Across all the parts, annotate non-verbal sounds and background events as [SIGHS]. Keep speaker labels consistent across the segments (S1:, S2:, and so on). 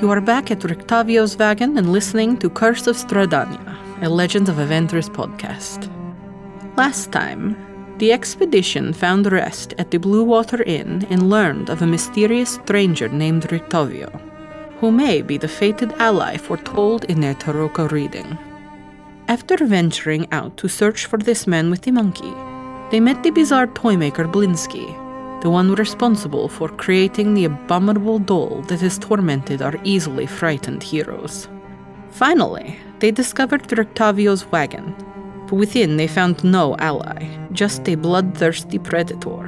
S1: You are back at Rictavio's wagon and listening to Curse of Strahdanya, a Legend of Avantris podcast. Last time, the expedition found rest at the Blue Water Inn and learned of a mysterious stranger named Rictavio, who may be the fated ally foretold in their Tarokka reading. After venturing out to search for this man with the monkey, they met the bizarre toymaker Blinsky, the one responsible for creating the abominable doll that has tormented our easily frightened heroes. Finally, they discovered Rictavio's wagon, but within they found no ally, just a bloodthirsty predator.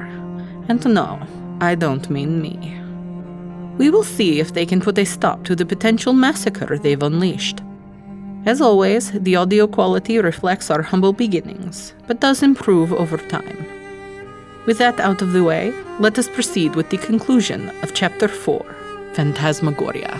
S1: And no, I don't mean me. We will see if they can put a stop to the potential massacre they've unleashed. As always, the audio quality reflects our humble beginnings, but does improve over time. With that out of the way, let us proceed with the conclusion of Chapter 4 Phantasmagoria.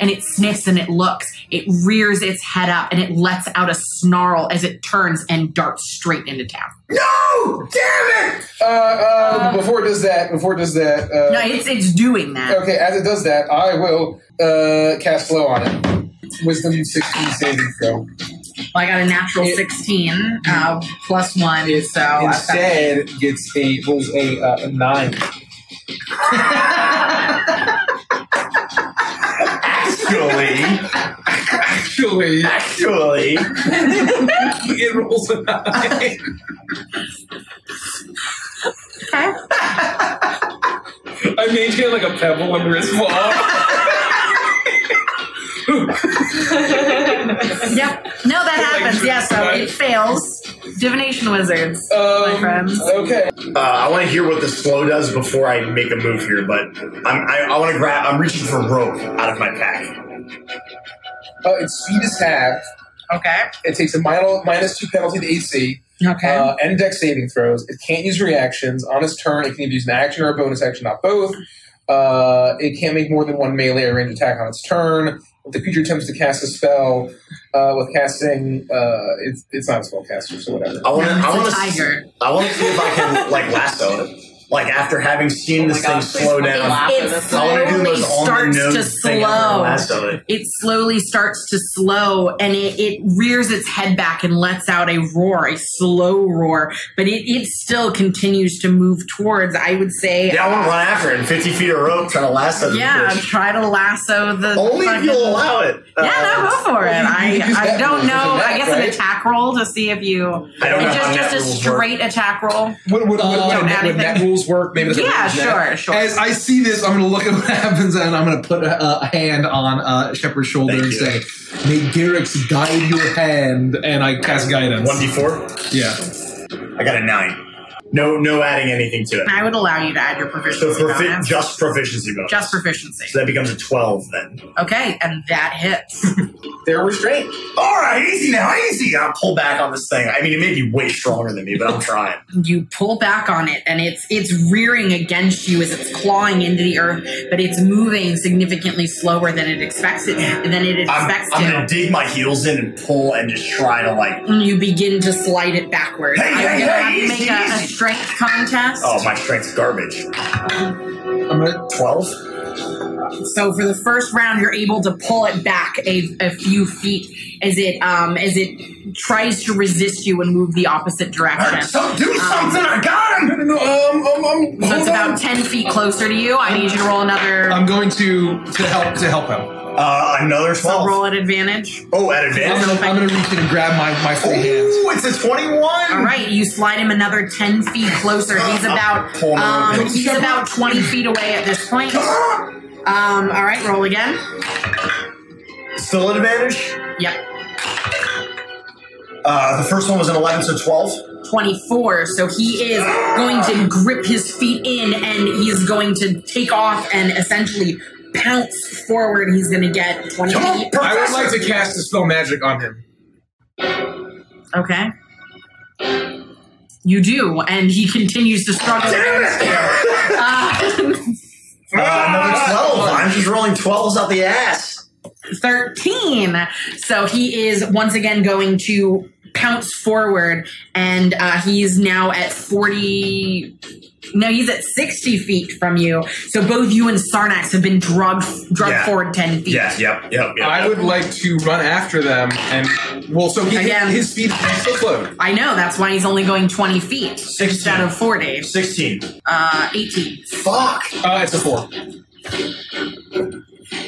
S2: and it sniffs and it looks. It rears its head up and it lets out a snarl as it turns and darts straight into town.
S3: No! Damn it!
S4: Uh, uh, before it does that, before it does that, uh,
S2: No, it's it's doing that.
S4: okay, as it does that, I will uh, cast slow on it. Wisdom 16 saving throw.
S2: I got a natural
S4: It-
S2: 16 uh, plus one,
S4: It
S2: so I've
S4: instead gets a rolls a, uh, a nine.
S3: Actually,
S4: Actually,
S3: actually, [LAUGHS]
S4: it rolls a nine. I made maintain like a pebble under his claw. [LAUGHS]
S2: Yep. No, that happens. Yeah, so it fails. Divination wizards, my
S4: Um,
S2: friends.
S4: okay.
S3: uh, I want to hear what the slow does before I make a move here. But I'm, I, I want to grab. I'm reaching for rope out of my pack.
S4: Uh, its speed is halved.
S2: Okay.
S4: It takes a minus, minus two penalty to AC
S2: Okay.
S4: uh, and Dex saving throws. It can't use reactions. On its turn, it can either use an action or a bonus action, not both. Uh, it can't make more than one melee or range attack on its turn. If the creature attempts to cast a spell uh, with casting, uh, it's, it's not a spell caster, so whatever.
S3: I want to. I want to. I want to see if I can like lasso it. Like after having seen this thing slow down,
S2: It
S3: want to do the
S2: slowly
S3: most on the
S2: starts to
S3: nose thing ever and
S2: slow.
S3: it.
S2: It slowly starts to slow and it, it rears its head back and lets out a roar, a slow roar, but it, it still continues to move towards, I would say.
S3: Yeah, I want to run after it. 50 feet of rope, try to lasso the
S2: Yeah,
S3: fish.
S2: try to lasso the.
S3: Only if you'll allow it.
S2: Yeah,
S3: Uh,
S2: no, go for it.
S4: you- you
S2: I, I don't know.
S4: isn't
S2: I
S4: that
S2: guess an attack roll to see if you.
S3: I don't know
S2: It's
S3: how
S2: just,
S3: net
S2: just a
S3: rules work.
S2: straight attack roll.
S5: Would, would, would,
S2: Uh,
S5: would,
S2: don't
S5: would,
S2: add
S5: would net
S2: anything.
S5: rules work? Maybe that's
S2: Yeah,
S5: it is net.
S2: sure, sure.
S5: As I see this, I'm going to look at what [LAUGHS] happens and I'm going to put a, a hand on uh, Shepard's shoulder
S3: Thank
S5: and
S3: you.
S5: say, May Garrix guide your hand. And I cast guidance.
S3: 1d4?
S5: Yeah.
S3: I got a 9. No no adding anything to it.
S2: I would allow you to add your proficiency
S3: So profi-
S2: bonus.
S3: just proficiency bonus.
S2: Just proficiency.
S3: So that becomes a 12 then.
S2: Okay, and that hits. [LAUGHS]
S4: They're restrained.
S3: All right, easy now, easy. I'll pull back on this thing. I mean, it may be way stronger than me, but I'm trying. [LAUGHS]
S2: you pull back on it and it's it's rearing against you as it's clawing into the earth, but it's moving significantly slower than it expects it than it
S3: I'm,
S2: expects
S3: I'm
S2: to.
S3: gonna dig my heels in and pull and just try to like.
S2: You begin to slide it backwards.
S3: Hey,
S2: I'm
S3: hey, hey, easy,
S2: make a, a
S3: easy.
S2: Strength contest.
S3: Oh, my strength's garbage.
S5: I'm going to
S3: 12?
S2: So for the first round, you're able to pull it back a, a few feet as it um as it tries to resist you and move the opposite direction.
S3: So do something! I got him!
S4: No, no, um, um, um,
S2: So
S4: hold
S2: it's
S4: on.
S2: about ten feet closer to you. I need you to roll another
S5: I'm going to to help to help him.
S3: Uh, another
S2: so roll at advantage.
S3: Oh, at
S5: I'm
S3: advantage?
S5: gonna, I'm gonna reach in and grab my, my free hand.
S3: Ooh, it's a 21!
S2: All right, you slide him another ten feet closer. He's about um, he's about twenty feet away at this point. Um, all right, roll again.
S3: Still at advantage?
S2: Yep,
S3: Uh, the first one was an 11, so 12.
S2: 24. So he is going to grip his feet in and he's going to take off and essentially pounce forward. He's going to get 20
S3: Come on,
S2: feet.
S5: I would like to cast a spell magic on him.
S2: Okay. You do, and he continues to struggle against you. Uh, [LAUGHS]
S3: Uh, another 12. I'm just rolling 12s out the ass.
S2: 13. So he is once again going to pounce forward, and uh, he's now at 40. No, he's at 60 feet from you. So both you and Sarnax have been drugged, drugged
S3: Yeah.
S2: forward 10 feet.
S3: Yeah, yep, yep, yep.
S4: I would like to run after them and well, so he,
S2: Again.
S4: his speed is still slowed.
S2: I know, that's why he's only going 20 feet
S3: 16.
S2: instead of 40.
S3: 16.
S2: Uh, 18.
S3: Fuck.
S4: Uh, it's a four.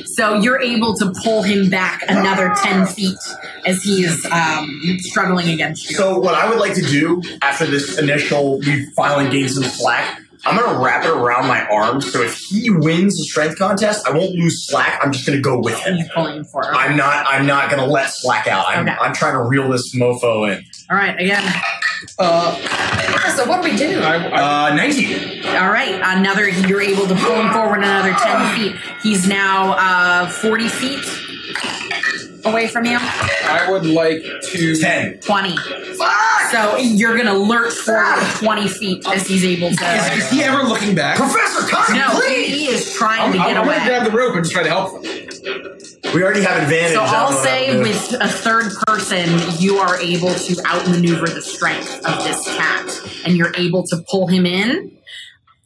S2: So you're able to pull him back another 10 feet as he is um, struggling against you.
S3: So what I would like to do after this initial, we finally gained some slack. I'm gonna wrap it around my arm, so if he wins the strength contest, I won't lose slack. I'm just gonna go with him.
S2: he's pulling for her.
S3: I'm not. I'm not gonna let slack out. I'm,
S2: Okay.
S3: I'm trying to reel this mofo in.
S2: All right, again.
S4: Uh,
S2: So what do we do?
S4: I, I,
S3: Uh, 19.
S2: All right, another. You're able to pull him forward another ten feet. He's now uh, forty feet away from you.
S4: I would like to
S3: 10.
S2: Twenty. So you're gonna lurch forward twenty feet as he's able
S5: Is,
S2: to.
S5: is he ever looking back?
S3: Professor Connie,
S2: No,
S3: please.
S2: he is trying
S4: I'm,
S2: to
S4: I'm
S2: get
S4: gonna
S2: away.
S4: grab the rope and just try to help them.
S3: We already have advantage.
S2: So I'll say
S3: to do it.
S2: with a third person, you are able to outmaneuver the strength of this cat, and you're able to pull him in.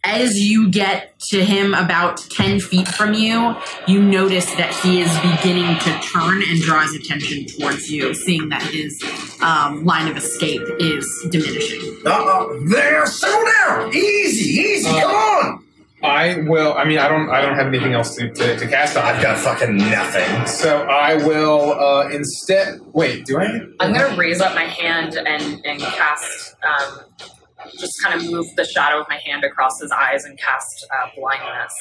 S2: As you get to him about 10 feet from you, you notice that he is beginning to turn and draw his attention towards you, seeing that his um, line of escape is diminishing.
S3: Uh-uh. There, settle down. Easy, easy.
S4: Uh,
S3: Come on.
S4: I will. I mean, I don't. I don't have anything else to, to, to cast on.
S3: I've got fucking nothing.
S4: So I will uh, instead. Wait, do I?
S6: I'm gonna raise up my hand and and cast, um, just kind of move the shadow of my hand across his eyes and cast uh, blindness.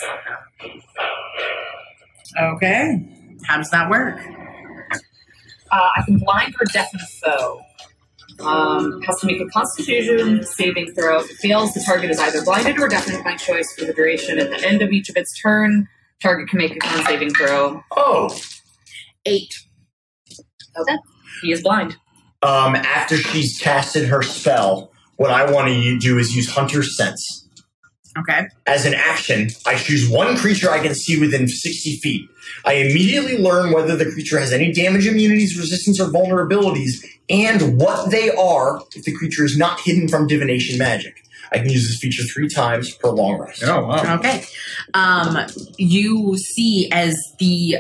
S2: Okay. How does that work?
S6: Uh, I can blind or deafen a foe. Um, has to make a Constitution saving throw. If it fails, the target is either blinded or deafened by choice for the duration. At the end of each of its turn, target can make a con saving throw.
S3: Oh.
S2: Eight.
S6: Okay, he is blind.
S3: Um, after she's casted her spell, what I want to do is use Hunter's Sense.
S2: Okay.
S3: As an action, I choose one creature I can see within 60 feet. I immediately learn whether the creature has any damage immunities, resistance, or vulnerabilities, and what they are if the creature is not hidden from divination magic. I can use this feature three times per long rest.
S4: Oh wow.
S2: Okay. Um, you see as the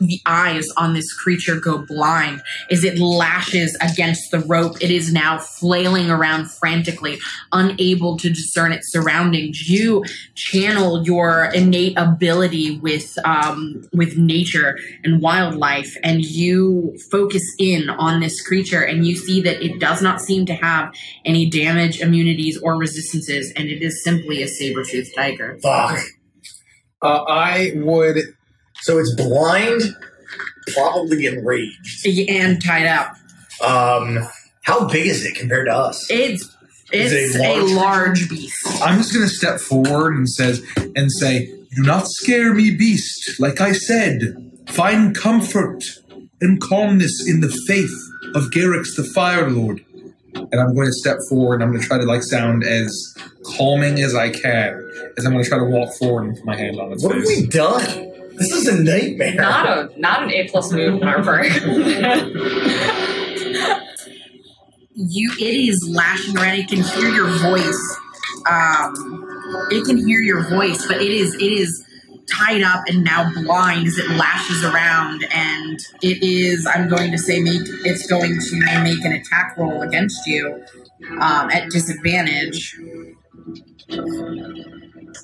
S2: the eyes on this creature go blind as it lashes against the rope. It is now flailing around frantically, unable to discern its surroundings. You channel your innate ability with um, with nature and wildlife, and you focus in on this creature, and you see that it does not seem to have any damage, immunities, or resistances, and it is simply a saber-toothed tiger.
S3: Fuck.
S4: Uh, I would.
S3: So it's blind, probably enraged.
S2: and tied up.
S3: Um, how big is it compared to us?
S2: It's
S3: Is
S2: it's
S3: it a
S2: a
S3: large
S2: large beast.
S5: I'm just gonna step forward and says and say, "Do not scare me, beast. Like I said, find comfort and calmness in the faith of Garrix the Fire Lord." And I'm going to step forward. and I'm going to try to like sound as calming as I can, as I'm going to try to walk forward and put my hand on its
S3: What have we done? This is a nightmare.
S6: Not a not an A plus move on our part.
S2: You it is lashing around. It can hear your voice. Um, it can hear your voice, but it is it is tied up and now blind as it lashes around. And it is I'm going to say make it's going to make an attack roll against you um, at disadvantage.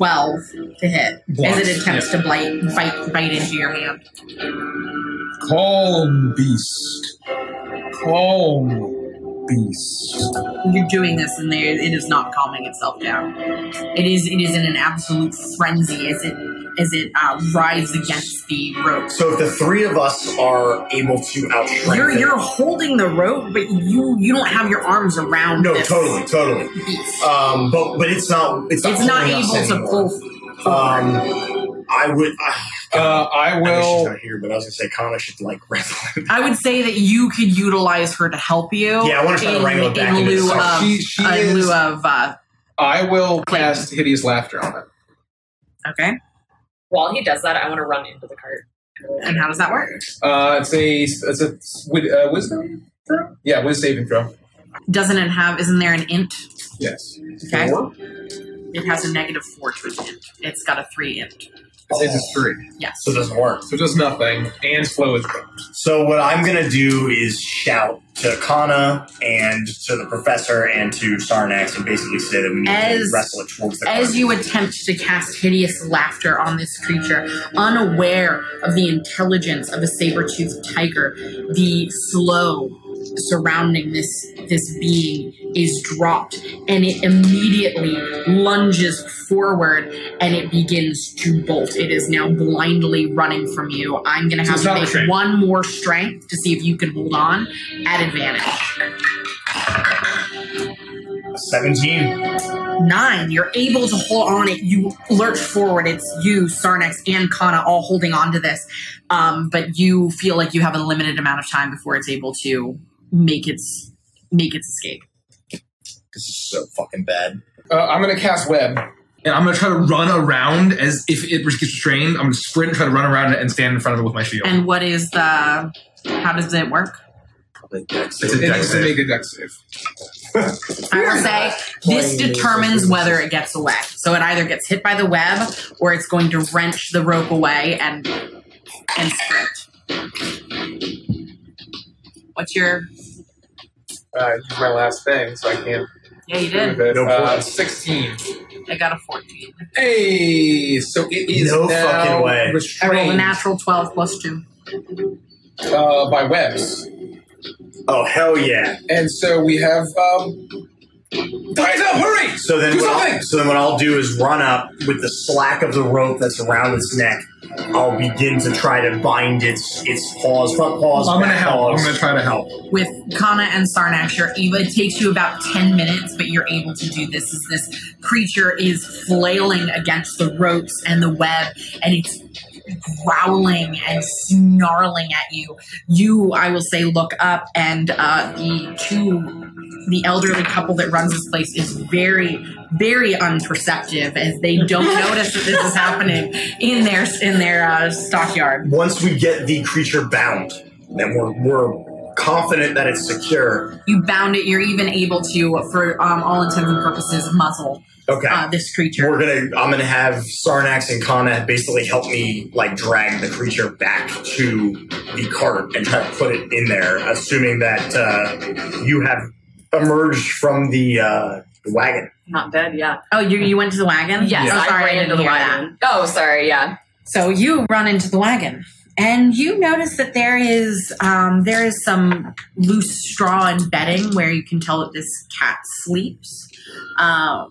S2: Twelve to hit as it attempts to bite bite bite into your hand.
S5: Calm, beast. Calm, beast.
S2: you're doing this and there it is not calming itself down it is it is in an absolute frenzy as it as it uh, rides against the rope
S3: So if the three of us are able to outshrink
S2: you're you're holding the rope but you you don't have your arms around it.
S3: no,
S2: this
S3: totally, totally.
S2: beast.
S3: Um, but but it's not it's not,
S2: it's not
S3: pulling us
S2: able to
S3: anymore.
S2: pull
S3: Um, I would. Uh,
S4: Uh, I
S3: I know she's
S4: will.
S3: not here, but I was gonna say Connor should like [LAUGHS] wrestle him.
S2: I would say that you could utilize her to help you.
S3: Yeah, I wanna try to
S2: in,
S3: wrangle it back
S2: in
S3: into
S2: lieu
S3: the-
S2: of
S4: She- she
S2: uh, in
S4: is-
S2: lieu of uh,
S4: I will cast hideous laughter on it.
S2: okay.
S6: While he does that, I want to run into the cart.
S2: And how does that work?
S4: Uh, it's a it's a wi- uh, wisdom throw? Yeah, with saving throw.
S2: Doesn't it have? Isn't there an int?
S4: Yes.
S2: Okay.
S4: Four?
S2: It has a negative four to its int. It's got a three int.
S4: It says it's three.
S2: Yes.
S3: So it doesn't work.
S4: So it does nothing, and slow is dropped.
S3: So what I'm gonna do is shout to Kana and to the professor and to Sarnax and basically say that we need
S2: As-
S3: to wrestle it towards the
S2: As
S3: cart.
S2: you attempt to cast hideous laughter on this creature, unaware of the intelligence of a saber-toothed tiger, the slow surrounding this this being is dropped and it immediately lunges forward and it begins to bolt. It is now blindly running from you. I'm gonna have
S4: it's
S2: to make one more strength to see if you can hold on at advantage.
S3: Seventeen.
S2: nine, you're able to hold on it. You lurch forward. It's you, Sarnax, and Kana all holding on to this. Um, but you feel like you have a limited amount of time before it's able to make its make its escape.
S3: This is so fucking bad.
S4: Uh, I'm going to cast web.
S5: And I'm gonna try to run around as if it gets restrained. I'm gonna sprint and try to run around and stand in front of it with my shield.
S2: And what is the? How does it work?
S5: It's a
S4: It
S5: dex
S4: needs to
S5: save.
S4: make a dex save.
S2: I will say this determines whether it gets away. So it either gets hit by the web or it's going to wrench the rope away and and sprint. What's your?
S4: Uh, use my last thing, so I can't
S2: Yeah, you did.
S4: it.
S3: No
S4: uh, 16.
S2: I got a fourteen.
S4: Hey, so it is
S3: No
S4: now
S3: fucking way.
S2: I rolled a natural twelve plus two.
S4: uh, by webs.
S3: Oh hell yeah!
S4: And so we have. Um, Guys, up, hurry!
S3: So then,
S4: Do
S3: what I'll,
S4: something!
S3: so then what I'll do is run up with the slack of the rope that's around its neck. I'll begin to try to bind its its paws, front paws.
S5: I'm gonna
S3: back
S5: help.
S3: paws.
S5: I'm gonna try to help.
S2: with Kana and Sarnax, you're able, it takes you about 10 minutes, but you're able to do this as this creature is flailing against the ropes and the web, and it's growling and snarling at you. You, I will say, look up, and uh, the two, the elderly couple that runs this place is very, very unperceptive as they don't [LAUGHS] notice that this is happening in their in their uh, stockyard.
S3: Once we get the creature bound, then we're we're confident that it's secure.
S2: You bound it. You're even able to, for um, all intents and purposes, muzzle
S3: Okay.
S2: uh, this creature.
S3: We're gonna. I'm gonna have Sarnax and Kana basically help me like drag the creature back to the cart and try to put it in there, assuming that uh, you have emerged from the, uh, the wagon.
S6: Not dead, yeah.
S2: Oh, you you went to the wagon?
S6: Yes,
S2: Oh,
S6: I
S2: sorry,
S6: ran
S2: didn't
S6: into the
S2: hear that.
S6: wagon. Oh, sorry, yeah.
S2: So you run into the wagon, and you notice that there is um, there is some loose straw and bedding where you can tell that this cat sleeps, uh,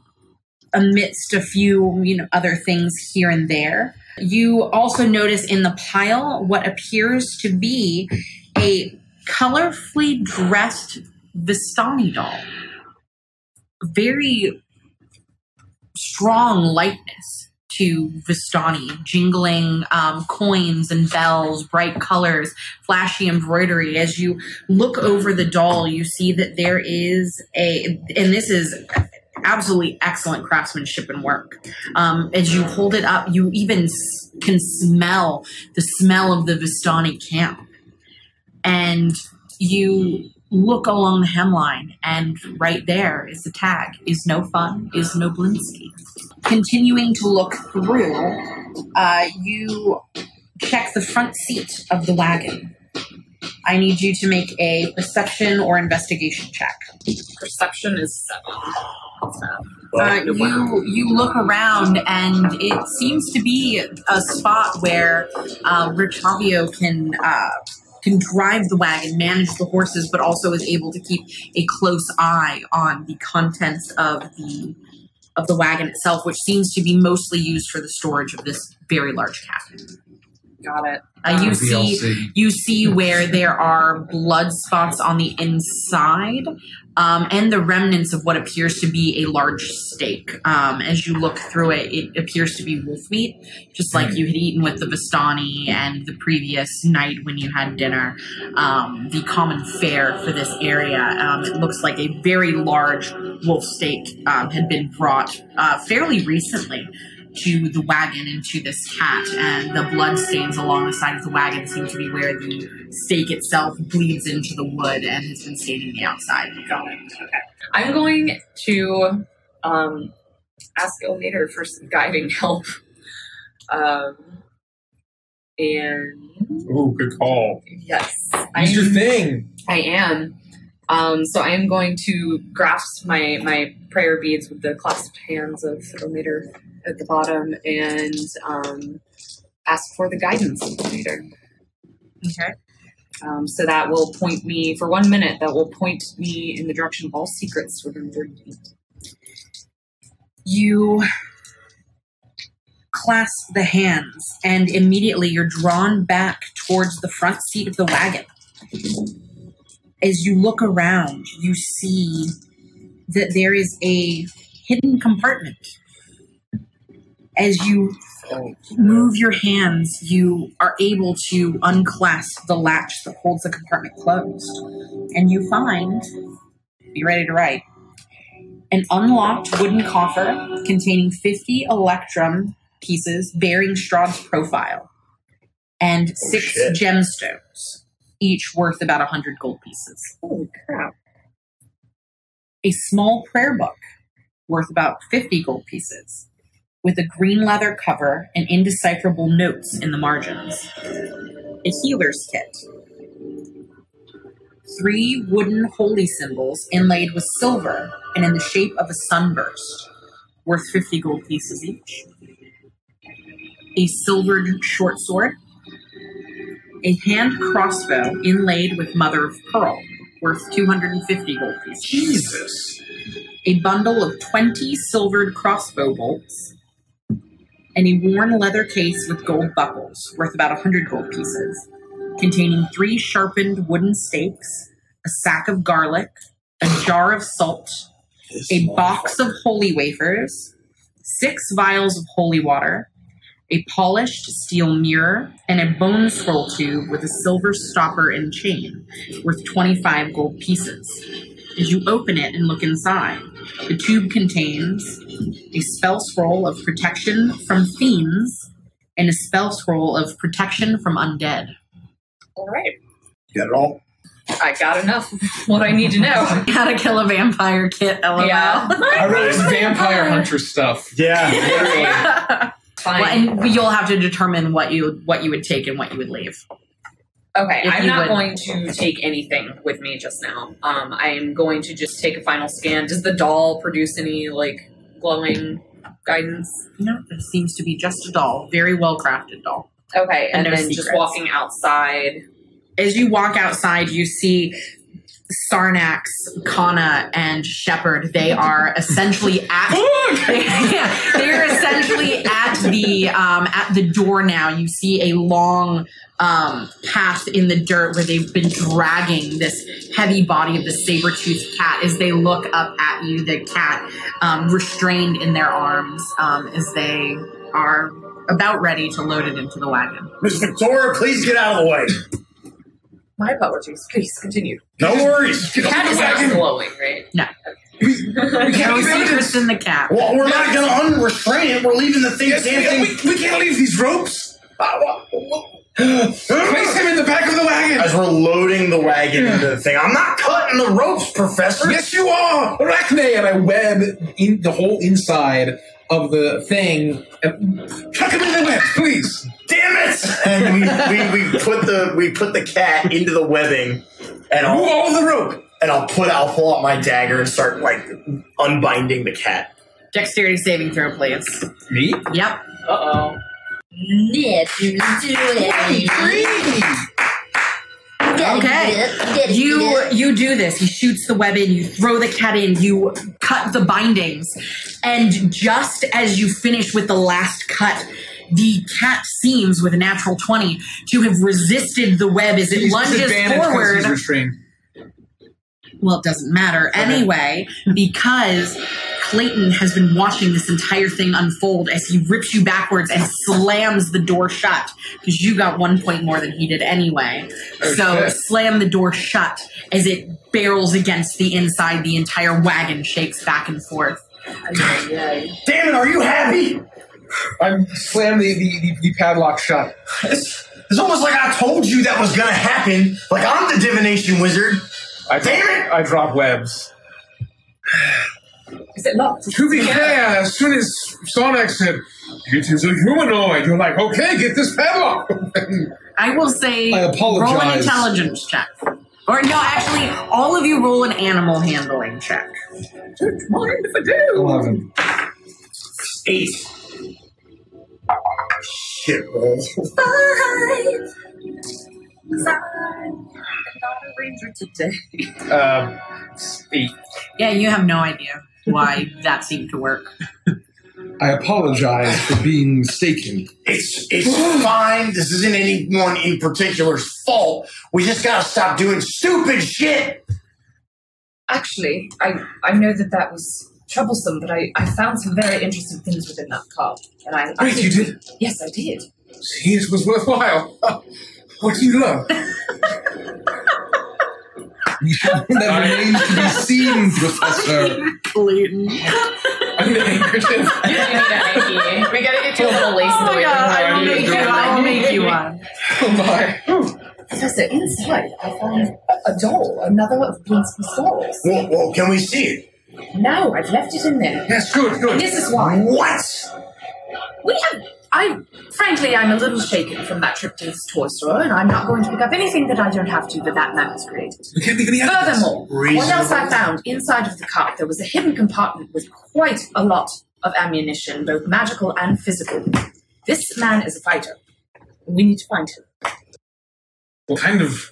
S2: amidst a few you know other things here and there. You also notice in the pile what appears to be a colorfully dressed Vistani doll. Very strong lightness to Vistani, jingling um, coins and bells, bright colors, flashy embroidery. As you look over the doll, you see that there is a, and this is absolutely excellent craftsmanship and work. Um, as you hold it up, you even can smell the smell of the Vistani camp. And you look along the hemline, and right there is the tag is no fun, is no Blinsky. Continuing to look through, uh, you check the front seat of the wagon. I need you to make a perception or investigation check.
S6: Perception is seven.
S2: Uh, you you look around and it seems to be a spot where uh, Rictavio can uh, can drive the wagon, manage the horses, but also is able to keep a close eye on the contents of the of the wagon itself, which seems to be mostly used for the storage of this very large cat.
S6: Got it.
S2: Uh, you see you see where there are blood spots on the inside um, and the remnants of what appears to be a large steak. Um, as you look through it, it appears to be wolf meat, just like you had eaten with the Vistani and the previous night when you had dinner. Um, the common fare for this area. Um, it looks like a very large wolf steak um, had been brought uh, fairly recently. To the wagon and to this cat, and the blood stains along the side of the wagon seem to be where the stake itself bleeds into the wood and has been staining the outside.
S7: Got it. Okay. I'm going to um, ask Ilmater for some guiding [LAUGHS] help. Um, and
S4: Ooh, good call.
S7: yes,
S4: Use your
S7: I'm-
S4: thing.
S7: I am. Um, so I am going to grasp my my prayer beads with the clasped hands of Ilmater at the bottom and um, ask for the guidance of Ilmater.
S2: Okay.
S7: Um, so that will point me for one minute. That will point me in the direction of all secrets within thirty feet.
S2: You clasp the hands, and immediately you're drawn back towards the front seat of the wagon. As you look around, you see that there is a hidden compartment. As you move your hands, you are able to unclasp the latch that holds the compartment closed. And you find, be ready to write, an unlocked wooden coffer containing 50 electrum pieces bearing Strahd's profile and oh, six
S3: shit.
S2: gemstones, each worth about 100 gold pieces.
S7: Holy crap!
S2: A small prayer book worth about 50 gold pieces with a green leather cover and indecipherable notes in the margins. A healer's kit. Three wooden holy symbols inlaid with silver and in the shape of a sunburst, worth 50 gold pieces each. A silvered short sword. A hand crossbow inlaid with mother of pearl, worth 250 gold pieces
S8: Jesus.
S2: a bundle of 20 silvered crossbow bolts, and a worn leather case with gold buckles, worth about a 100 gold pieces, containing three sharpened wooden stakes, a sack of garlic, a jar of salt, a box of holy wafers, six vials of holy water, a polished steel mirror, and a bone scroll tube with a silver stopper and chain, worth 25 gold pieces. As you open it and look inside, the tube contains a spell scroll of protection from fiends and a spell scroll of protection from undead.
S7: All right,
S3: Got it all?
S7: I got enough of what I need to know. [LAUGHS]
S2: How to kill a vampire kit, lol.
S7: yeah.
S4: I wrote some vampire hunter stuff.
S3: Yeah, [LAUGHS] literally.
S7: Fine.
S2: Well, and you'll have to determine what you what you would take and what you would leave.
S7: Okay, I'm not
S2: would-
S7: going to take anything with me just now. Um, I am going to just take a final scan. Does the doll produce any like glowing guidance?
S2: No, it seems to be just a doll, very well crafted doll.
S7: Okay, and,
S2: And no
S7: then just walking outside.
S2: As you walk outside, you see Sarnax, Kana, and Shepard. They are essentially at [LAUGHS] they're essentially at the um, at the door now. You see a long um, path in the dirt where they've been dragging this heavy body of the saber-toothed cat as they look up at you. The cat um, restrained in their arms um, as they are about ready to load it into the wagon.
S3: Miss Victoria, please get out of the way.
S7: My apologies. Please continue.
S3: No worries.
S7: The cat is not glowing, right?
S2: No.
S4: We can't
S2: No
S4: leave
S2: secrets
S4: evidence.
S2: in the cat.
S3: Well, we're not going to unrestrain it. We're leaving the thing.
S8: Yes,
S3: damn thing.
S8: we, we, we can't leave these ropes. Place him in the back of the wagon.
S3: As we're loading the wagon into the thing, I'm not cutting the ropes, Professor.
S8: Yes, you are.
S4: Arachne, and I web in the whole inside of the thing. And
S8: Chuck him in the web, please.
S3: Damn it! And we, we, we put the we put the cat into the webbing, and I'll
S8: all the rope.
S3: and I'll put I'll pull out my dagger and start like unbinding the cat.
S2: Dexterity saving throw, please.
S4: me?
S2: Yep.
S7: Uh oh.
S2: Okay. You you do this. He shoots the web in. You throw the cat in. You cut the bindings, and just as you finish with the last cut, the cat seems, with a natural twenty, to have resisted the web as it
S8: He's
S2: lunges
S8: disadvantaged 'cause
S2: forward.
S8: He's restrained.
S2: well, it doesn't matter anyway, [LAUGHS] because Clayton has been watching this entire thing unfold as he rips you backwards and slams the door shut because you got one point more than he did anyway.
S4: Oh,
S2: so
S4: shit.
S2: slam the door shut as it barrels against the inside. The entire wagon shakes back and forth. [LAUGHS]
S3: Damn it! Are you happy?
S5: I'm slam the, the, the, the padlock shut.
S3: It's, it's almost like I told you that was gonna happen. Like I'm the divination wizard.
S5: I
S3: Damn it!
S5: I drop webs.
S7: Is it locked?
S4: To be fair, as soon as Sonic said, it is a humanoid, you're like, okay, get this padlock.
S2: I will say
S4: I apologize.
S2: roll an intelligence check. Or no, actually, all of you roll an animal handling check.
S7: Mind if I do?
S4: 11.
S3: Eight. Shit roll.
S7: Five. 'Cause not a ranger today. [LAUGHS]
S5: Um, eight.
S2: Yeah, you have no idea why that seemed to work.
S4: I apologize for being mistaken.
S3: It's it's fine. This isn't anyone in particular's fault. We just gotta stop doing stupid shit.
S7: Actually, I, I know that that was troublesome, but I, I found some very interesting things within that card. And I, I
S4: Wait, you did?
S7: Yes, I did.
S4: See, it was worthwhile. [LAUGHS] What do you love? we shall never remain to be seen, Professor.
S2: Clayton.
S5: I need a handkerchief.
S7: You need a hanky. We gotta get oh you a little lace in the way.
S2: I'll make you, I'll make you one. [LAUGHS]
S5: Oh my.
S7: Professor, inside I found a, a doll, another of Blinsky's dolls.
S3: Well, well, can we see it?
S7: No, I've left it in there.
S4: Yes, good,
S7: And
S4: good.
S7: this is why.
S3: What?
S7: We have. I, frankly, I'm a little shaken from that trip to this toy store, and I'm not going to pick up anything that I don't have to that that man has created.
S4: We can't leave any evidence.
S7: Furthermore, what else I found inside of the cart, there was a hidden compartment with quite a lot of ammunition, both magical and physical. This man is a fighter. We need to find him.
S4: What kind of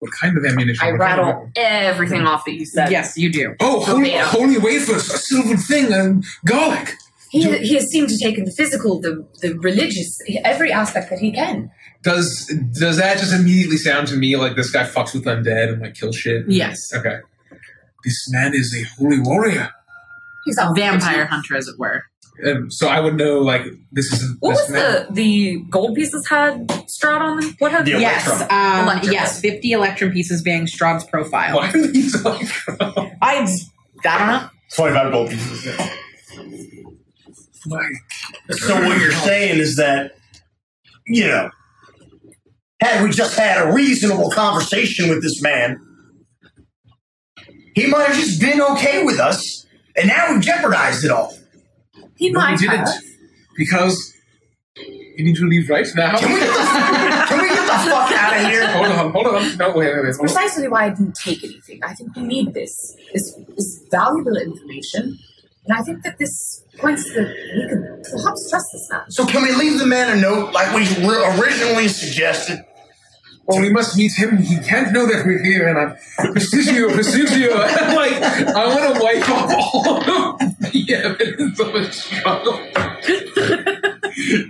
S4: what kind of ammunition?
S7: I
S4: What kind of
S7: rattle
S4: weapon?
S7: everything off that you said.
S2: Yes, you do.
S4: Oh, holy, holy wafers, a silver thing, and garlic.
S7: He, he has seemed to take in the physical, the, the religious, every aspect that he can.
S5: Does does that just immediately sound to me like this guy fucks with undead and like kills shit?
S2: Yes.
S5: Okay.
S4: This man is a holy warrior.
S7: He's a
S2: Vampire hunter, as it were.
S5: And so I would know like this is
S7: What
S5: this
S7: was
S5: man-
S7: the the gold pieces had Strahd on them? What had
S3: The
S2: Yes, um, yes, 50 electrum pieces being Strahd's profile.
S5: Why are these like?
S2: I, I don't know.
S3: Twenty-five gold pieces.
S4: Why?
S3: So what you're saying is that, you know, had we just had a reasonable conversation with this man, he might have just been okay with us, and now we've jeopardized it all.
S7: He
S4: No, we
S7: might
S4: didn't.
S7: have.
S4: Because
S5: You need to leave right now.
S3: Can we get the, can we get the fuck out of here?
S5: hold on, hold on. No, wait, wait, wait.
S7: That's
S5: Hold on.
S7: precisely why I didn't take anything. I think we need this. This is valuable information. And I think that this points to we could perhaps trust this man.
S3: So can we leave the man a note like we ri- originally suggested?
S4: Well, we must meet him. He can't know that we're here, and I'm Prestigio, [LAUGHS] Prestigio.
S5: I'm [LAUGHS] like, I want to wipe off all of the [LAUGHS] evidence of a struggle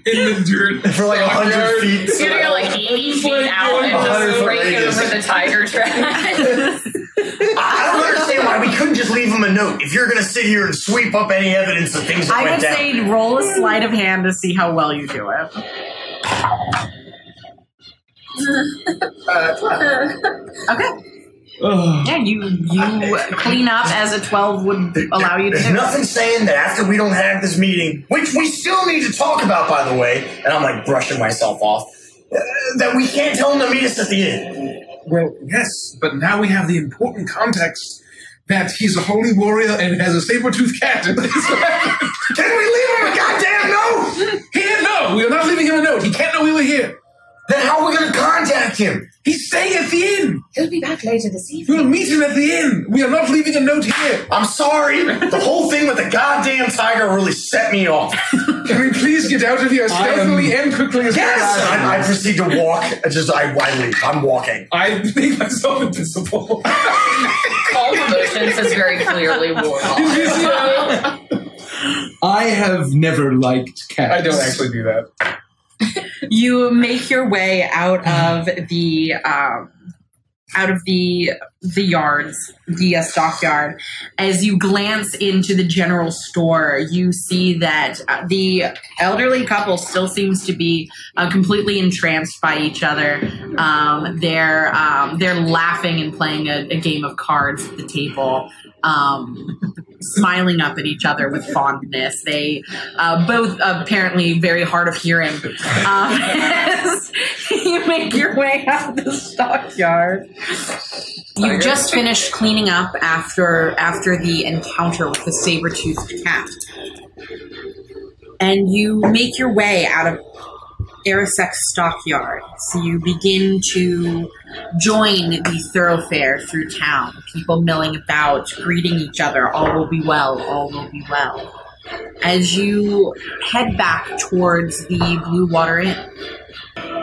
S5: in the dirt.
S3: For like a hundred feet.
S7: You're gonna go like 80 feet
S5: Like,
S7: out and
S3: a
S7: just
S3: foot
S7: rake over the tiger track.
S3: I don't understand why we couldn't just leave him a note. If you're gonna sit here and sweep up any evidence of things that
S2: I
S3: went
S2: would
S3: down.
S2: say roll a sleight of hand to see how well you do it. [LAUGHS] Okay. Yeah, you you clean up as a twelve would allow you to
S3: There's
S2: do.
S3: nothing saying that after we don't have this meeting, which we still need to talk about, by the way, and I'm like brushing myself off, uh, that we can't tell them to meet us at the inn.
S4: Well, yes, but now we have the important context that he's a holy warrior and has a saber-toothed cat. in his weapon.
S3: Can we leave him a goddamn note?
S4: he didn't know. We are not leaving him a note. He can't know we were here.
S3: Then how are we gonna contact him?
S4: He's staying at the inn.
S7: He'll be back later this evening.
S4: We'll meet him at the inn. We are not leaving a note here.
S3: I'm sorry. The whole thing with the goddamn tiger really set me off. [LAUGHS]
S4: Can we please get out of here stealthily and quickly as
S3: Yes!
S4: possible?
S3: I, I proceed to walk. I Just I, I leave. I'm walking.
S5: I make myself invisible. [LAUGHS]
S7: All emotions is very clearly worn off.
S4: I have never liked cats.
S5: I don't actually do that. [LAUGHS]
S2: You make your way out of the um, out of the the yards, the uh, stockyard. As you glance into the general store, you see that uh, the elderly couple still seems to be uh, completely entranced by each other. Um, they're um, they're laughing and playing a, a game of cards at the table. Um, smiling up at each other with fondness. They uh, both apparently very hard of hearing. Um, as [LAUGHS] you make your way out of the stockyard. You just finished cleaning up after after the encounter with the saber-toothed cat. And you make your way out of Arasek's stockyard. So you begin to join the thoroughfare through town. People milling about, greeting each other. All will be well, all will be well. As you head back towards the Blue Water Inn.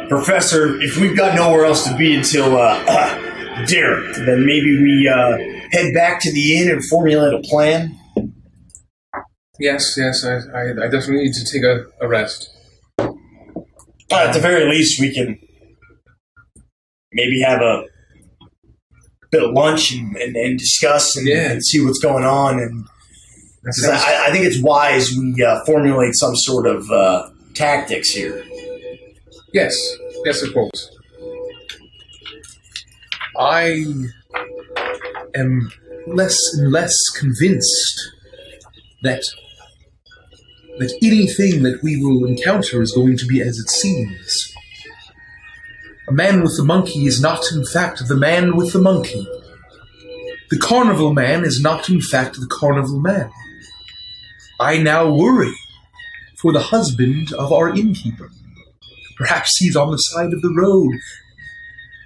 S3: Professor, if we've got nowhere else to be until uh, [CLEARS THROAT] dinner, then maybe we uh, head back to the inn and formulate a plan.
S4: Yes, yes, I, I, I definitely need to take a, a rest.
S3: At the very least, we can maybe have a bit of lunch and, and, and discuss and,
S4: Yeah.
S3: and see what's going on. And I, I think it's wise we uh, formulate some sort of uh, tactics here.
S4: Yes, yes, of course.
S5: I am less and less convinced that that anything that we will encounter is going to be as it seems. A man with the monkey is not, in fact, the man with the monkey. The carnival man is not, in fact, the carnival man. I now worry for the husband of our innkeeper. Perhaps he's on the side of the road,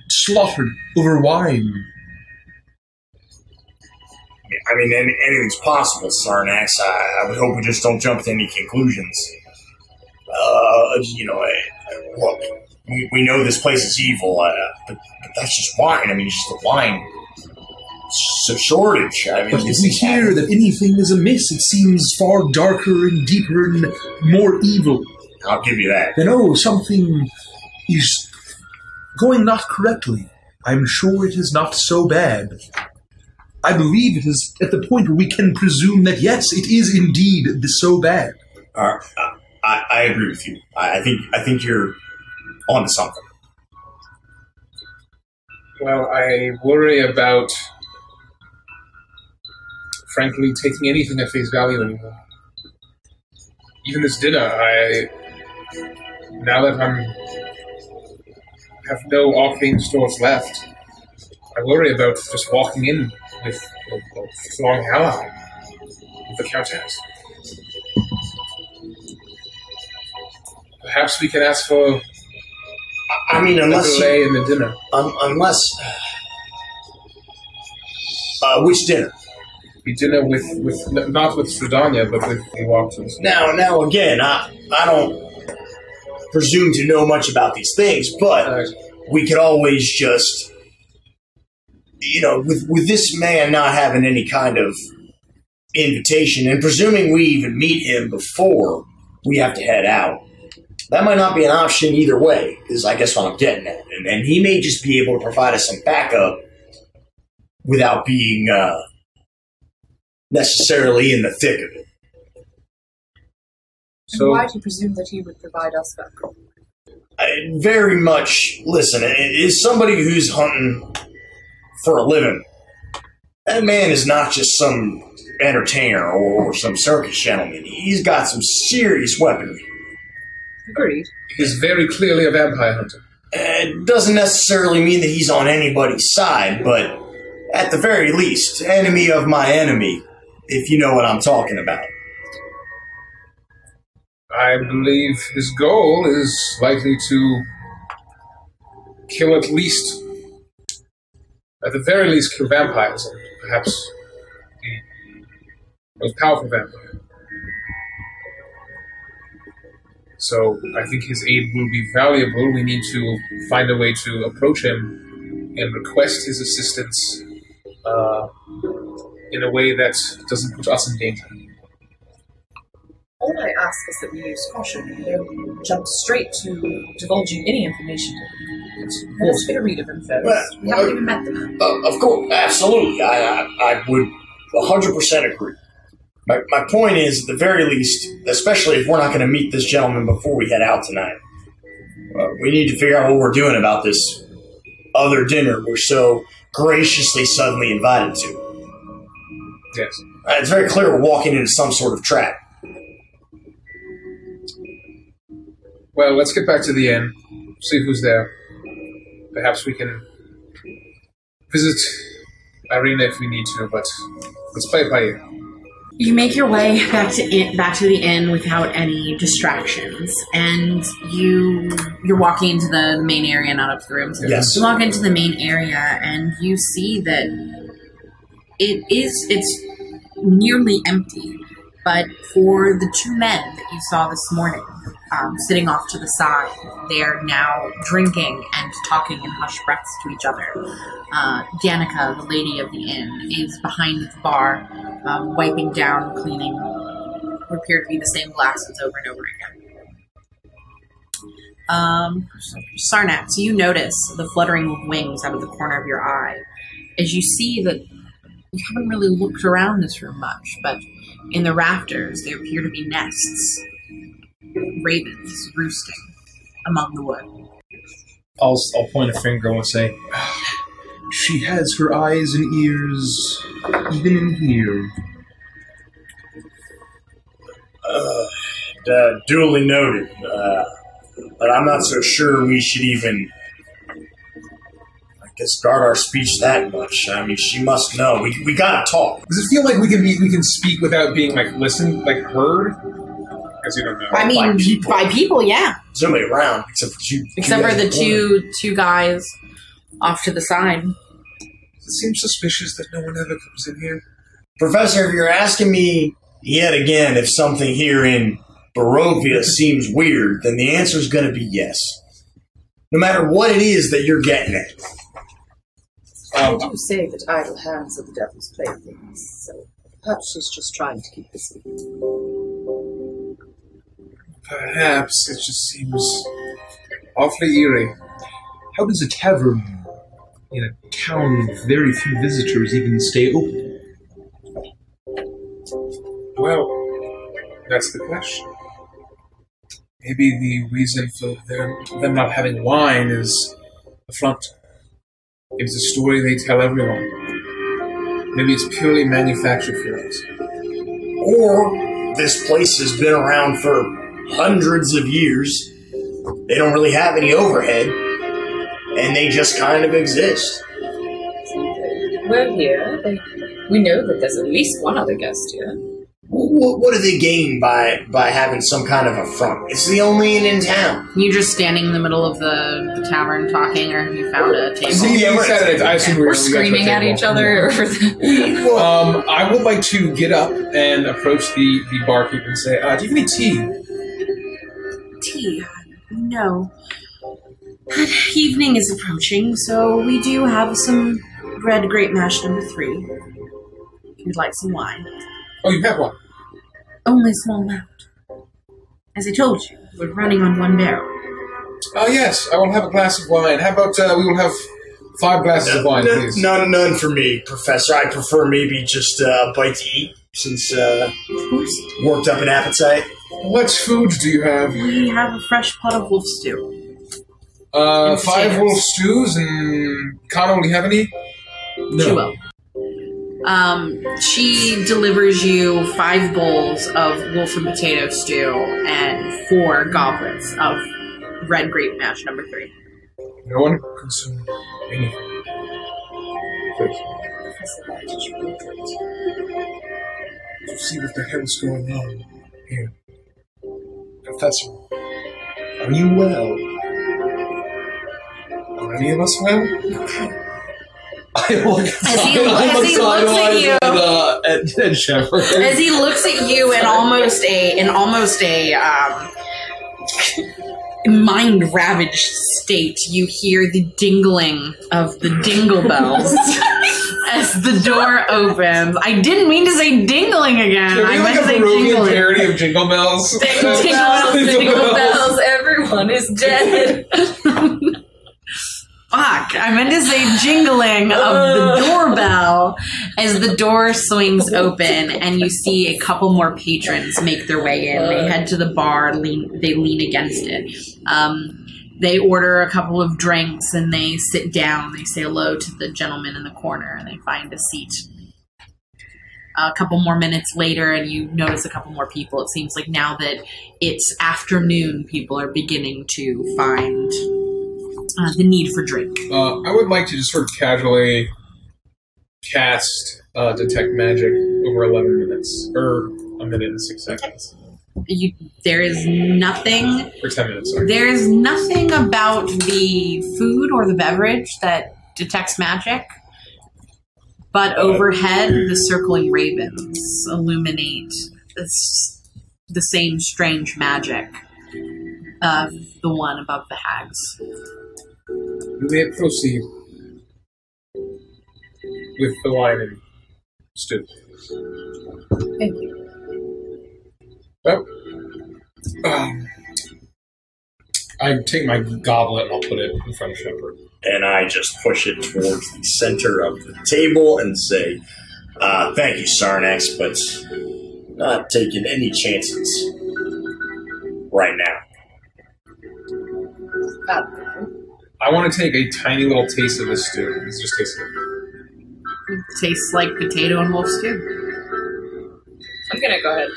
S5: slaughtered over wine.
S3: I mean, any, anything's possible, Sarnax. I, I would hope we just don't jump to any conclusions. Uh, you know, I, look, we, we know this place is evil, uh, but, but that's just wine. I mean, it's just a wine s- shortage. I mean,
S5: But if we hear
S3: happen.
S5: that anything is amiss, it seems far darker and deeper and more evil.
S3: I'll give you that.
S5: Then, oh, something is going not correctly. I'm sure it is not so bad. I believe it is at the point where we can presume that yes, it is indeed so bad.
S3: Uh, I, I agree with you. I, I think I think you're on to something.
S4: Well, I worry about, frankly, taking anything at face value anymore. Even this dinner, I now that I'm have no arcane stores left, I worry about just walking in with a, a strong ally with the Countess. Perhaps we can ask for
S3: I, mean,
S4: a
S3: unless you,
S4: delay in the dinner.
S3: un, unless uh, which dinner?
S4: We dinner with, with not with Strahdanya, but with the Waltons.
S3: Now, now again, I I don't presume to know much about these things, but
S4: Uh,
S3: we could always just, you know, with with this man not having any kind of invitation, and presuming we even meet him before we have to head out, that might not be an option either way. Is I guess what I'm getting at, and, and he may just be able to provide us some backup without being uh, necessarily in the thick of it.
S4: so
S7: and why do you presume that he would provide us backup?
S3: I very much listen. Is somebody who's hunting for a living. That man is not just some entertainer or, or some circus gentleman. He's got some serious weaponry.
S7: Agreed.
S4: he's very clearly a vampire hunter.
S3: It doesn't necessarily mean that he's on anybody's side, but at the very least, enemy of my enemy, if you know what I'm talking about.
S4: I believe his goal is likely to kill at least, at the very least, kill vampires, perhaps the most powerful vampire. So I think his aid will be valuable. We need to find a way to approach him and request his assistance uh, in a way that doesn't put us in danger.
S7: All I ask is that we use caution and don't jump straight to divulging any information to them. Let us get a read of them first.
S3: Well,
S7: we haven't
S3: uh,
S7: even met them.
S3: Uh, of course, absolutely. I, I, I would 100% agree. My, my point is, at the very least, especially if we're not going to meet this gentleman before we head out tonight, uh, we need to figure out what we're doing about this other dinner we're so graciously suddenly invited to.
S4: Yes.
S3: Uh, It's very clear we're walking into some sort of trap.
S4: Well, let's get back to the inn. See who's there. Perhaps we can visit Ireena if we need to, but let's play it by ear.
S2: You make your way back to in, back to the inn without any distractions, and you you're walking into the main area, not up the rooms.
S3: Yes.
S2: You walk into the main area, and you see that it is it's nearly empty, but for the two men that you saw this morning, um, sitting off to the side, they are now drinking and talking in hushed breaths to each other. Uh, Danica, the lady of the inn, is behind the bar, um, wiping down, cleaning appear to be the same glasses over and over again. Um, Sarnax, you notice the fluttering of wings out of the corner of your eye as you see that you haven't really looked around this room much, but in the rafters there appear to be nests, ravens roosting among the wood.
S5: I'll, I'll point a finger and say, [SIGHS] She has her eyes and ears, even in here.
S3: Uh, uh, duly noted. Uh, but I'm not so sure we should even, I guess, guard our speech that much. I mean, she must know. We, we gotta talk.
S4: Does it feel like we can be we can speak without being like listened, like heard? Because you don't know.
S2: I mean,
S3: by people.
S2: by people, yeah.
S3: There's nobody around except for you.
S2: Except for the
S3: guys.
S2: two two guys off to the side.
S4: It seems suspicious that no one ever comes in here.
S3: Professor, if you're asking me yet again if something here in Barovia seems weird, then the answer is going to be yes. No matter what it is that you're getting at.
S7: They
S4: Um,
S7: do say that idle hands are the devil's playthings, so perhaps she's just trying to keep us
S4: perhaps it just seems awfully eerie.
S5: How does a tavern in a town with very few visitors even stay open?
S4: Well, that's the question. Maybe the reason for their, them not having wine is a front. It's a story they tell everyone. Maybe it's purely manufactured for us.
S3: Or this place has been around for hundreds of years. They don't really have any overhead, and they just kind of exist.
S7: We're here. They, we know that there's at least one other guest here.
S3: What, what do they gain by by having some kind of a front? It's the only inn in town.
S2: You're just standing in the middle of the, the tavern talking, or have you found a table?
S3: See, yeah, we're-
S4: said it. I assume we
S6: We're
S4: were we got
S6: screaming at
S4: table.
S6: each other. [LAUGHS]
S4: Um, I would like to get up and approach the, the barkeep and say, uh, "Do you have any tea?"
S2: Tea? No. But Evening is approaching, so we do have some red grape mash number three. If you'd like some wine.
S4: Oh, you have one.
S2: Only a small amount. As I told you, we're running on one barrel.
S4: Oh yes, I will have a glass of wine. How about uh, we will have five glasses of wine,
S3: None,
S4: please?
S3: none, none for me, Professor. I prefer maybe just uh, a bite to eat, since uh, worked up an appetite.
S4: What foods do you have?
S2: We have a fresh pot of wolf stew.
S4: Uh,
S2: And
S4: five
S2: potatoes.
S4: wolf stews and Connor, will you have any?
S2: She will. Um, she delivers you five bowls of wolf and potato stew and four goblets of red grape mash number three.
S4: No one consume anything. Please. To see what the hell is going on here. Professor,
S5: Are you well?
S4: are any of us well?
S5: I look
S2: As he- [LAUGHS] as he looks at you-
S5: at, uh, at, at Shepard.
S2: As he looks at you in almost a in almost a um, mind ravaged state, you hear the dingling of the dingle bells [LAUGHS] as the door opens. I didn't mean to say dingling again.
S4: Can we
S2: I
S4: like
S2: meant
S4: a
S2: to say
S4: Barovian
S2: jingling.
S4: parody of Jingle Bells? [LAUGHS]
S2: Jingle bells, jingle bells.
S7: everyone is dead. [LAUGHS]
S2: Fuck, I meant to say jingling of the doorbell as the door swings open and you see a couple more patrons make their way in. They head to the bar, lean, they lean against it. Um, they order a couple of drinks and they sit down. They say hello to the gentleman in the corner and they find a seat. a couple more minutes later and you notice a couple more people. It seems like now that it's afternoon, people are beginning to find uh, the need for drink.
S4: Uh, I would like to just sort of casually cast uh, detect magic over 11 minutes, or a minute and six seconds,
S2: You, there is nothing
S4: or 10 minutes. Sorry.
S2: There's nothing about the food or the beverage that detects magic, but overhead, the circling ravens illuminate this, the same strange magic of the one above the hags.
S4: You may proceed with the wine and stew.
S7: Thank you.
S4: Well, um, I take my goblet and I'll put it in front of Shepard.
S3: and I just push it towards the center of the table and say, uh, "Thank you, Sarnax, but not taking any chances right now."
S7: Uh,
S4: I want to take a tiny little taste of this stew. It's just taste it.
S2: tastes like potato and wolf stew.
S6: I'm gonna go ahead.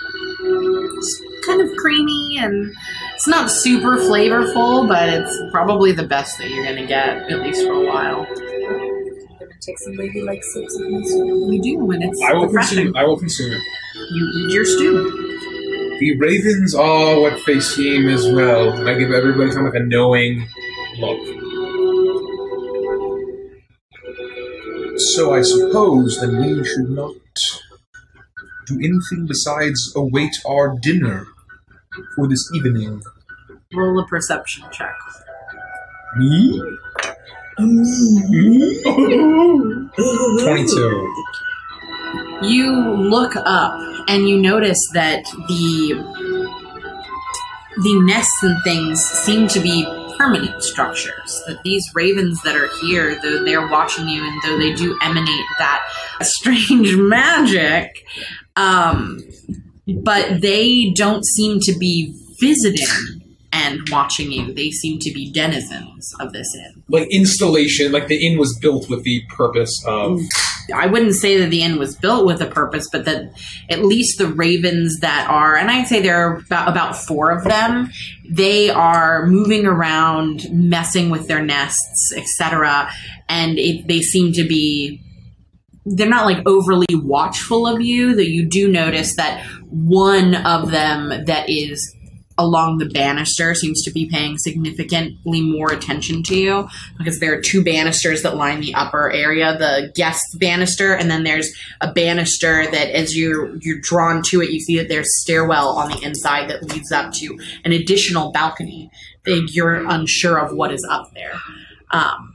S2: It's kind of creamy and it's not super flavorful, but it's probably the best that you're gonna get, at least for a while.
S7: gonna take some ladylike sips of this.
S2: You do when it's
S4: I will
S2: refreshing.
S4: consume. I will consume it.
S2: You eat your stew.
S4: The ravens are what they seem as well. And I give everybody kind of like a knowing look.
S5: So I suppose then we should not do anything besides await our dinner for this evening.
S2: Roll a perception check.
S5: Me?
S4: Twenty-two.
S2: You look up and you notice that the the nests and things seem to be permanent structures. That these ravens that are here, though they're watching you and though they do emanate that [LAUGHS] strange magic, um, but they don't seem to be visiting and watching you. They seem to be denizens of this inn.
S4: Like installation, like the inn was built with the purpose of.
S2: I wouldn't say that the inn was built with a purpose, but that at least the ravens that are, and I'd say there are about, about four of them, they are moving around, messing with their nests, etc. And it, they seem to be, they're not like overly watchful of you, though you do notice that one of them that is along the banister seems to be paying significantly more attention to you because there are two banisters that line the upper area the guest banister and then there's a banister that as you're you're drawn to it you see that there's stairwell on the inside that leads up to an additional balcony. That you're unsure of what is up there. Um,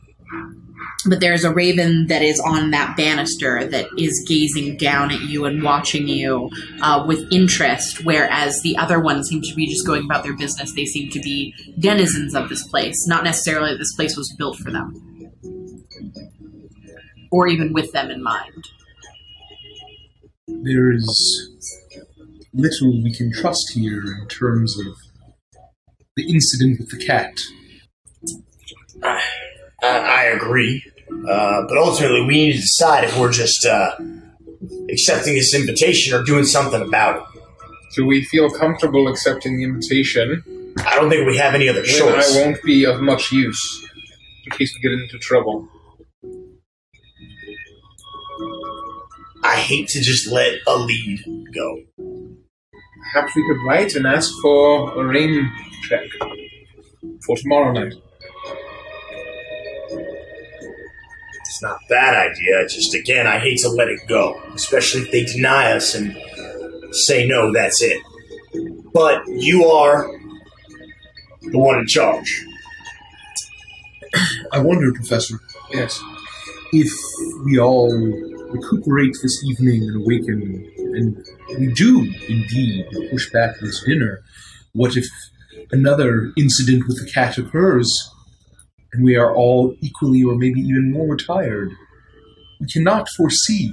S2: but there's a raven that is on that banister that is gazing down at you and watching you uh, with interest, whereas the other ones seem to be just going about their business. They seem to be denizens of this place, not necessarily that this place was built for them, or even with them in mind.
S5: There is little we can trust here in terms of the incident with the cat.
S3: I, I agree, uh, but ultimately we need to decide if we're just uh, accepting this invitation or doing something about it.
S4: Do we feel comfortable accepting the invitation?
S3: I don't think we have any other
S4: Then
S3: choice.
S4: I won't be of much use in case we get into trouble.
S3: I hate to just let a lead go.
S4: Perhaps we could write and ask for a rain check for tomorrow night.
S3: It's not a bad idea. Just again, I hate to let it go, especially if they deny us and say no. That's it. But you are the one in charge. [CLEARS THROAT]
S5: I wonder, Professor,
S4: Yes.
S5: if we all recuperate this evening and awaken, and we do indeed push back this dinner, what if another incident with the cat occurs and we are all equally or maybe even more tired? We cannot foresee.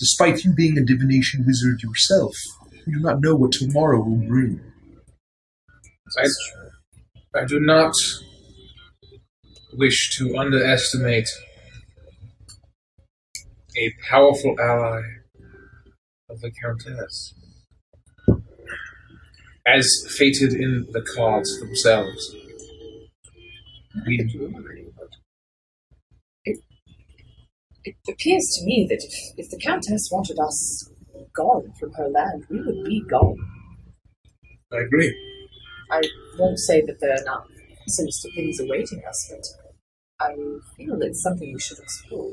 S5: Despite you being a divination wizard yourself, you do not know what tomorrow will bring.
S4: I, I do not wish to underestimate a powerful ally of the Countess. As fated in the cards themselves. We,
S7: It appears to me that if, if the Countess wanted us gone from her land, we would be gone.
S4: I agree.
S7: I won't say that there are not sinister things awaiting us, but I feel it's something we should explore.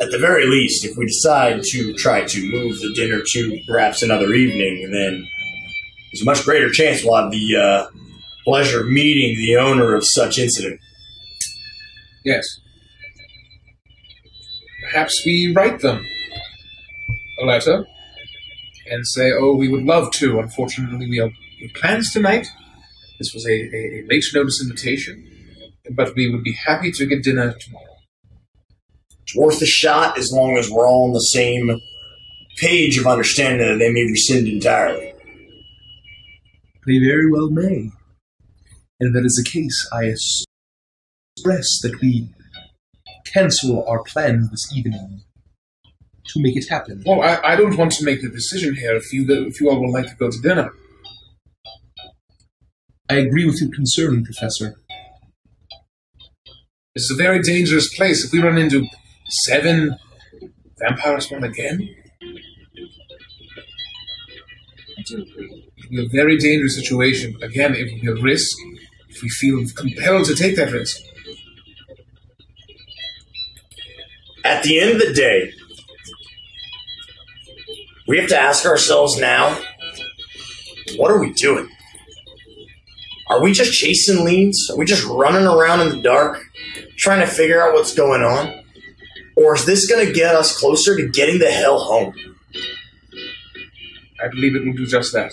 S3: At the very least, if we decide to try to move the dinner to perhaps another evening, then there's a much greater chance we'll have the uh, pleasure of meeting the owner of such incident.
S4: Yes. Perhaps we write them a letter and say, oh, we would love to. Unfortunately, we have we plans tonight. This was a, a, a late notice invitation, but we would be happy to get dinner tomorrow.
S3: It's worth a shot as long as we're all on the same page of understanding that they may rescind entirely.
S4: They very well may. And if that is the case, I express that we cancel our plans this evening to make it happen. Well, I, I don't want to make the decision here if you if you all would like to go to dinner. I agree with your concern, Professor. This is a very dangerous place. If we run into seven vampires one again,
S7: I do agree.
S4: it will be a very dangerous situation. Again, it will be a risk if we feel compelled to take that risk.
S3: At the end of the day, we have to ask ourselves now what are we doing? Are we just chasing leads? Are we just running around in the dark trying to figure out what's going on? Or is this going to get us closer to getting the hell home?
S4: I believe it will do just that.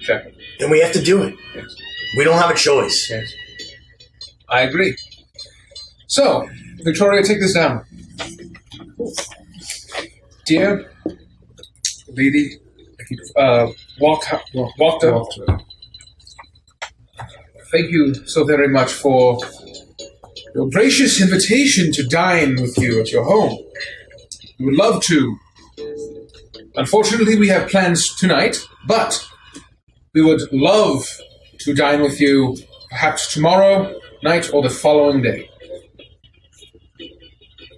S4: Shepard.
S3: Then we have to do it.
S4: Yes.
S3: We don't have a choice.
S4: Yes. I agree. So, Victoria, take this down. Dear lady, uh, walk, walk, walk Thank you so very much for your gracious invitation to dine with you at your home. We would love to. Unfortunately, we have plans tonight, but we would love to dine with you perhaps tomorrow night or the following day.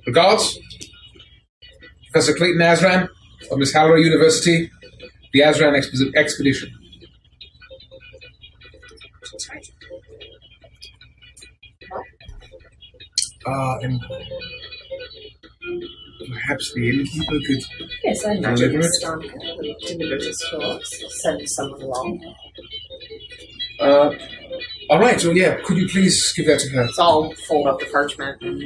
S4: Regards, Professor Clayton Azran of Miss Halloran University, the Azran Expo- Expedition. Uh, and perhaps the innkeeper could.
S7: Yes, I imagine
S4: Deliver it?
S7: Stanka would deliver this for us. Send someone along.
S4: Uh, all right. So yeah, could you please give that to her?
S2: So I'll fold up the parchment. And,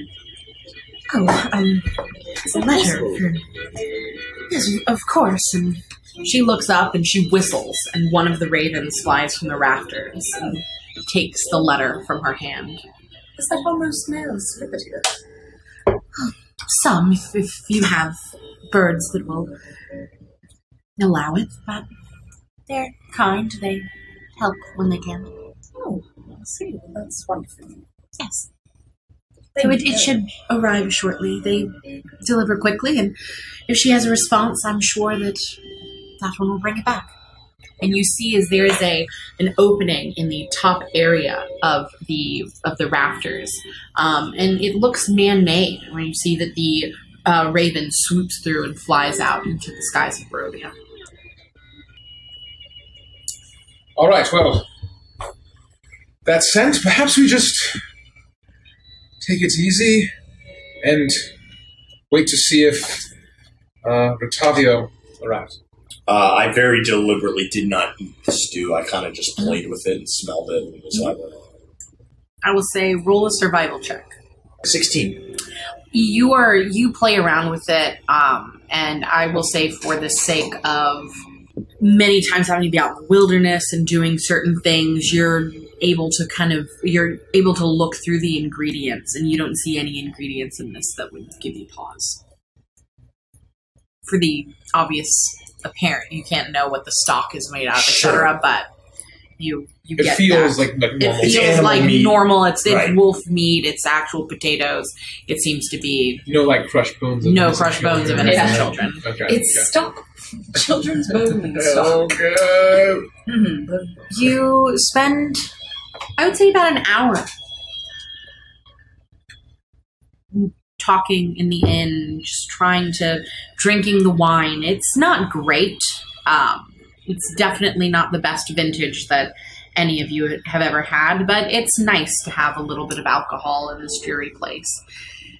S9: Oh, um, it's a letter for. Yes, of course. And
S2: she looks up and she whistles, and one of the ravens flies from the rafters and takes the letter from her hand.
S7: Is that one most males live it here?
S9: some, if, if you have birds that will allow it, but they're kind. They help when they can.
S7: Oh, I see. That's wonderful.
S9: Yes. So it, it should arrive shortly. They deliver quickly, and if she has a response, I'm sure that that one will bring it back.
S2: and you see as there is a an opening in the top area of the of the rafters, um, and it looks man-made. When you see that the uh, raven swoops through and flies out into the skies of Barovia.
S4: All right. Well, that sent. Perhaps we just take it easy and wait to see if uh, Rictavio arrives.
S3: Uh, I very deliberately did not eat the stew. I kind of just played with it and smelled it and was like,
S2: I will say roll a survival check.
S3: 16.
S2: you are you play around with it um, and i will say for the sake of many times having to be out in the wilderness and doing certain things you're able to kind of you're able to look through the ingredients and you don't see any ingredients in this that would give you pause for the obvious apparent you can't know what the stock is made out of
S3: Sure.
S2: etc but You you
S4: It
S2: get
S4: feels
S2: that.
S4: like like
S2: it
S4: normal.
S3: It's
S2: feels like
S3: meat.
S2: normal. It's it's
S3: Right.
S2: wolf meat. It's actual potatoes. It seems to be
S4: no like crushed bones. Of
S2: no
S4: innocent
S2: crushed bones of
S4: children.
S2: innocent
S6: Yeah.
S2: children.
S4: Okay.
S6: It's stock. Children's bones. Stock.
S4: okay.
S6: Mhm.
S2: You spend, I would say, about an hour talking in the inn, just trying to drinking the wine. It's not great. Um, it's definitely not the best vintage that any of you have ever had, but it's nice to have a little bit of alcohol in this dreary place.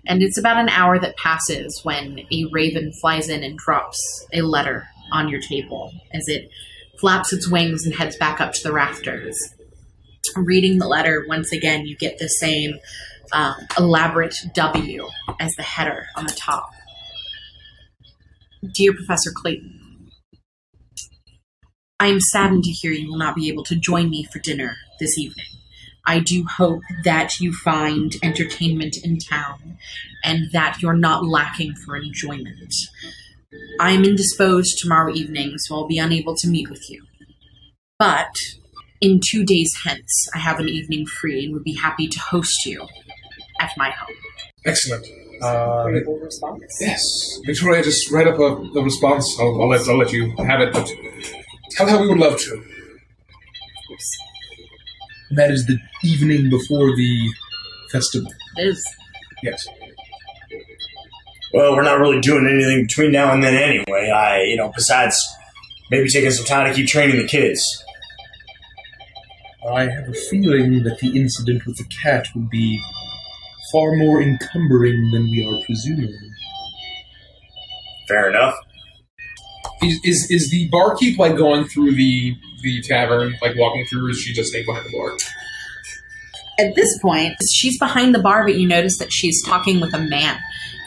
S2: And it's about an hour that passes when a raven flies in and drops a letter on your table as it flaps its wings and heads back up to the rafters. Reading the letter, once again, you get the same um, elaborate W as the header on the top. Dear Professor Clayton, I am saddened to hear you will not be able to join me for dinner this evening. I do hope that you find entertainment in town and that you're not lacking for enjoyment. I am indisposed tomorrow evening, so I'll be unable to meet with you. But in two days hence, I have an evening free and would be happy to host you at my home.
S4: Excellent. Uh,
S6: response.
S4: yes, Victoria, just write up a, a response. I'll, I'll let I'll let you have it, but tell her we would love to.
S5: That is the evening before the festival.
S2: It is.
S4: Yes.
S3: Well, we're not really doing anything between now and then anyway. I, you know, besides maybe taking some time to keep training the kids.
S5: I have a feeling that the incident with the cat will be far more encumbering than we are presuming.
S3: Fair enough.
S4: Is, is the barkeep like going through the the tavern, like walking through, or is she just staying behind the bar?
S2: At this point, she's behind the bar, but you notice that she's talking with a man.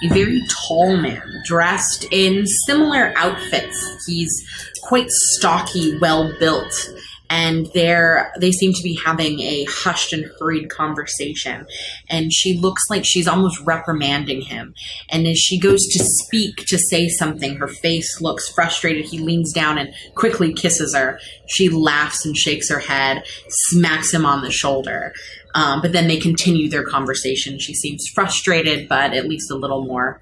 S2: A very tall man, dressed in similar outfits. He's quite stocky, well built, and they're they seem to be having a hushed and hurried conversation. And she looks like she's almost reprimanding him. And as she goes to speak to say something, her face looks frustrated. He leans down and quickly kisses her. She laughs and shakes her head, smacks him on the shoulder. Um, but then they continue their conversation. She seems frustrated, but at least a little more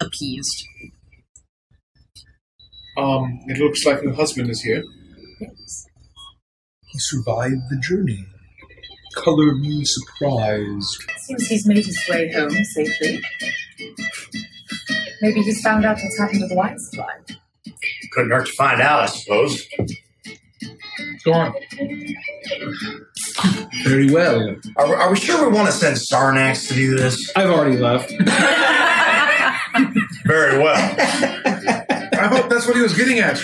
S2: appeased.
S4: Um, it looks like her husband is here.
S5: He survived the journey. Color me surprised.
S6: Seems he's made his way home safely. Maybe he's found out what's happened to the wine supply.
S3: Couldn't hurt to find out, I suppose.
S4: Go on.
S5: Very well.
S3: Are, we- are we sure we want to send Sarnax to do this?
S10: I've already left. [LAUGHS]
S3: Very well.
S4: I hope that's what he was getting at.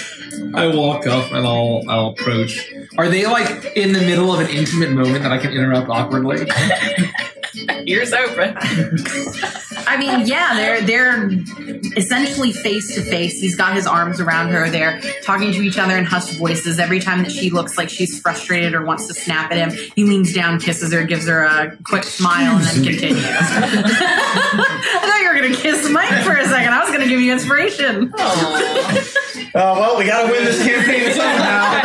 S10: I walk up and I'll I'll approach. Are they like in the middle of an intimate moment that I can interrupt awkwardly? [LAUGHS] [LAUGHS]
S2: Ears open. I mean, yeah, they're they're essentially face to face. He's got his arms around her. They're talking to each other in hushed voices. Every time that she looks like she's frustrated or wants to snap at him, he leans down, kisses her, gives her a quick smile, and then continues. [LAUGHS] I thought you were gonna kiss Mike for a second. I was gonna give you inspiration.
S3: Uh, well, we got to win this campaign somehow.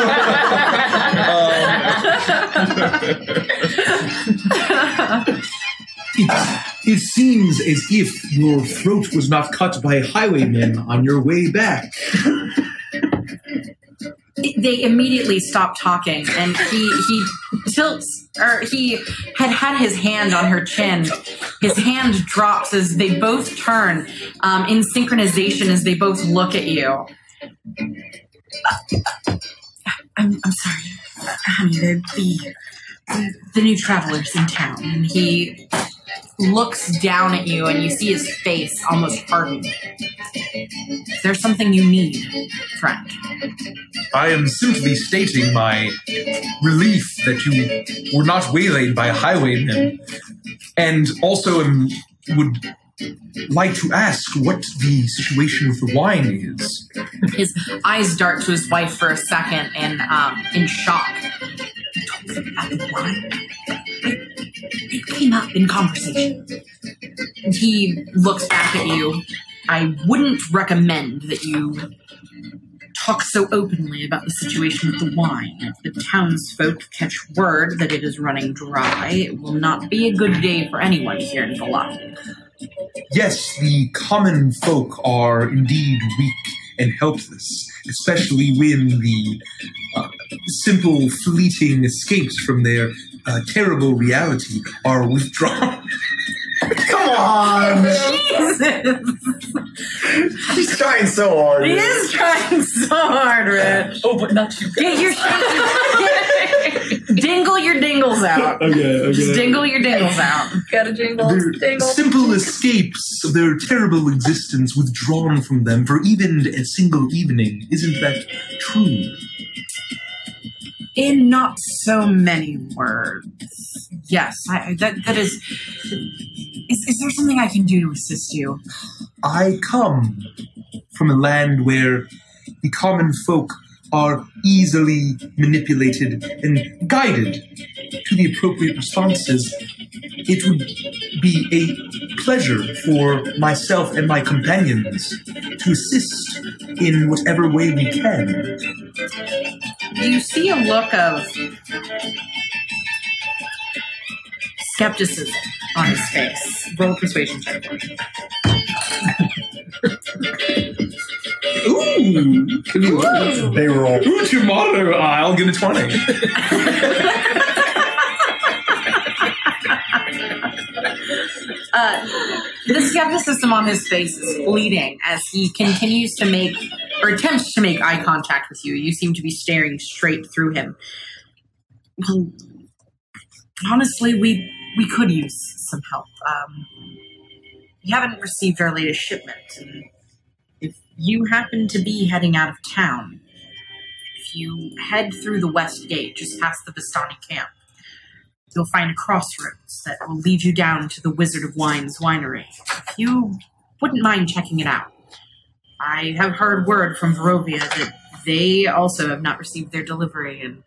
S3: [LAUGHS]
S5: It, it seems as if your throat was not cut by highwaymen on your way back.
S2: they immediately stop talking and he he tilts or he had had his hand on her chin. His hand drops as they both turn um, in synchronization as they both look at you. I'm, I'm sorry. Honey they're the the new travelers in town and he looks down at you and you see his face almost harden is there something you need friend
S5: I am simply stating my relief that you were not waylaid by highwaymen, and also am, would like to ask what the situation with the wine is.
S2: his eyes dart to his wife for a second and um, in shock. Them about the wine. It, came up in conversation. He looks back at you. I wouldn't recommend that you talk so openly about the situation with the wine. If the townsfolk catch word that it is running dry, it will not be a good day for anyone here in Vallaki.
S5: Yes, the common folk are indeed weak and helpless, especially when the uh, simple, fleeting escapes from their uh, terrible reality are withdrawn. [LAUGHS]
S3: Come on!
S2: Jesus!
S3: He's trying so hard.
S2: He is trying so hard, Rich.
S6: Oh, but not you.
S2: Get your get, dingle your dingles out. [LAUGHS]
S5: Okay,
S2: Just dingle your dingles out.
S6: Gotta jingle,
S5: Their
S6: jingle.
S5: simple escapes of their terrible existence withdrawn from them for even a single evening. Isn't that true?
S2: In not so many words. Yes, I, that that is, is. Is there something I can do to assist you?
S5: I come from a land where the common folk are easily manipulated and guided to the appropriate responses. It would be a pleasure for myself and my companions to assist in whatever way we can.
S2: Do you see a look of skepticism on his face. Roll persuasion check. [LAUGHS] for me.
S10: Ooh, could be worse.
S3: They roll.
S10: Ooh, tomorrow I'll get a twenty. [LAUGHS]
S2: Uh, the skepticism on his face is fleeting as he continues to make or attempts to make eye contact with you. You seem to be staring straight through him. Well, honestly, we we could use some help. Um, we haven't received our latest shipment, and if you happen to be heading out of town, if you head through the west gate, just past the Vistani camp, you'll find a crossroads that will lead you down to the Wizard of Wines winery. If you wouldn't mind checking it out. I have heard word from Barovia that they also have not received their delivery, and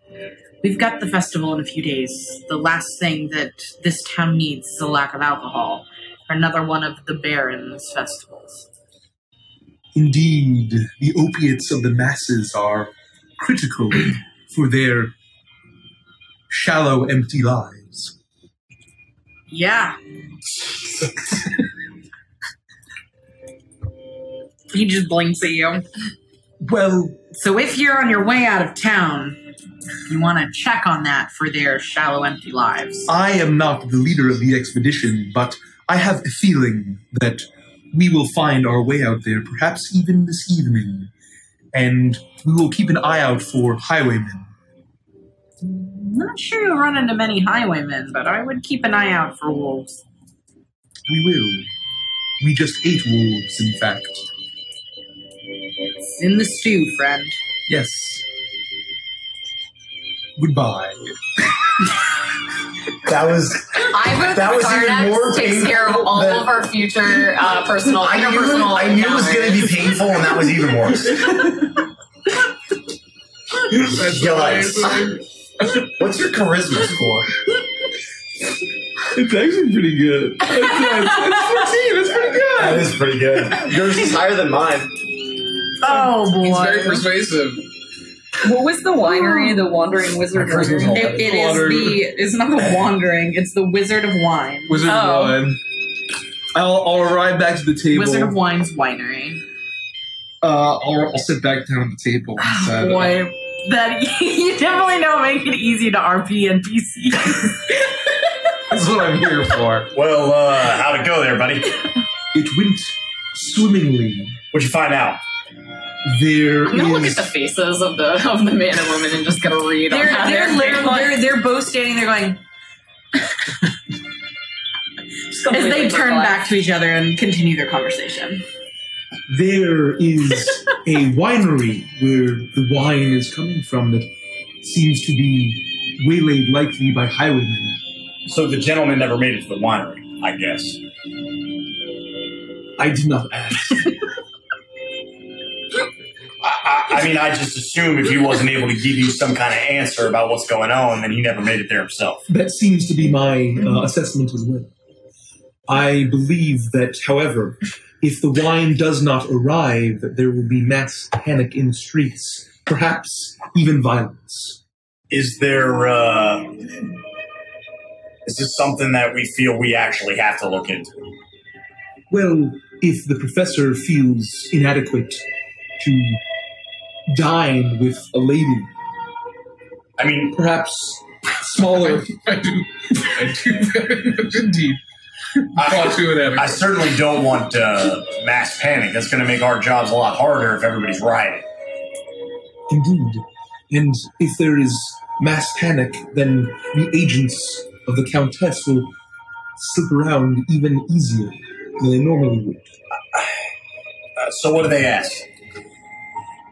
S2: we've got the festival in a few days. The last thing that this town needs is a lack of alcohol another one of the Baron's festivals.
S5: Indeed, the opiates of the masses are critical for their shallow, empty lives.
S2: Yeah. he just blinks at you.
S5: Well,
S2: So if you're on your way out of town, you want to check on that for their shallow, empty lives.
S5: I am not the leader of the expedition, but I have a feeling that we will find our way out there, perhaps even this evening. And we will keep an eye out for highwaymen.
S2: I'm not sure you'll run into many highwaymen, but I would keep an eye out for wolves.
S5: We will. We just ate wolves, in fact.
S2: It's in the stew, friend.
S5: Yes. Goodbye. [LAUGHS]
S3: That was.
S6: I vote
S3: That was even more
S6: takes
S3: painful
S6: care of all
S3: than-
S6: of our future uh, personal,
S3: I knew,
S6: interpersonal
S3: I knew it was going to be painful, and that was even worse. Yikes. What's your charisma score?
S10: It's actually pretty good. It's, it's 14. It's pretty good.
S3: is pretty good. Yours is higher than mine.
S2: Oh boy.
S4: He's very persuasive.
S6: What was the winery? The Wandering Wizard.
S3: My charisma's
S6: Winery?
S2: It, it is the. It's not the wandering. It's the Wizard of Wine.
S10: Wizard
S6: Oh.
S10: of Wine. I'll, I'll arrive back to the table.
S2: Wizard of Wine's winery.
S10: Uh, I'll, I'll sit back down at the table. And said,
S2: Boy, that [LAUGHS] you definitely don't make it easy to RP NPCs. [LAUGHS]
S10: That's what I'm here for.
S3: Well, uh, how'd it go there, buddy?
S5: It went swimmingly.
S3: What'd you find out?
S5: There
S6: I'm gonna look at the faces of the of the man and woman and just gonna read
S2: they're
S6: on
S2: they're
S6: they're,
S2: they're, they're both standing there going as they turn back to each other and continue their conversation.
S5: there is a winery where the wine is coming from that seems to be waylaid likely by highwaymen.
S3: So the gentleman never made it to the winery, I guess.
S5: I did not ask. [LAUGHS]
S3: I, I, I mean, I just assume if he wasn't able to give you some kind of answer about what's going on, then he never made it there himself.
S5: That seems to be my uh, assessment as well. I believe that, however, if the wine does not arrive, there will be mass panic in the streets, perhaps even violence.
S3: Is there, uh, is this something that we feel we actually have to look into?
S5: Well, if the professor feels inadequate to dine with a lady,
S3: I mean,
S5: perhaps smaller. [LAUGHS]
S4: I do, I do very much indeed.
S3: I,
S4: Want to inadequate.
S3: I certainly don't want uh, mass panic. That's going to make our jobs a lot harder if everybody's rioting.
S5: Indeed. And if there is mass panic, then the agents of the Countess will slip around even easier than they normally would.
S3: Uh, so, what do they ask?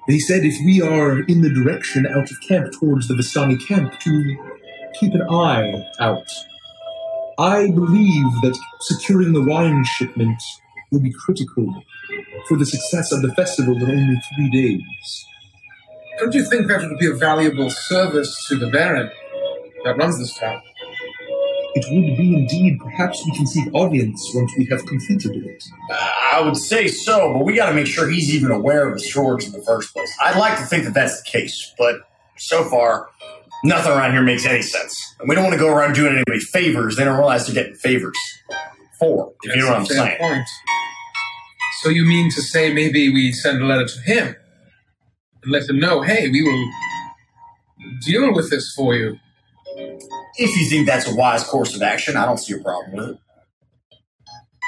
S5: They said if we are in the direction out of camp towards the Vistani camp to keep an eye out. I believe that securing the wine shipment will be critical for the success of the festival in only three days.
S4: Don't you think that would be a valuable service to the Baron that runs this town?
S5: It would be indeed. Perhaps we can seek audience once we have completed it.
S3: Uh, I would say so, but we got to make sure he's even aware of the shortage in the first place. I'd like to think that that's the case, but so far, nothing around here makes any sense. And we don't want to go around doing anybody favors. They don't realize they're getting favors for, if you know what I'm
S4: That's a fair
S3: saying.
S4: Point. So you mean to say maybe we send a letter to him and let him know, hey, we will deal with this for you.
S3: If you think that's a wise course of action, I don't see a problem with it.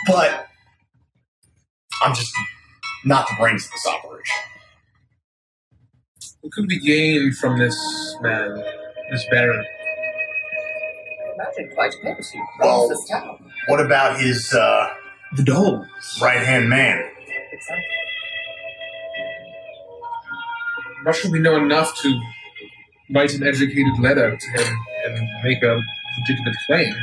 S3: But I'm just not the brains of this operation.
S4: What could we gain from this man, this Baron?
S7: Imagine quite a bit. He
S3: Well-
S7: this town.
S3: What about his uh,
S5: The dolls.
S3: right hand man?
S7: Exactly.
S4: Not sure we know enough to write an educated letter to him and make a legitimate claim.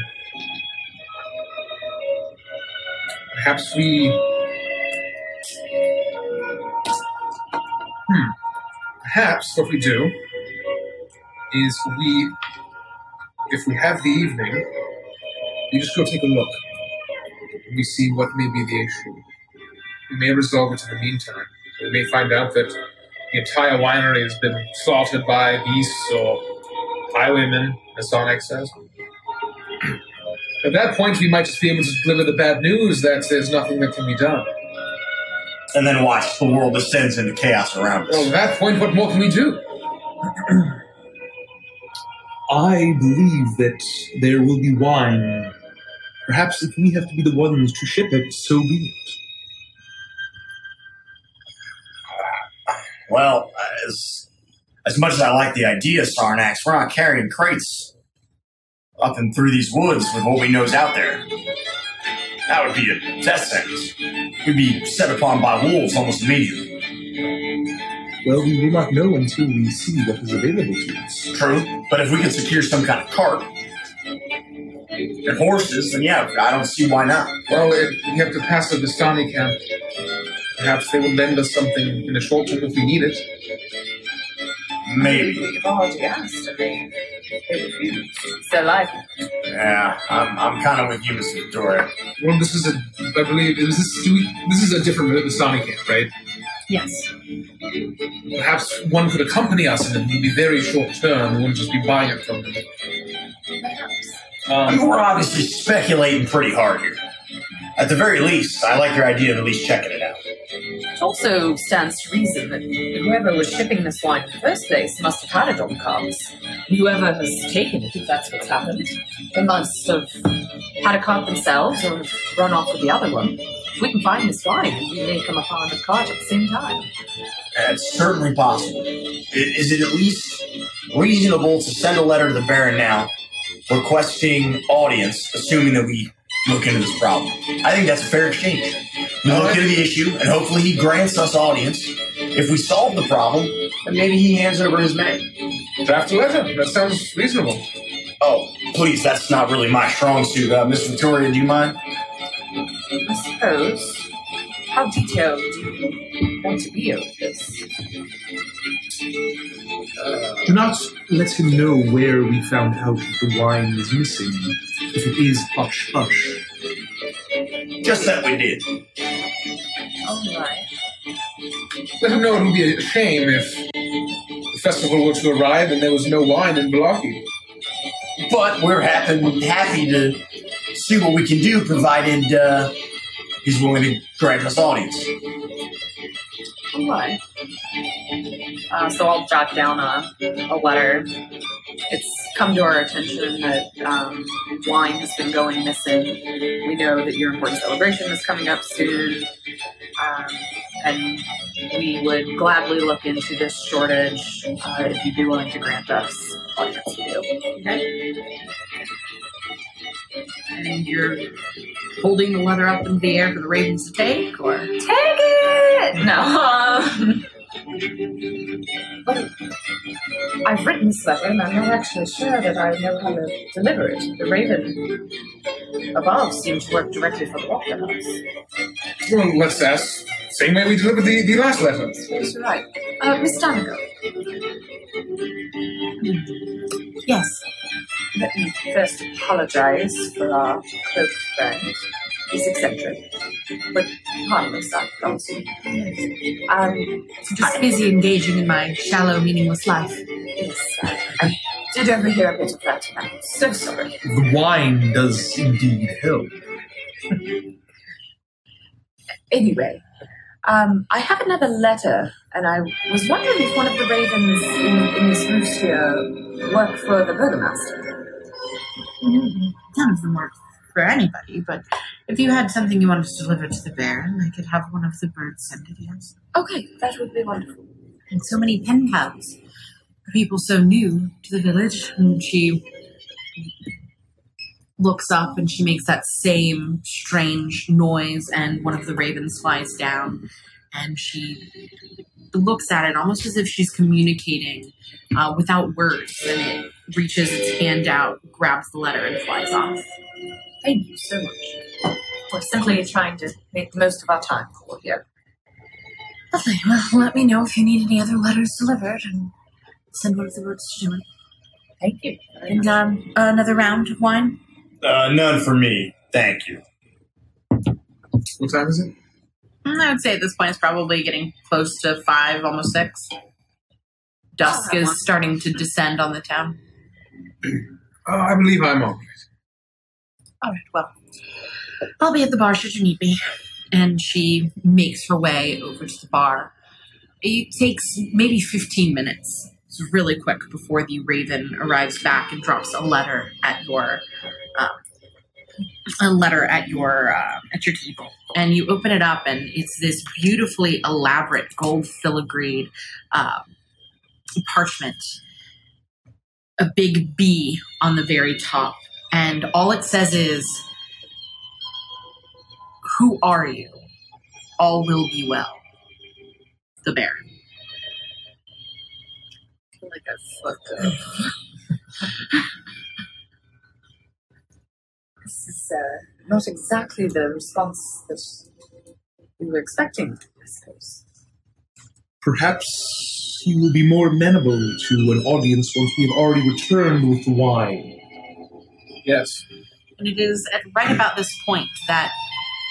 S4: Perhaps we. Hmm. Perhaps what we do is we, if we have the evening, we just go take a look. We see what may be the issue. We may resolve it in the meantime. We may find out that the entire winery has been slaughtered by beasts or highwaymen, as Sonic says. At that point, we might just be able to deliver the bad news that there's nothing that can be done.
S3: And then watch the world descends into chaos around us.
S4: Well, at that point, what more can we do? [CLEARS THROAT]
S5: I believe that there will be wine. Perhaps if we have to be the ones to ship it, so be it.
S3: Well, as as much as I like the idea, of Sarnax, we're not carrying crates up and through these woods with what we know's out there. That would be a death sentence. We'd be set upon by wolves almost immediately.
S5: Well, we will not know until we see what is available to us.
S3: True, but if we can secure some kind of cart and horses, then yeah, I don't see why not.
S4: Well, it, we have to pass the Vistani camp. Perhaps they will lend us something in the short term if we need it.
S3: Maybe.
S7: We've already asked, and they, they refused. So likely.
S3: Yeah, I'm, I'm kind of with you, Miss Victoria.
S4: Well, this is a, I believe, is this, do we, this is a different Vistani camp, right?
S6: Yes.
S4: Perhaps one could accompany us and it would be very short term. We wouldn't just be buying it from them.
S7: Perhaps.
S4: Um,
S3: we're obviously speculating pretty hard here. At the very least, I like your idea of at least checking it out.
S7: It also stands to reason that whoever was shipping this wine in the first place must have had it on carts. Whoever has taken it, if that's what's happened, they must have had a cart themselves or have run off with the other one. If we can find this wine, we may come upon a cart at the same time.
S3: It's certainly possible. Is it at least reasonable to send a letter to the Baron now, requesting audience, assuming that we look into this problem? I think that's a fair exchange. We look into the issue, and hopefully he grants us audience. If we solve the problem, then maybe he hands over his men.
S4: draft a letter. That sounds reasonable.
S3: Oh, please, that's not really my strong suit. Uh, Miss Victoria, do you mind?
S7: I suppose. How detailed do you want to be of this?
S5: Do not let him know where we found out that the wine is missing. If it is hush hush.
S3: Just that we did.
S7: All right.
S5: Let him know it would be a shame if the festival were to arrive and there was no wine in Vallaki.
S3: But we're happy, happy to see what we can do, provided uh, he's willing to grant us audience.
S7: Right. Uh, so I'll jot down a, a letter. It's come to our attention that um, wine has been going missing. We know that your important celebration is coming up soon. Um, and we would gladly look into this shortage uh, if you'd be willing to grant us audience with you. Okay?
S2: And you're holding the letter up in the air for the ravens to take, or
S7: Take it! No. [LAUGHS] Um, I've written this letter and I'm not actually sure that I know how to deliver it. The raven above seemed to work directly for the Wachter House.
S5: Well, let's ask. Same way we delivered the, the last letter.
S7: Yes, you're right. Uh, Miss Danica.
S2: yes,
S7: Let me first apologize for our cloaked friend. He's eccentric. But harmless, I promise you. Um,
S2: just busy engaging in my shallow, meaningless life.
S7: yes, I, I did overhear a bit of that, and I'm so sorry.
S5: The wine does indeed help. [LAUGHS]
S7: Anyway, um, I have another letter, and I was wondering if one of the ravens in, in this roost here work for the burgomaster.
S2: None of them work for anybody, but if you had something you wanted to deliver to the Baron, I could have one of the birds send it, yes.
S7: Okay, that would be wonderful.
S2: And so many pen pals. People so new to the village. And she looks up and she makes that same strange noise, and one of the ravens flies down, and she looks at it almost as if she's communicating uh, without words, and it reaches its hand out, grabs the letter, and flies off.
S7: Thank you so much. We're simply trying to make the most of our time for here.
S2: Lovely. Well, let me know if you need any other letters delivered, and send one of the birds to do.
S7: Thank you.
S2: And um, another round of wine.
S3: Uh, none for me. Thank you.
S5: What time is it?
S2: Mm, I would say at this point it's probably getting close to five, almost six. Dusk
S7: Oh, that
S2: is starting to descend on the town. [CLEARS THROAT]
S5: Uh, I believe I'm all right.
S2: All right, well, I'll be at the bar should you need me. And she makes her way over to the bar. It takes maybe 15 minutes. It's really quick before the raven arrives back and drops a letter at your uh, a letter at your uh, at your table. And you open it up, and it's this beautifully elaborate gold filigreed uh, parchment. A big B on the very top and all it says is, Who are you? All will be well. The Baron.
S7: Like a fuck up. this is uh, not exactly the response that we were expecting, I suppose.
S5: Perhaps he will be more amenable to an audience once we have already returned with the wine.
S4: Yes.
S2: And it is at right about this point that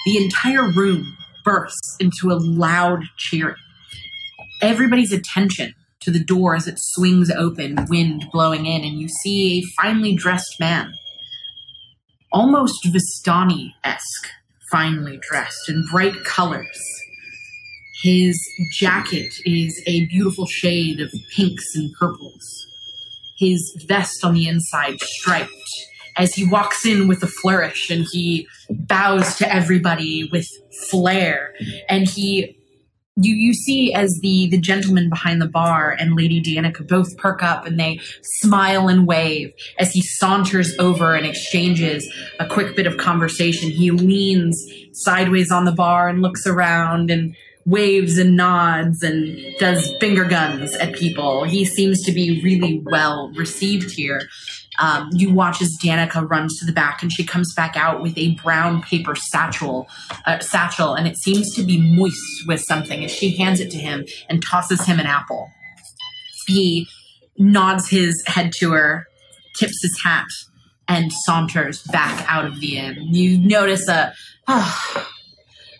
S2: the entire room bursts into a loud cheering. Everybody's attention to the door as it swings open, wind blowing in, and you see a finely dressed man, almost Vistani esque, finely dressed in bright colors. His jacket is a beautiful shade of pinks and purples. His vest on the inside striped as he walks in with a flourish and he bows to everybody with flair. And he you you see as the the gentleman behind the bar and lady danica both perk up and they smile and wave as he saunters over and exchanges a quick bit of conversation. He leans sideways on the bar and looks around and waves and nods and does finger guns at people. He seems to be really well received here um, you watch as Danica runs to the back and she comes back out with a brown paper satchel, uh, satchel, and it seems to be moist with something. As she hands it to him and tosses him an apple, he nods his head to her, tips his hat, and saunters back out of the inn. You notice a, ah,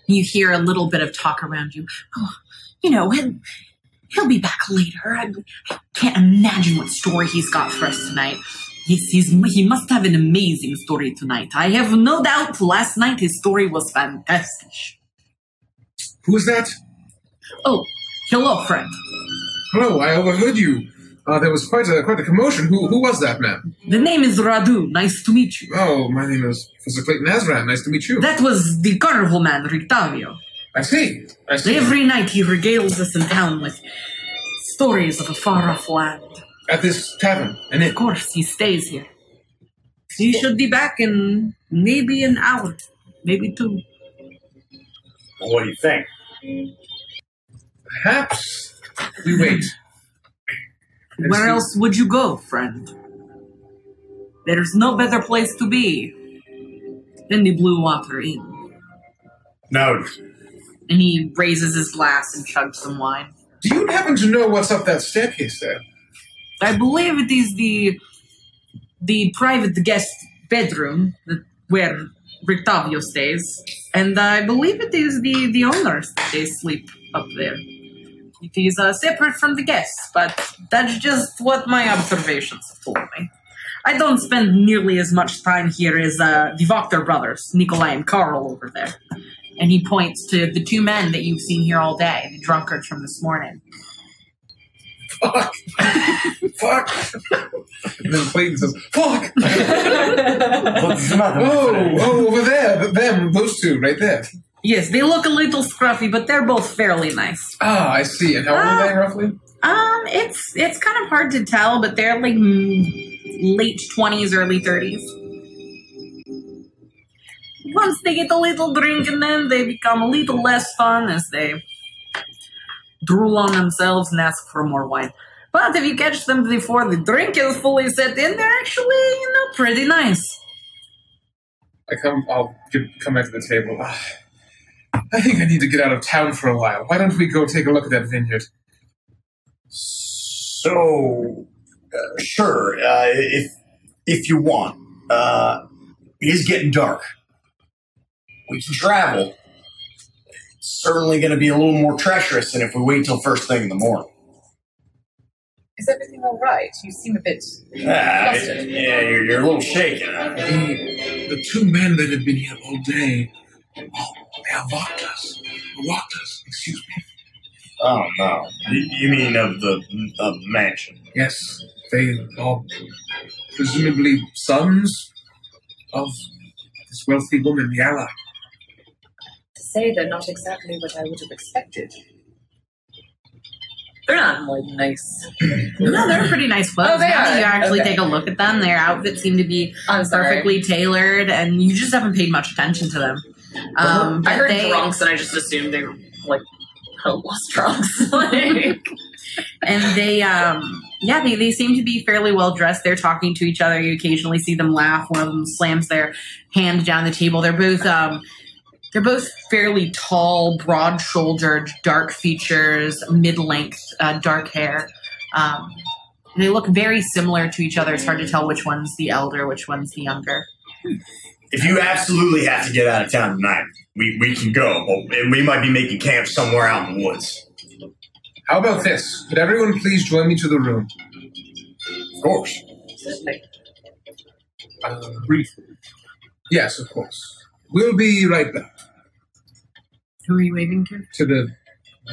S2: You hear a little bit of talk around you. Oh, you know, he'll, he'll be back later. I can't imagine what story he's got for us tonight. Yes, he's, he must have an amazing story tonight. I have no doubt last night his story was fantastic.
S4: Who is that?
S2: Oh, hello, friend.
S4: Hello, I overheard you. Uh, there was quite a quite a commotion. Who who was that man?
S2: The name is Radu. Nice to meet you.
S4: Oh, my name is Professor Clayton Azran. Nice to meet you.
S2: That was the carnival man, Rictavio.
S4: I see. I see.
S2: Every night he regales us in town with stories of a far off land.
S4: At this tavern, and
S2: Of course, he stays here. He should be back in maybe an hour, maybe two.
S3: Well, what do you think?
S4: Perhaps we wait. [LAUGHS]
S2: Where
S4: see-
S2: else would you go, friend? There's no better place to be than the Blue Water Inn.
S3: No,
S2: And he raises his glass and chugs some wine.
S4: Do you happen to know what's up that staircase there?
S2: I believe it is the the private guest bedroom that, where Rictavio stays, and I believe it is the the owners they sleep up there. It is uh, separate from the guests, but that's just what my observations told me. I don't spend nearly as much time here as uh, the Wachter brothers, Nikolai and Karl, over there. And he points to the two men that you've seen here all day, the drunkards from this morning.
S4: Fuck. Fuck. and then Clayton says, Fuck.
S3: what's the matter?
S4: Oh, oh, over there. th- Them, those two, right there.
S2: Yes, they look a little scruffy, but they're both fairly nice.
S4: Ah, I see. And how old are they, roughly?
S2: Um, it's it's kind of hard to tell, but they're like mm, late twenties, early thirties. Once they get a little drink and then they become a little less fun as they drool on themselves and ask for more wine. But if you catch them before the drink is fully set in, they're actually, you know, pretty nice.
S4: I come, I'll get, come back to the table. Ah, I think I need to get out of town for a while. Why don't we go take a look at that vineyard?
S3: So, uh, sure, uh, if if you want. Uh, it is getting dark. We can travel. It's certainly going to be a little more treacherous than if we wait till first thing in the morning.
S7: Is everything all right? You seem a bit
S3: Ah,
S7: flustered.
S3: yeah, you're, you're a little shaken.
S4: The, the two men that have been here all day, oh, they have walked us. Walked us, excuse me.
S3: Oh no, you, you mean of the of the mansion?
S4: Yes, they are presumably sons of this wealthy woman, Yala.
S7: Say they're not exactly what I would have expected. They're not like nice. [CLEARS THROAT]
S2: No, they're pretty nice clothes.
S7: Oh, they
S2: now
S7: are?
S2: you actually
S7: Okay.
S2: take a look at them, their outfits seem to be perfectly tailored, and you just haven't paid much attention to them. Um,
S7: I heard
S2: they,
S7: drunks and I just assumed they were like homeless drunks. [LAUGHS] like,
S2: and they, um, yeah, they, they seem to be fairly well dressed. They're talking to each other. You occasionally see them laugh. One of them slams their hand down the table. They're both, um, they're both fairly tall, broad-shouldered, dark features, mid-length, uh, dark hair. Um, they look very similar to each other. It's hard to tell which one's the elder, which one's the younger.
S3: If you absolutely have to get out of town tonight, we, we can go, but we might be making camp somewhere out in the woods.
S4: How about this? Could everyone please join me to the room?
S3: Of course.
S4: Uh, brief. Yes, of course. We'll be right back.
S2: Who are you waving to?
S4: To the,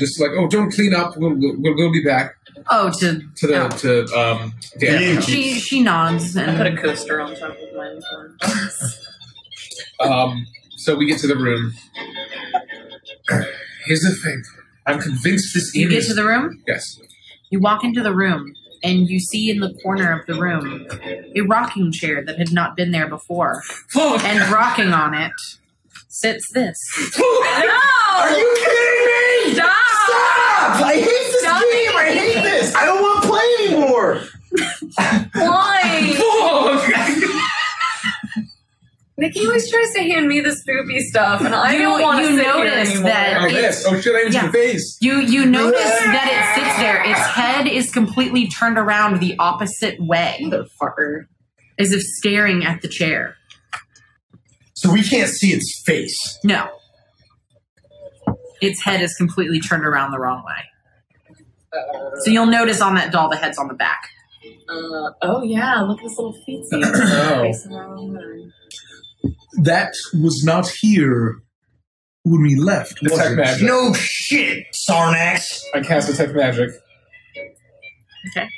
S4: just like, oh, don't clean up. We'll we'll, we'll be back
S2: Oh, to
S4: to the
S2: Oh.
S4: to um. The
S3: Yeah.
S4: afterhouse.
S2: She she nods
S7: I put a coaster on top of mine. [LAUGHS]
S4: Um, so we get to the room. Here's the thing. I'm convinced this
S2: you get
S4: is
S2: to the room.
S4: yes.
S2: You walk into the room and you see in the corner of the room a rocking chair that had not been there before,
S4: Fuck!
S2: and rocking on it sits this. [LAUGHS] No!
S3: Are you kidding me?
S7: Stop!
S3: Stop! I hate this
S7: Stop
S3: game. I hate this. I don't want to play anymore.
S7: Why?
S4: Fuck!
S7: Nikki always tries to hand me the spoopy stuff, and I
S2: You-
S7: don't want to
S2: you
S7: sit
S2: notice
S7: anymore.
S2: that-
S4: oh, this. Oh shit! I hit
S2: Yeah.
S4: your face.
S2: You you notice that it sits there. Its head is completely turned around the opposite way,
S7: Motherfucker.
S2: as if staring at the chair.
S3: So we can't see its face.
S2: No, its head is completely turned around the wrong way. So you'll notice on that doll the head's on the back.
S7: Uh, oh yeah, look at this little feet. [CLEARS THROAT]
S4: Oh.
S7: Facing the wrong way.
S5: That was not here when we left. was
S4: Detect
S5: it?
S4: magic.
S3: No shit, Sarnax.
S4: I cast detect magic.
S2: Okay.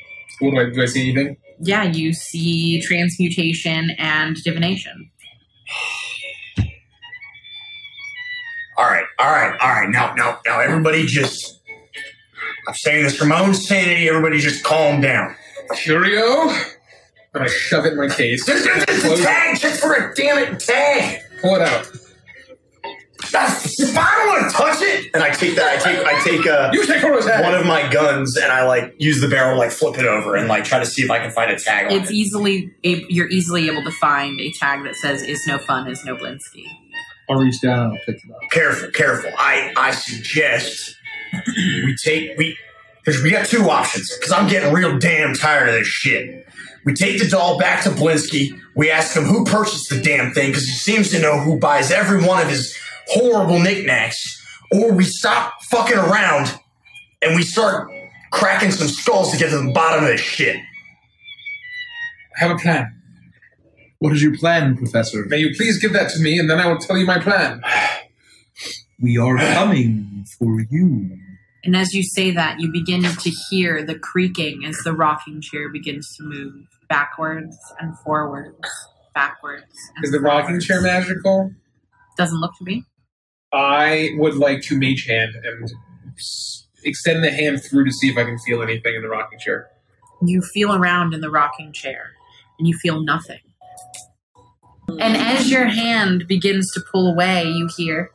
S4: What do I do? I see anything?
S2: Yeah, you see transmutation and divination. [SIGHS]
S3: All right, all right, all right. Now, now, now, everybody just. I'm saying this for my own sanity. Everybody just calm down.
S4: Curio. And I shove it in my case.
S3: Just, just, just
S4: Close
S3: a
S4: it.
S3: tag, just for a damn it tag.
S4: Pull it out.
S3: That's, I don't want to touch it, and I take that. I take, I take uh,
S4: You take Kuro's head.
S3: one of my guns, and I like use the barrel, like flip it over, and like try to see if I can find a tag on
S2: It's
S3: it.
S2: easily you're easily able to find a tag that says "is no fun, is no Blinsky."
S10: I'll reach down and I'll pick it up.
S3: Careful, careful. I, I suggest we take we because we got two options. Because I'm getting real damn tired of this shit. We take the doll back to Blinsky. We ask him who purchased the damn thing because he seems to know who buys every one of his horrible knickknacks. Or we stop fucking around and we start cracking some skulls to get to the bottom of this shit.
S4: I have a plan.
S5: What is your plan, Professor?
S4: May you please give that to me, and then I will tell you my plan. [SIGHS]
S5: We are coming for you.
S2: And as you say that, you begin to hear the creaking as the rocking chair begins to move backwards and forwards, backwards. And
S4: Is the rocking chair magical?
S2: Doesn't look to be.
S4: I would like to mage hand and extend the hand through to see if I can feel anything in the rocking chair.
S2: You feel around in the rocking chair, and you feel nothing. And mm. as your hand begins to pull away, you hear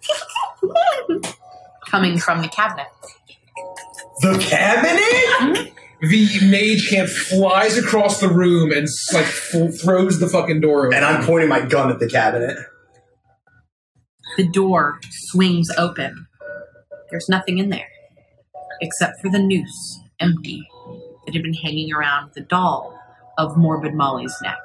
S2: coming from the cabinet.
S3: The cabinet? Hmm?
S4: The mage hand flies across the room and like f- throws the fucking door open.
S3: And I'm pointing my gun at the cabinet.
S2: The door swings open. There's nothing in there except for the noose, empty, that had been hanging around the doll of Morbid Molly's neck.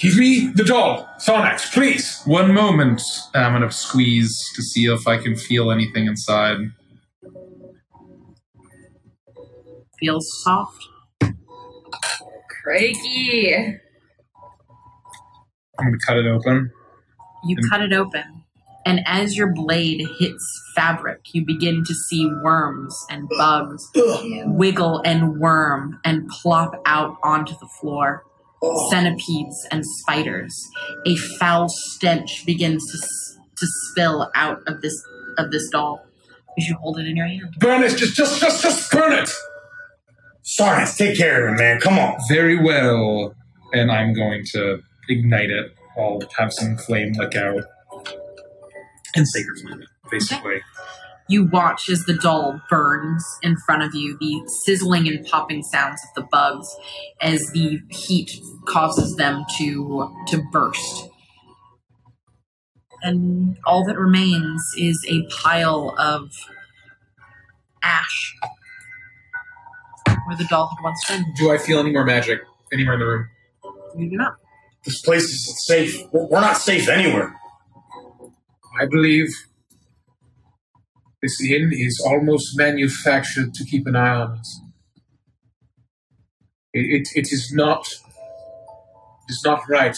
S4: Give me the doll, Sarnax, please.
S10: One moment. And I'm gonna squeeze to see if I can feel anything inside.
S2: Feels soft.
S7: Crikey.
S10: I'm gonna cut it open.
S2: You
S10: And-
S2: cut it open, and as your blade hits fabric, you begin to see worms and bugs wiggle and worm and plop out onto the floor. Centipedes and spiders. A foul stench begins to to spill out of this of this doll as you hold it in your hand.
S4: Burn it, just, just, just, just burn it.
S3: Sarnax, take care of him, man. Come on.
S10: Very well. And I'm going to ignite it. I'll have some flame lick out. And sacred flame it, basically.
S2: You watch as the doll burns in front of you, the sizzling and popping sounds of the bugs as the heat causes them to to burst. And all that remains is a pile of ash where the doll had once been.
S4: Do I feel any more magic anywhere in the room?
S2: You do not.
S3: This place is safe. We're we're not safe anywhere.
S4: I believe this inn is almost manufactured to keep an eye on us. It, it, it is not. It is not right.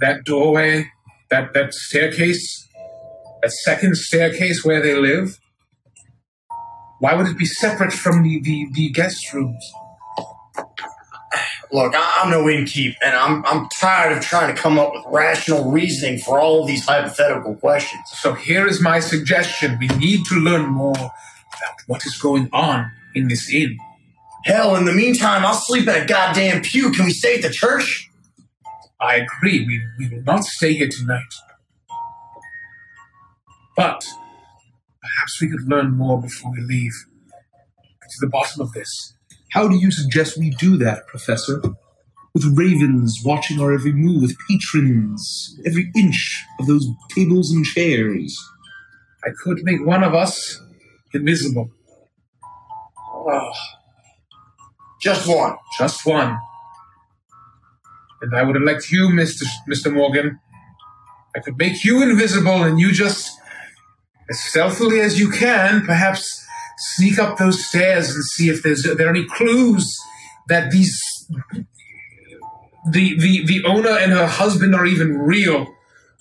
S4: That doorway, that that staircase, that second staircase where they live. Why would it be separate from the, the, the guest rooms?
S3: Look, I- I'm no innkeep, and I'm I'm tired of trying to come up with rational reasoning for all these hypothetical questions.
S4: So here is my suggestion. We need to learn more about what is going on in this inn.
S3: Hell, in the meantime, I'll sleep in a goddamn pew. Can we stay at the church?
S4: I agree. We, we will not stay here tonight. But perhaps we could learn more before we leave. Get to the bottom of this.
S5: How do you suggest we do that, Professor? With ravens watching our every move, with patrons, every inch of those tables and chairs.
S4: I could make one of us invisible.
S3: Oh. Just one.
S4: Just one. And I would elect you, Mr. Mr. Morgan. I could make you invisible and you just as stealthily as you can, perhaps sneak up those stairs and see if there's there are there any clues that these the the the owner and her husband are even real,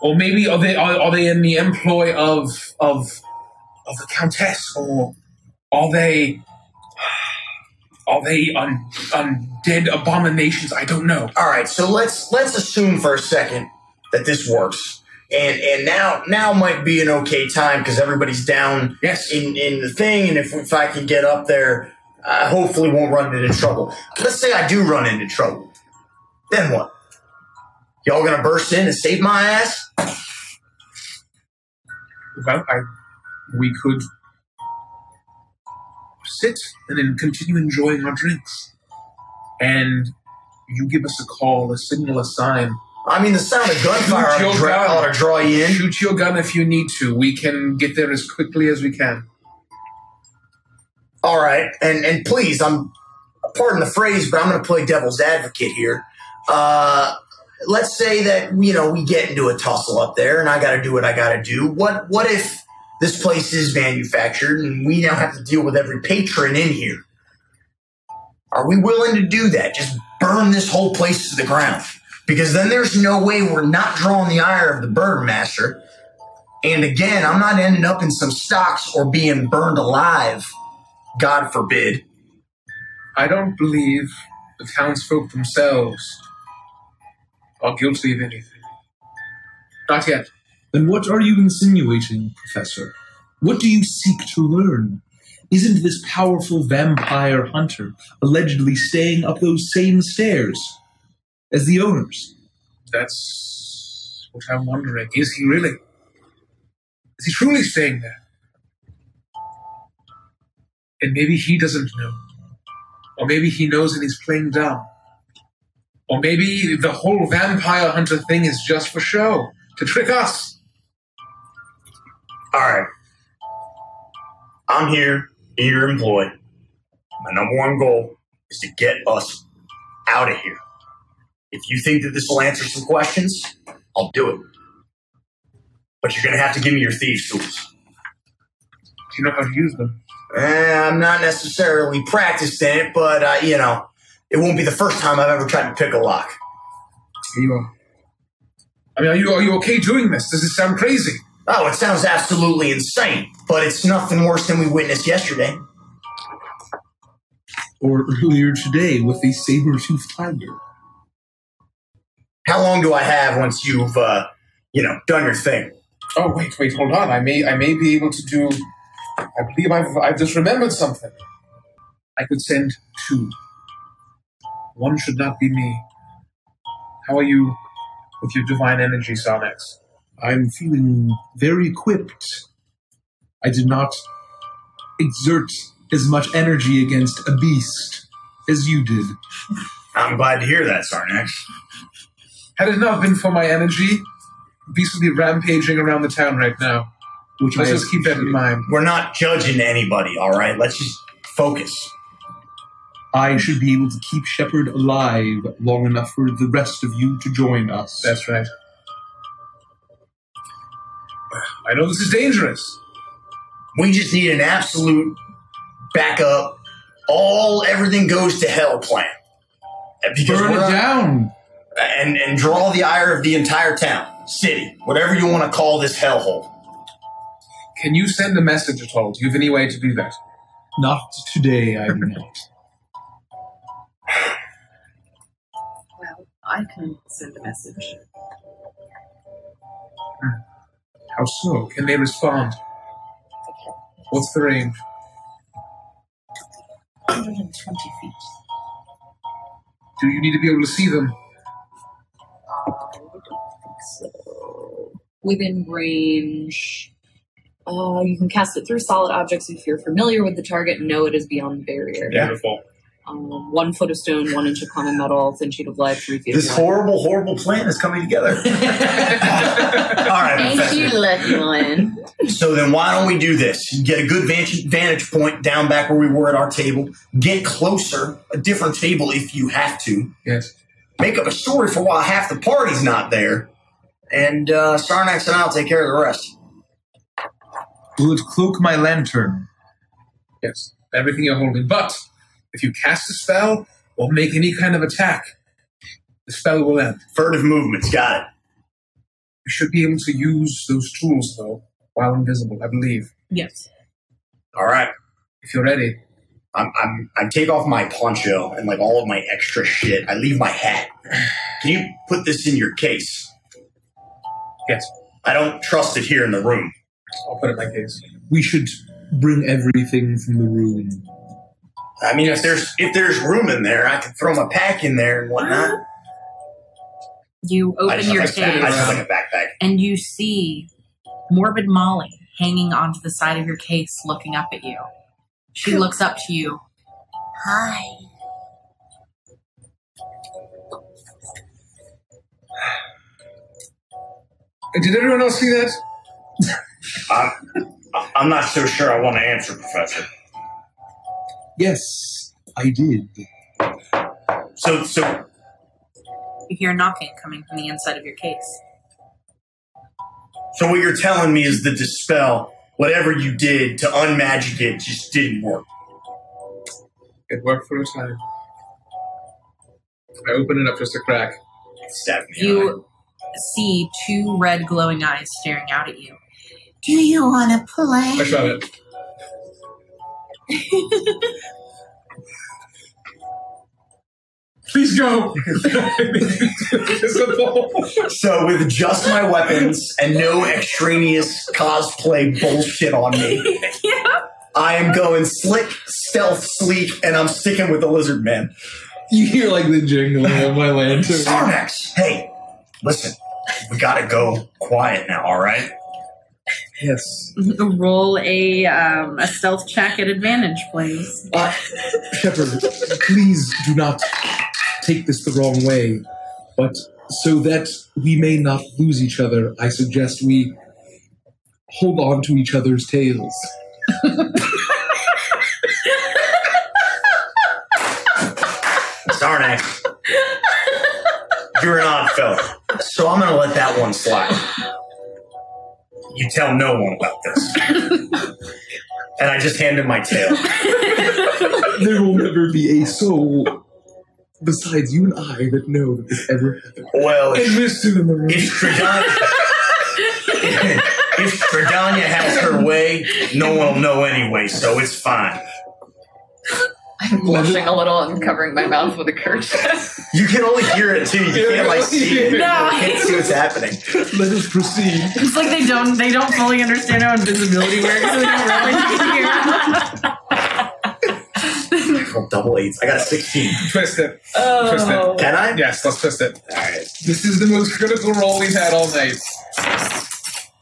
S4: or maybe are they are, are they in the employ of of of the countess, or are they are they un, undead abominations? I don't know.
S3: All right, so let's let's assume for a second that this works, and and now now might be an okay time because everybody's down
S4: Yes.
S3: in in the thing, and if if I can get up there, I hopefully won't run into trouble. Let's say I do run into trouble, then what? Y'all gonna burst in and save my ass?
S4: Well, I we could sit and then continue enjoying our drinks, and you give us a call, a signal, a sign.
S3: I mean, the sound of gunfire ought to ought to draw you in.
S4: Shoot your gun if you need to. We can get there as quickly as we can.
S3: All right, and and please, I'm pardon the phrase, but I'm going to play devil's advocate here. Uh, let's say that you know we get into a tussle up there, and I got to do what I got to do. What what if this place is manufactured, and we now have to deal with every patron in here? Are we willing to do that? Just burn this whole place to the ground? Because then there's no way we're not drawing the ire of the burgomaster. And again, I'm not ending up in some stocks or being burned alive. God forbid.
S4: I don't believe the townsfolk themselves are guilty of anything. Not yet.
S5: Then what are you insinuating, Professor? What do you seek to learn? Isn't this powerful vampire hunter allegedly staying up those same stairs as the owners?
S4: That's what I'm wondering. Is he really? Is he truly staying there? And maybe he doesn't know. Or maybe he knows and he's playing dumb. Or maybe the whole vampire hunter thing is just for show, to trick us.
S3: All right. I'm here in your employ. My number one goal is to get us out of here. If you think that this will answer some questions, I'll do it. But you're going to have to give me your thieves' tools.
S4: Do you know how to use them?
S3: Eh, I'm not necessarily practiced in it, but, uh, you know, it won't be the first time I've ever tried to pick a lock.
S4: Here you are. I mean, are you, are you okay doing this? Does this sound crazy?
S3: Oh, it sounds absolutely insane, but it's nothing worse than we witnessed yesterday.
S5: Or earlier today with the saber-toothed tiger?
S3: How long do I have once you've, uh, you know, done your thing?
S11: Oh wait, wait, hold on. I may, I may be able to do. I believe I've, I've just remembered something.
S4: I could send two. One should not be me. How are you with your divine energy, Sarnax?
S5: I'm feeling very equipped. I did not exert as much energy against a beast as you did.
S3: I'm glad to hear that, Sarnax.
S4: Had it not been for my energy, beasts would be rampaging around the town right now.
S5: Which
S4: Let's
S5: I
S4: just keep that in mind.
S3: We're not judging anybody, all right? Let's just focus.
S5: I should be able to keep Shepard alive long enough for the rest of you to join us.
S4: That's right. I know this is dangerous.
S3: We just need an absolute backup, all everything goes to hell plan. Because
S5: Burn it down.
S3: And and draw the ire of the entire town, city, whatever you want to call this hellhole.
S4: Can you send a message at all? Do you have any way to do that?
S5: Not today, I do not. [LAUGHS]
S7: Well, I can send a message.
S4: How so? Can they respond? What's the range?
S7: 120 feet.
S4: Do you need to be able to see them?
S7: I don't think so. Within range. Uh, you can cast it through solid objects if you're familiar with the target and know it is beyond the barrier.
S4: Beautiful.
S7: Um, one foot of stone, one inch of common metal, thin sheet of lead, three feet
S3: This
S7: of
S3: horrible, horrible plan is coming together. [LAUGHS] all right,
S7: Thank
S3: Professor.
S7: you, Lucky One.
S3: So then, why don't we do this? Get a good vantage, vantage point down back where we were at our table. Get closer, a different table if you have to.
S4: Yes.
S3: Make up a story for why half the party's not there, and uh, Sarnax and I'll take care of the rest.
S5: Will cloak my lantern?
S4: Yes, everything you're holding. But if you cast a spell or make any kind of attack, the spell will end.
S3: Furtive movements, got it.
S4: You should be able to use those tools though while invisible. I believe.
S6: Yes.
S3: All right.
S4: If you're ready,
S3: I'm, I'm, I take off my poncho and like all of my extra shit. I leave my hat. Can you put this in your case?
S4: yes,
S3: I don't trust it here in the room.
S4: I'll put it in my case.
S5: We should bring everything from the room.
S3: I mean, if there's if there's room in there, I can throw my pack in there and whatnot.
S2: You
S3: I
S2: open
S3: just,
S2: your
S3: have a- I just have
S2: case
S3: like a backpack.
S2: and you see Morbid Molly hanging onto the side of your case looking up at you. She looks up to you. Hi.
S4: Did everyone else see that?
S3: I'm, I'm not so sure I want to answer, Professor.
S5: Yes, I did.
S3: So, so
S2: You hear knocking coming from the inside of your case.
S3: So what you're telling me is the dispel, whatever you did to unmagic it, just didn't work.
S4: It worked for a time. I open it up just a crack.
S3: Stab me. eye.
S2: You see two red glowing eyes staring out at you.
S12: Do you want to play?
S4: I shot it. Please go. [LAUGHS]
S3: So with just my weapons and no extraneous cosplay bullshit on me, I am going slick, stealth, sleek, and I'm sticking with the lizard man.
S5: You hear like the jingling of my lantern.
S3: Sarnax, hey, listen, we gotta go quiet now, all right?
S5: Yes.
S2: Roll a um, a stealth check at advantage, please.
S5: Uh, Shepard, please do not take this the wrong way. But so that we may not lose each other, I suggest we hold on to each other's tails.
S3: Sarnax, you're an odd fellow, so I'm gonna let that one slide. You tell no one about this. and I just hand him my tail.
S5: There will never be a soul besides you and I that know that this ever happened.
S3: Well,
S5: And Mr. in the room.
S3: if Strahdanya, [LAUGHS] if Strahdanya has her way, no one will know anyway, so it's fine.
S7: I'm blushing a little and covering my mouth with a kerchief.
S3: You can only hear it too. You can't like see it.
S2: No.
S3: You can't see what's happening.
S5: Let us proceed.
S2: It's like they don't they don't fully understand how invisibility works, so they don't really hear.
S3: Well, double eights. I got a 16.
S4: twist it. Twist
S7: Oh.
S4: it.
S3: Can I?
S4: Yes, let's twist it.
S3: All right.
S4: This is the most critical roll we've had all night.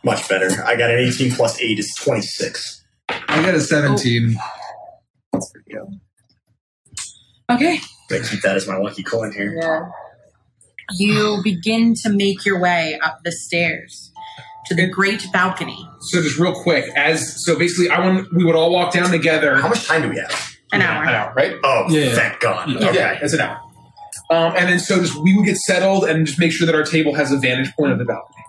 S3: Much better. I got an 18 plus 8 is 26.
S5: I got a 17.
S2: Okay.
S3: I keep that as my lucky coin here.
S7: Yeah.
S2: You begin to make your way up the stairs to the great balcony.
S4: So just real quick, as so basically, I want we would all walk down together.
S3: How much time do we have?
S2: An
S4: An
S2: hour.
S4: hour, right?
S3: Oh,
S5: Yeah.
S3: thank God.
S5: Yeah.
S3: Okay.
S4: Yeah, it's an hour. Um, and then so just we would get settled and just make sure that our table has a vantage point of the balcony.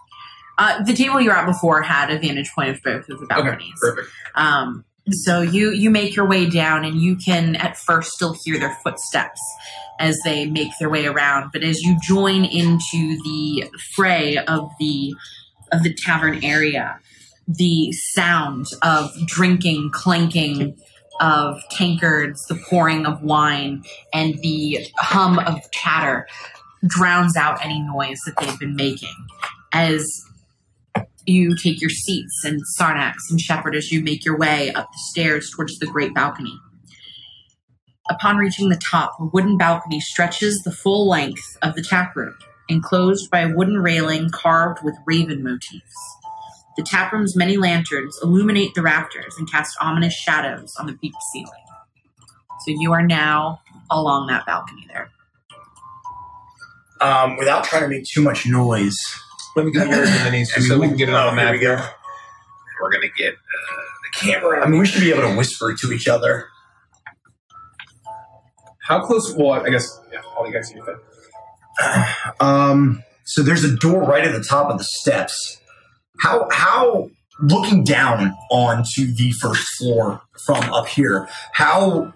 S2: Uh, the table you were at before had a vantage point of both of the balconies.
S4: perfect.
S2: Um, so you you make your way down, and you can at first still hear their footsteps as they make their way around. But as you join into the fray of the of the tavern area, the sound of drinking, clanking of tankards, the pouring of wine, and the hum of chatter drowns out any noise that they've been making. As you take your seats and Sarnax and Shepard as you make your way up the stairs towards the great balcony. Upon reaching the top, a wooden balcony stretches the full length of the tap room, enclosed by a wooden railing carved with raven motifs. The taproom's many lanterns illuminate the rafters and cast ominous shadows on the peaked ceiling. So you are now along that balcony there.
S3: Um, without trying to make too much noise,
S4: Let me get yours and then just so we can get it on
S3: Oh,
S4: the map.
S3: here we go.
S4: We're gonna get uh, the camera.
S3: I mean, we should be able to whisper to each other.
S4: How close? Well, I guess yeah. All you guys see that.
S3: Um, so there's a door right at the top of the steps. How how looking down onto the first floor from up here, how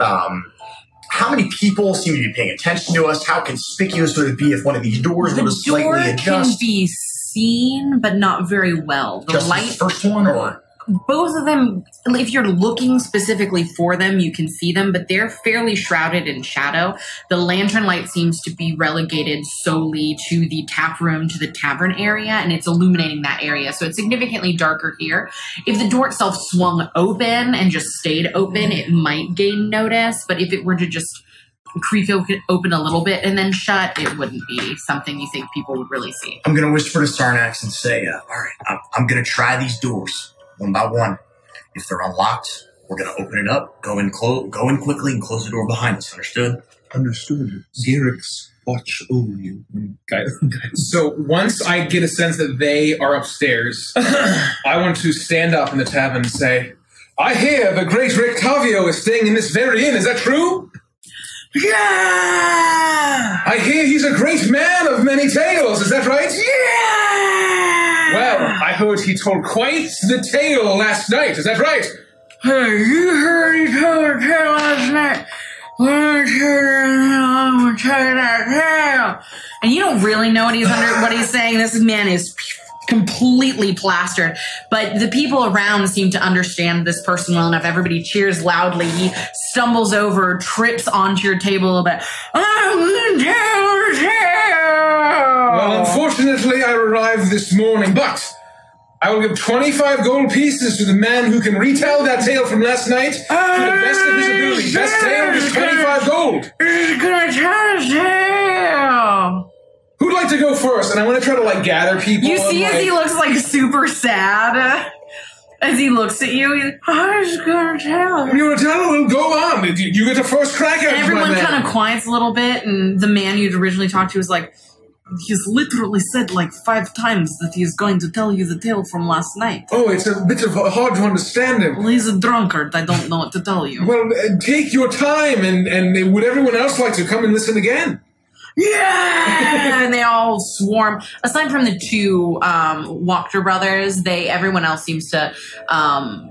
S3: um, how many people seem to be paying attention to us? How conspicuous would it be if one of these doors
S2: The
S3: slightly
S2: door can be seen, but not very well. The
S3: Just
S2: light
S3: this first one, or
S2: both of them if you're looking specifically for them you can see them but they're fairly shrouded in shadow. The lantern light seems to be relegated solely to the tap room to the tavern area and it's illuminating that area. So it's significantly darker here. If the door itself swung open and just stayed open it might gain notice but if it were to just creep open a little bit and then shut it wouldn't be something you think people would really see.
S3: I'm going to whisper to Sarnax and say, uh, "All right, I'm, I'm going to try these doors one by one. If they're unlocked, we're going to open it up, go in, clo- go in quickly, and close the door behind us. Understood?
S5: Understood. Garrix, watch over you. and guide- guide-
S4: So once I get a sense that they are upstairs, I want to stand up in the tavern and say, I hear the great Rictavio is staying in this very inn. Is that true?
S2: yeah
S4: I hear he's a great man of many tales. Is that right?
S2: yeah
S4: Well, I heard he told quite the tale last night. Is that right?
S2: Hey, you heard he told a tale last night. Let me tell you, that tale. And you don't really know what he's under, what he's saying. This man is completely plastered. But the people around seem to understand this person well enough. Everybody cheers loudly. He stumbles over, trips onto your table a little bit. I'm gonna tell a tale.
S4: Well, unfortunately, I arrived this morning, but I will give 25 gold pieces to the man who can retell that tale from last night to the best of his ability. Best tale is 25 gold.
S2: He's gonna tell a tale.
S4: Who'd like to go first? And I want to try to like gather people.
S2: You see
S4: and,
S2: as he looks like super sad as he looks at you. He's, I was gonna tell.
S4: You want to tell? Well, go on. You you get the first crack at it,
S2: everyone kind of quiets a little bit, and the man you'd originally talked to was like, "He's literally said like five times that he's going to tell you the tale from last night."
S4: Oh, it's a bit of hard to understand him.
S2: Well, he's a drunkard. I don't know what to tell you.
S4: Well, uh, take your time, and and would everyone else like to come and listen again?
S2: Yeah, and they all swarm. Aside from the two um, Wachter brothers, they everyone else seems to um,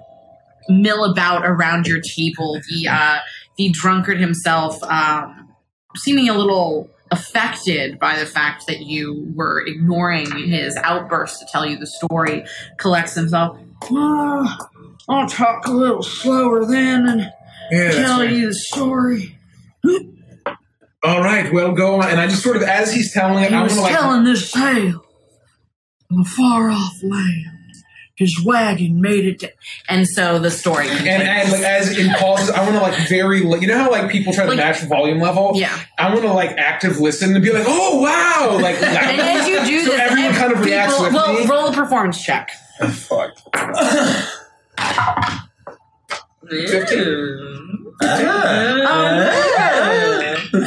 S2: mill about around your table. The uh, the drunkard himself, um, seeming a little affected by the fact that you were ignoring his outburst to tell you the story, collects himself. "Ah, I'll talk a little slower then and
S4: Yeah,
S2: tell you the story.
S4: All right, well, go on. And I just sort of, as he's telling it,
S2: He
S4: I want
S2: was
S4: to like.
S2: telling this tale of a far off land. His wagon made it to. And so the story.
S4: and, and like as in pauses, I want to like very, you know how like people try to
S2: Like-
S4: match volume level.
S2: Yeah.
S4: I want to like active listen and be like, oh wow, like [LAUGHS]
S2: And as you do
S4: so
S2: this,
S4: everyone kind of
S2: people-
S4: reacts with
S2: well,
S4: me.
S2: roll a performance check.
S4: Fuck. Fifteen. Ah.
S2: Um,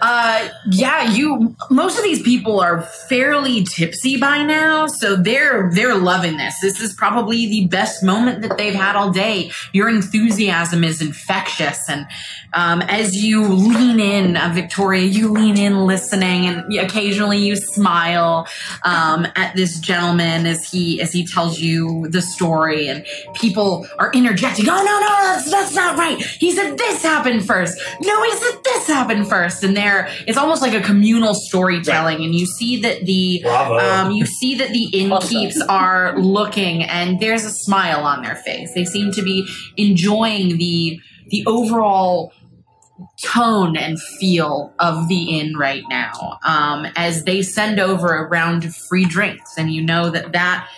S2: Uh, yeah, you. Most of these people are fairly tipsy by now, so they're they're loving this. This is probably the best moment that they've had all day. Your enthusiasm is infectious, and um, as you lean in, uh, Victoria, you lean in, listening, and occasionally you smile um, at this gentleman as he as he tells you the story, and people are interjecting. Oh no, no, that's that's not right. He said this happened first. No, he said this happened first, and there. It's almost like a communal storytelling, and you see that the um, you see that the [LAUGHS] innkeeps are looking, and there's a smile on their face. They seem to be enjoying the the overall tone and feel of the inn right now um, as they send over a round of free drinks. And you know that that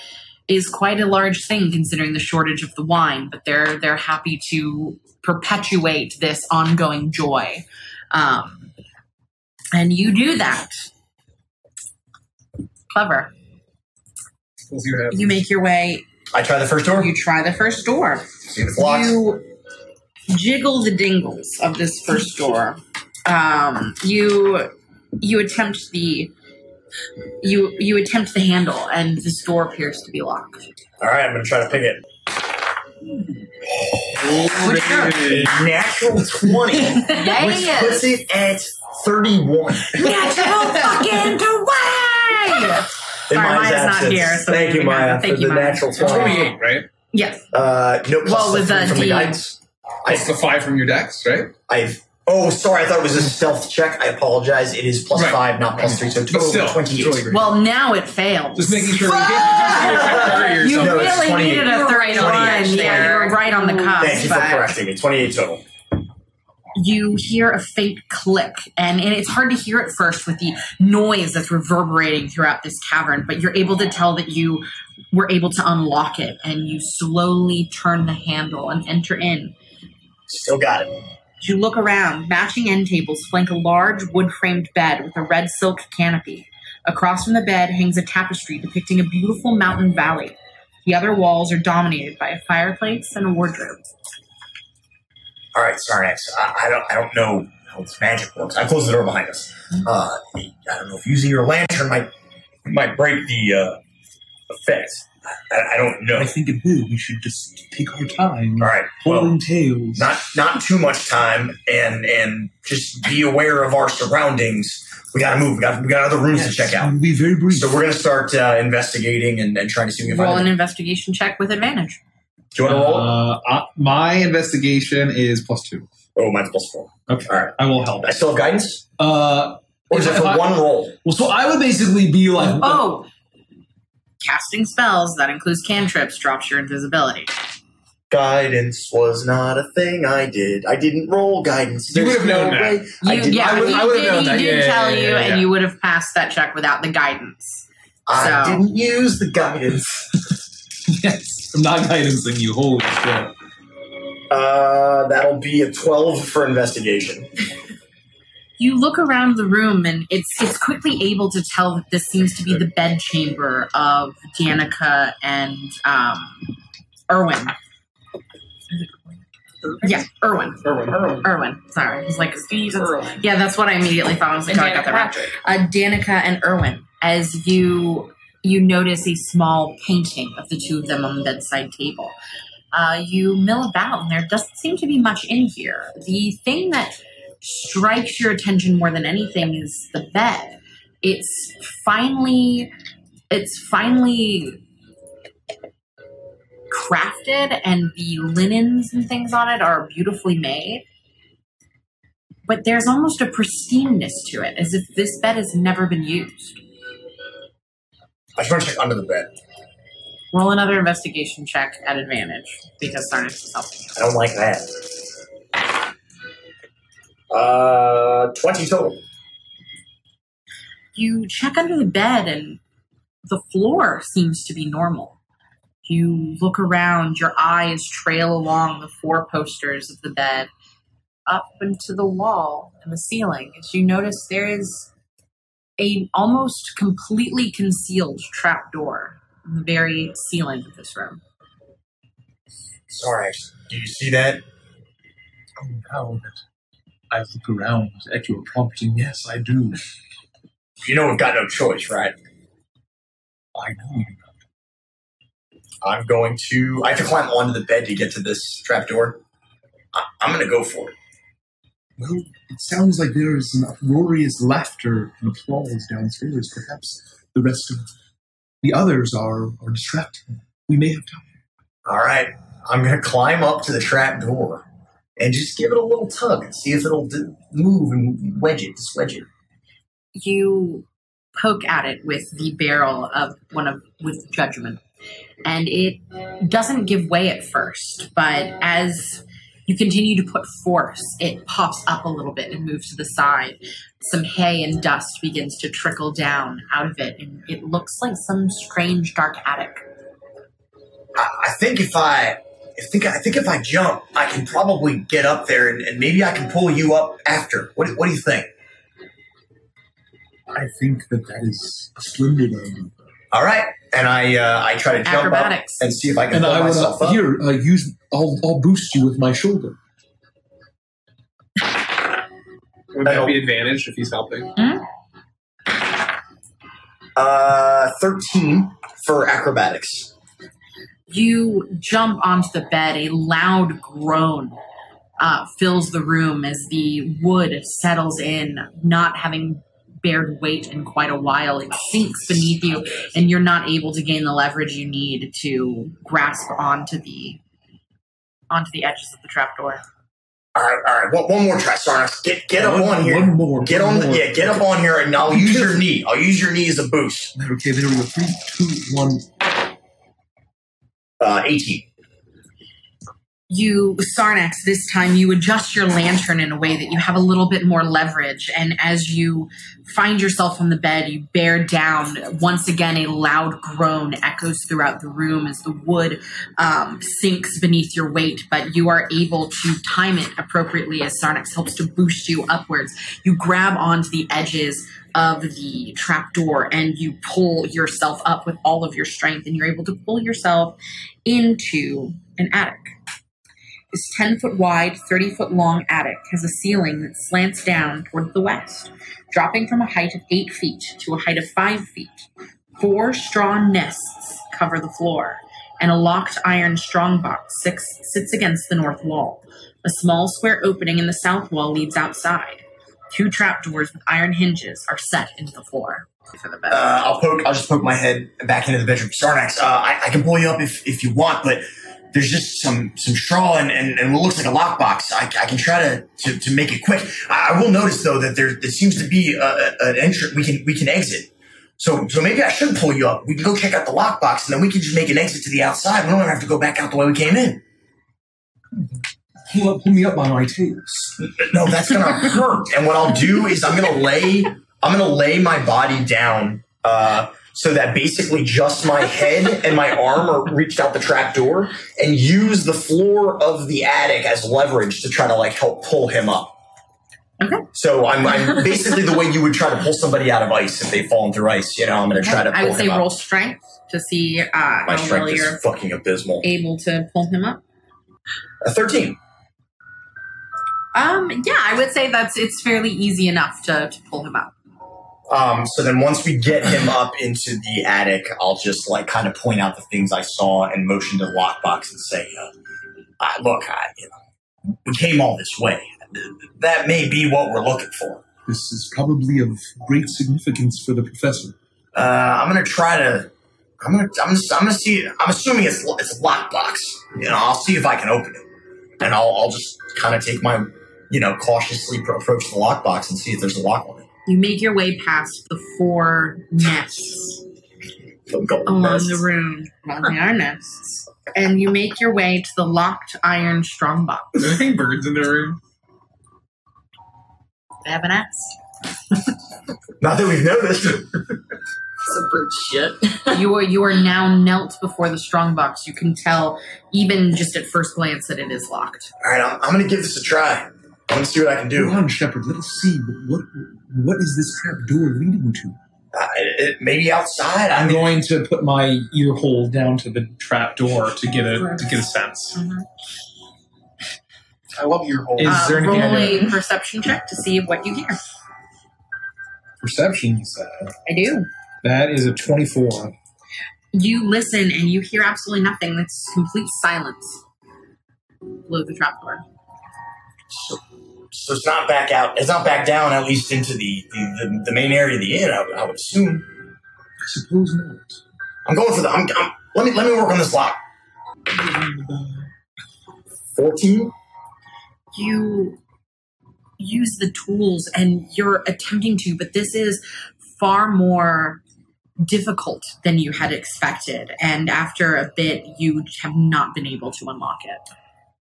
S2: is quite a large thing considering the shortage of the wine but they're they're happy to perpetuate this ongoing joy. Um, and you do that clever
S4: We'll see what happens.
S2: you make your way
S3: I try the first door.
S2: you try the first door
S3: See if it's locked.
S2: you jiggle the dingles of this first door. Um, you you attempt the you you attempt the handle, and this door appears to be locked.
S3: All right, I'm going to try to pick it.
S2: What's your-
S3: Natural 20, [LAUGHS] which puts it at 31.
S2: Natural [LAUGHS] fucking twenty. Yay!
S3: In
S2: Sorry,
S3: Maya's
S2: Maya's not here, so
S3: Thank you, Maya,
S2: thank
S3: for
S2: you,
S3: the
S2: Maya.
S3: natural 20.
S10: 28, right?
S2: Yes.
S3: Uh, no, plus
S2: Well,
S3: the
S2: with
S3: three
S2: the
S3: from the
S2: D-
S3: guidance.
S10: Plus the five from your Dex, right?
S3: I've. Oh, sorry. I thought it was a stealth check. I apologize. It is plus
S10: Right.
S3: five, not plus three. So
S10: But
S3: total
S10: still,
S3: twenty-eight.
S10: it's really great.
S2: Well, now it failed.
S10: Just making sure in case you do [LAUGHS]
S2: You.
S3: No,
S2: really needed a
S7: You were right on the
S2: 31.
S7: edge
S2: Yeah, you
S7: there.
S2: were right on the cusp.
S3: Thank you for
S2: but-
S3: correcting me. Twenty-eight total.
S2: You hear a faint click and, and it's hard to hear at first with the noise that's reverberating throughout this cavern but you're able to tell that you were able to unlock it and you slowly turn the handle and enter in.
S3: Still got it.
S2: as you look around matching end tables flank a large wood-framed bed with a red silk canopy. Across from the bed hangs a tapestry depicting a beautiful mountain valley. The other walls are dominated by a fireplace and a wardrobe
S3: All right, Sarnax. I, I don't. I don't know how this magic works. I close the door behind us. Uh, I don't know if using your lantern might might break the uh, effect. I, I don't know.
S5: I think it will. We should just take our time.
S3: All right. Well,
S5: Holding tails.
S3: not not too much time, and and just be aware of our surroundings. We gotta move. We got we got other rooms to check out.
S5: We'll be very brief.
S3: So we're gonna start uh, investigating and, and trying to see if we can
S2: roll
S3: find.
S2: an
S3: it.
S2: investigation check with advantage
S3: Do you want to roll?
S10: Uh, uh, my investigation is plus two.
S3: oh, mine's plus four.
S10: Okay.
S3: All right.
S10: I will help.
S3: I still have guidance,
S5: uh,
S3: or is it for
S5: I-
S3: one roll?
S5: well, so I would basically be like,
S2: Oh, casting spells that includes cantrips drops your invisibility.
S3: Guidance was not a thing I did. I didn't roll guidance.
S10: You would have known
S3: no
S10: that.
S3: way I did.
S2: yeah,
S10: I would-
S2: he
S10: I would have
S2: did,
S10: known
S2: he
S10: that.
S2: did
S10: Yeah,
S2: tell
S10: yeah,
S2: you,
S10: yeah,
S2: and you would have passed that check without the guidance.
S3: I
S2: So-
S3: didn't use the guidance. [LAUGHS]
S5: yes, I'm not guidancing you. Holy shit.
S3: Uh, that'll be a twelve for investigation.
S2: You look around the room, and it's it's quickly able to tell that this seems to be the bedchamber of Danica and um, Erwin. Yeah, Erwin.
S10: Erwin.
S2: Erwin. Sorry, it's like
S6: Steve
S2: that's- Yeah, that's what I immediately thought. I was like, oh, I got
S7: Danica
S2: that right. Uh, Danica and Erwin as you you notice a small painting of the two of them on the bedside table. Uh, you mill about, and there doesn't seem to be much in here. The thing that strikes your attention more than anything is the bed. It's finally, it's finally crafted, and the linens and things on it are beautifully made but there's almost a pristineness to it, as if this bed has never been used.
S3: I just want to check under the bed.
S2: Roll another investigation check at advantage because Sarnax is helping you.
S3: I don't like that. Uh, twenty total.
S2: You check under the bed, and the floor seems to be normal. You look around, your eyes trail along the four posters of the bed up into the wall and the ceiling as you notice there is a almost completely concealed trap door in the very ceiling of this room.
S3: Sorry, do you see that?
S5: Oh, now that I look around at your prompting, yes, I do.
S3: You know we've got no choice, right?
S5: I know you.
S3: I'm going to. I have to climb onto the bed to get to this trap door. I, I'm going to go for it.
S5: Well, it sounds like there is an uproarious laughter and applause downstairs. Perhaps the rest of the others are, are distracted. We may have time.
S3: All right, I'm going to climb up to the trap door and just give it a little tug and see if it'll do, move and wedge it, just wedge it.
S2: you poke at it with the barrel of one of with judgment and it doesn't give way at first but as you continue to put force it pops up a little bit and moves to the side some hay and dust begins to trickle down out of it and it looks like some strange dark attic
S3: I, I think if I. I think I think if I jump, I can probably get up there, and, and maybe I can pull you up after. What, do- what do you think?
S5: I think that that is a splendid idea.
S3: All right, and I uh, I try to jump
S2: Acrobatics.
S3: up and see if I can
S5: And
S3: pull
S5: I will
S3: myself
S5: uh,
S3: up.
S5: here uh, use. I'll I'll boost you with my shoulder.
S10: Would that be advantage if he's helping?
S3: Uh, thirteen for acrobatics.
S2: you jump onto the bed. A loud groan uh, fills the room as the wood settles in, not having bared weight in quite a while. It sinks beneath you, and you're not able to gain the leverage you need to grasp onto the onto the edges of the trapdoor.
S3: All right, all right. One, one more try, Sarnax. Get get up
S5: One-
S3: on here.
S5: One more.
S3: Get
S5: one
S3: on, the, yeah. Get up on here, and I'll use your knee. I'll use your knee as a boost.
S5: Okay, there we go. Three, two, one.
S3: Uh, eighteen.
S2: You sarnax this time you adjust your lantern in a way that you have a little bit more leverage. And as you find yourself on the bed you bear down. Once again a loud groan echoes throughout the room as the wood um, sinks beneath your weight. But you are able to time it appropriately as sarnax helps to boost you upwards. You grab onto the edges of the trapdoor and you pull yourself up with all of your strength and you're able to pull yourself into an attic this 10 foot wide, 30 foot long attic has a ceiling that slants down toward the west, dropping from a height of 8 feet to a height of 5 feet. Four straw nests cover the floor, and a locked iron strongbox six, sits against the north wall. A small square opening in the south wall leads outside. Two trapdoors with iron hinges are set into the floor.
S3: Uh, I'll poke. I'll just poke my head back into the bedroom. Sarnax, uh, I, I can pull you up if, if you want, but there's just some some straw and, and, and what looks like a lockbox. I, I can try to, to, to make it quick. I, I will notice though that there, there seems to be a, a, an entrance. We can we can exit. So so maybe I should pull you up. We can go check out the lockbox and then we can just make an exit to the outside. We don't have to go back out the way we came in.
S5: Pull, up, pull me up by my tails.
S3: No, that's gonna hurt. And what I'll do is I'm gonna lay I'm gonna lay my body down uh, so that basically just my head and my arm are reached out the trap door and use the floor of the attic as leverage to try to like help pull him up.
S2: Okay.
S3: So I'm, I'm basically the way you would try to pull somebody out of ice if they've fallen through ice. You know, I'm gonna try to pull
S2: I would say
S3: him
S2: roll strength to see uh,
S3: My
S2: how
S3: strength
S2: well
S3: is
S2: you're
S3: fucking abysmal.
S2: able to pull him up.
S3: A 13.
S2: Um, yeah, I would say that's it's fairly easy enough to, to pull him up.
S3: Um, so then once we get him up into the attic, I'll just like kind of point out the things I saw and motion to the lockbox and say, uh, uh, look, I, you know, we came all this way. That may be what we're looking for.
S5: This is probably of great significance for the professor.
S3: Uh, I'm gonna try to. I'm gonna. I'm. Just, I'm gonna see. I'm assuming it's it's a lockbox. You know, I'll see if I can open it, and I'll I'll just kind of take my, you know, cautiously pro- approach the lockbox and see if there's a lock on it.
S2: You make your way past the four nests
S3: Don't
S2: along
S3: nests.
S2: the room. Well, they are nests. And you make your way to the locked iron strongbox.
S10: Are there any birds in the room?
S2: They have a nest. [LAUGHS]
S3: Not that we've noticed.
S7: Some bird shit. [LAUGHS]
S2: You are you are now knelt before the strongbox. You can tell, even just at first glance, that it is locked.
S3: All right, I'm, I'm gonna give this a try. I'm gonna see what I can do.
S5: Go on, Shepard. Let us see. What what is this trap door leading to?
S3: Uh, it, it, maybe outside. I
S10: I'm
S3: mean,
S10: going to put my ear hole down to the trap door to get a to get a sense.
S4: I love your whole.
S10: Is
S2: Uh,
S10: there anything
S2: roll
S10: I
S2: a
S10: know?
S2: perception check to see what you hear.
S10: Perception, you said.
S2: I do.
S10: That is a 24.
S2: You listen and you hear absolutely nothing. It's complete silence below the trapdoor.
S3: so, so it's not back out. It's not back down. At least into the the, the, the main area of the inn. I, would- I would assume.
S5: I suppose not.
S3: I'm going for the. I'm, I'm, let me let me work on this lock. Fourteen.
S2: you use the tools and you're attempting to, but this is far more difficult than you had expected. And after a bit, you have not been able to unlock it.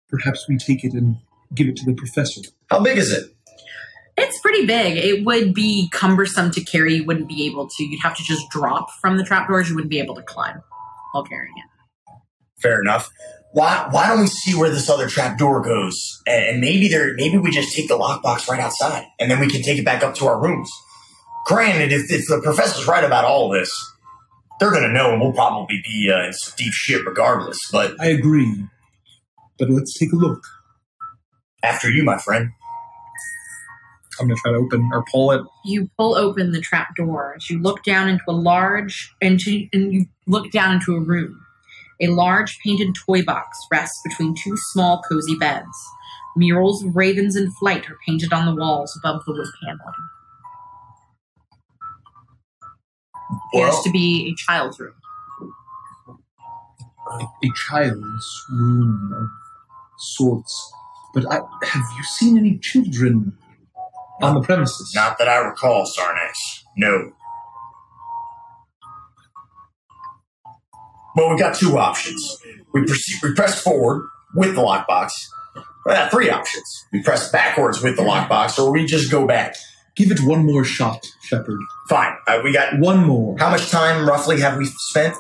S5: Perhaps we take it and give it to the professor.
S3: How big is it?
S2: It's pretty big. It would be cumbersome to carry. You wouldn't be able to. You'd have to just drop from the trapdoors. You wouldn't be able to climb while carrying it.
S3: Fair enough. Why why don't we see where this other trap door goes? And, and maybe there maybe we just take the lockbox right outside, and then we can take it back up to our rooms. Granted, if, if the professor's right about all of this, they're gonna know, and we'll probably be uh, in some deep shit regardless. But
S5: I agree. But let's take a look.
S3: After you, my friend.
S10: I'm going to try to open or pull it.
S2: you pull open the trap door as you look down into a large into and you look down into a room a large painted toy box rests between two small cozy beds murals of ravens in flight are painted on the walls above the wood paneling appears
S3: Well-
S2: to be a child's room.
S13: a child's room of sorts. But I, have you seen any children on the premises?
S3: Not that I recall, Sarnax. No. Well, we've got two options. We proceed, we press forward with the lockbox. We got three options. We press backwards with the lockbox, or we just go back.
S13: Give it one more shot, Shepard.
S3: Fine. Uh, we got.
S13: One more.
S3: How much time roughly have we spent?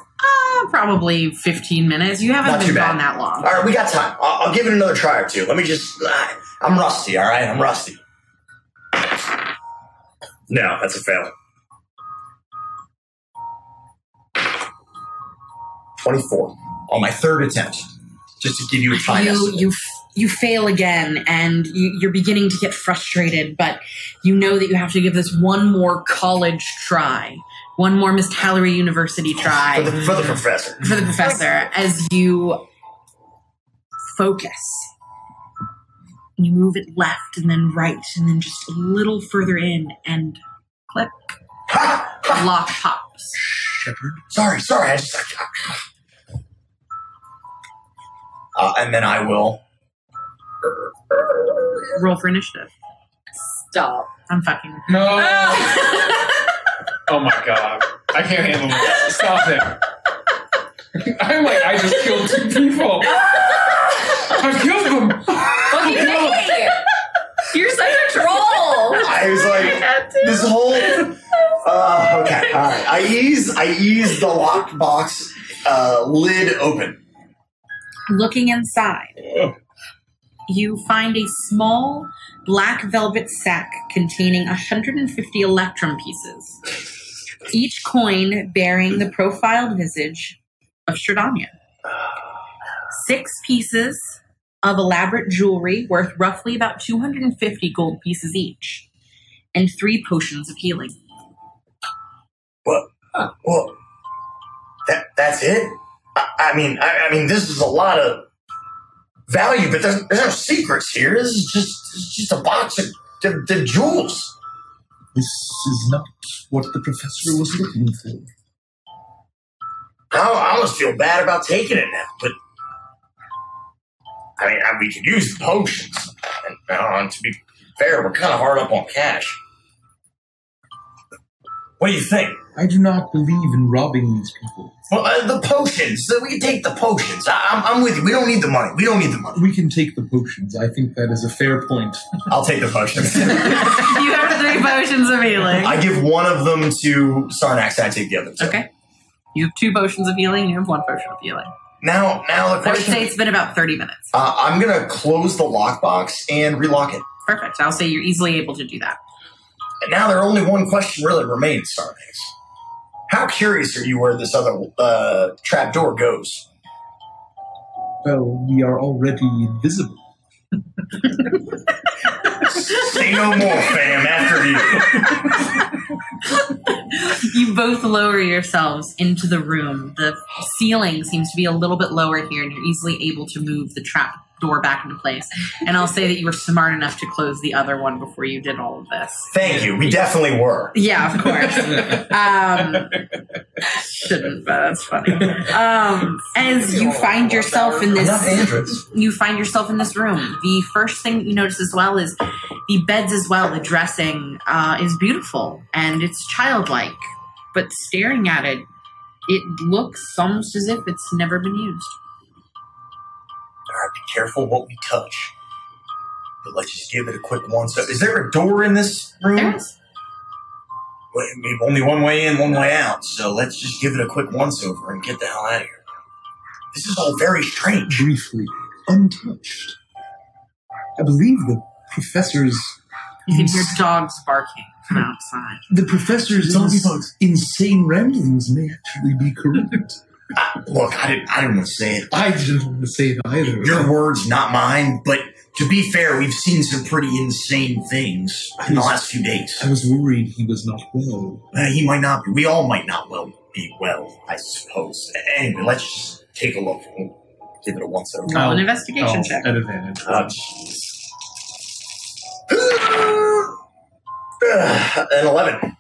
S2: Probably 15 minutes. You haven't
S3: Not
S2: been gone that long.
S3: All right, we got time. I'll, I'll give it another try or two. Let me just. Uh, I'm rusty. All right, I'm rusty. No, that's a fail. Twenty-four on my third attempt, just to give you a time
S2: you
S3: estimate.
S2: you f- you fail again and you, you're beginning to get frustrated but you know that you have to give this one more college try one more miss Hallery university try
S3: for the, for the professor.
S2: for the professor as you focus you move it left and then right and then just a little further in and click
S3: Ha! Ha!
S2: lock pops
S13: Shepard.
S3: Sorry, sorry. I just. Uh, and then I will.
S2: roll for initiative
S7: Stop.
S2: i'm fucking
S4: No. [LAUGHS] oh my god. I can't handle this. Stop it. I'm like, I just killed two people. I killed them.
S7: Fucking hey! You're such a troll!
S3: I was like, this whole. Uh, okay, all right. I ease. I ease the lockbox uh, lid open.
S2: Looking inside, you find a small black velvet sack containing 150 electrum pieces, each coin bearing the profiled visage of Strahdanya. Six pieces of elaborate jewelry worth roughly about 250 gold pieces each, and three potions of healing. What?
S3: Well, that that's it. I, I mean, I, I mean, this is a lot of value, but there's, there's no secrets here. This is just just a box of the, the jewels.
S13: This is not what the professor was looking for.
S3: I, almost feel bad about taking it now, but I mean, we could use the potions. And, uh, to be fair, we're kind of hard up on cash. What do you think?
S13: I do not believe in robbing these people.
S3: Well, uh, the potions. So we can take the potions. I, I'm, I'm with you. We don't need the money. We don't need the money.
S13: We can take the potions. I think that is a fair point. [LAUGHS]
S3: I'll take the potions. [LAUGHS]
S2: you have three potions of healing.
S3: I give one of them to Sarnax. and I take the other two.
S2: Okay. You have two potions of healing. You have one potion of healing.
S3: Now, now the
S2: I would say it's been about 30 minutes.
S3: Uh, I'm gonna close the lockbox and relock it.
S2: Perfect. I'll say you're easily able to do that.
S3: And now there only one question really remains, Sarnax. How curious are you where this other uh, trap door goes?
S13: Well, we are already visible.
S3: Say no more, fam. After you.
S2: You both lower yourselves into the room. The ceiling seems to be a little bit lower here, and you're easily able to move the trap door back into place. And I'll say that you were smart enough to close the other one before you did all of this.
S3: Thank you. We definitely were.
S2: Yeah, of course. [LAUGHS] um, shouldn't, but that's funny. Um, as you find yourself in this, you find yourself in this room. The first thing that you notice as well is the beds as well. The dressing uh, is beautiful and it's childlike, but staring at it, it looks almost as if it's never been used.
S3: All right, be careful what we touch. But let's just give it a quick once. So, is there a door in this room?
S2: There is.
S3: Well, I mean, only one way in, one way out. So let's just give it a quick once over and get the hell out of here. This is all very strange.
S13: Briefly, untouched. I believe the professor's
S2: You can hear dogs barking from outside.
S13: the professor's
S3: Zombie
S13: ins- insane ramblings may actually be correct.
S3: I, look, I didn't, I didn't want to say it.
S13: I didn't want to say it either.
S3: Your words, not mine. But to be fair, we've seen some pretty insane things in the last few days.
S13: I was worried he was not well.
S3: Uh, he might not be. We all might not well be well, I suppose. Anyway, let's just take a look. We'll give it a once over.
S2: Roll an investigation
S10: Oh,
S2: check.
S10: at advantage.
S3: Oh, jeez. [SIGHS] An 11.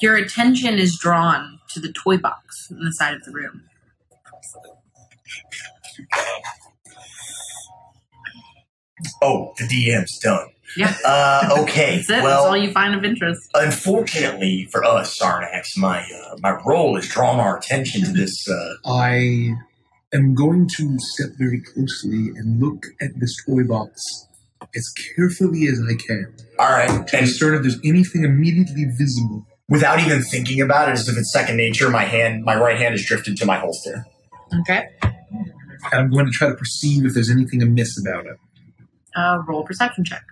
S2: Your attention is drawn to the toy box in the side of the room.
S3: Oh, the DM's done.
S2: Yeah.
S3: Uh, okay.
S2: That's it. That's
S3: well,
S2: all you find of interest.
S3: unfortunately for us, Sarnax, my uh, my role has drawn our attention to this. Uh,
S5: I am going to step very closely and look at this toy box as carefully as I can
S3: all right,
S5: to
S3: and
S5: discern if there's anything immediately visible.
S3: Without even thinking about it, as if it's second nature, my hand, my right hand, is drifted to my holster.
S2: Okay.
S5: And I'm going to try to perceive if there's anything amiss about it.
S2: Uh, roll perception check.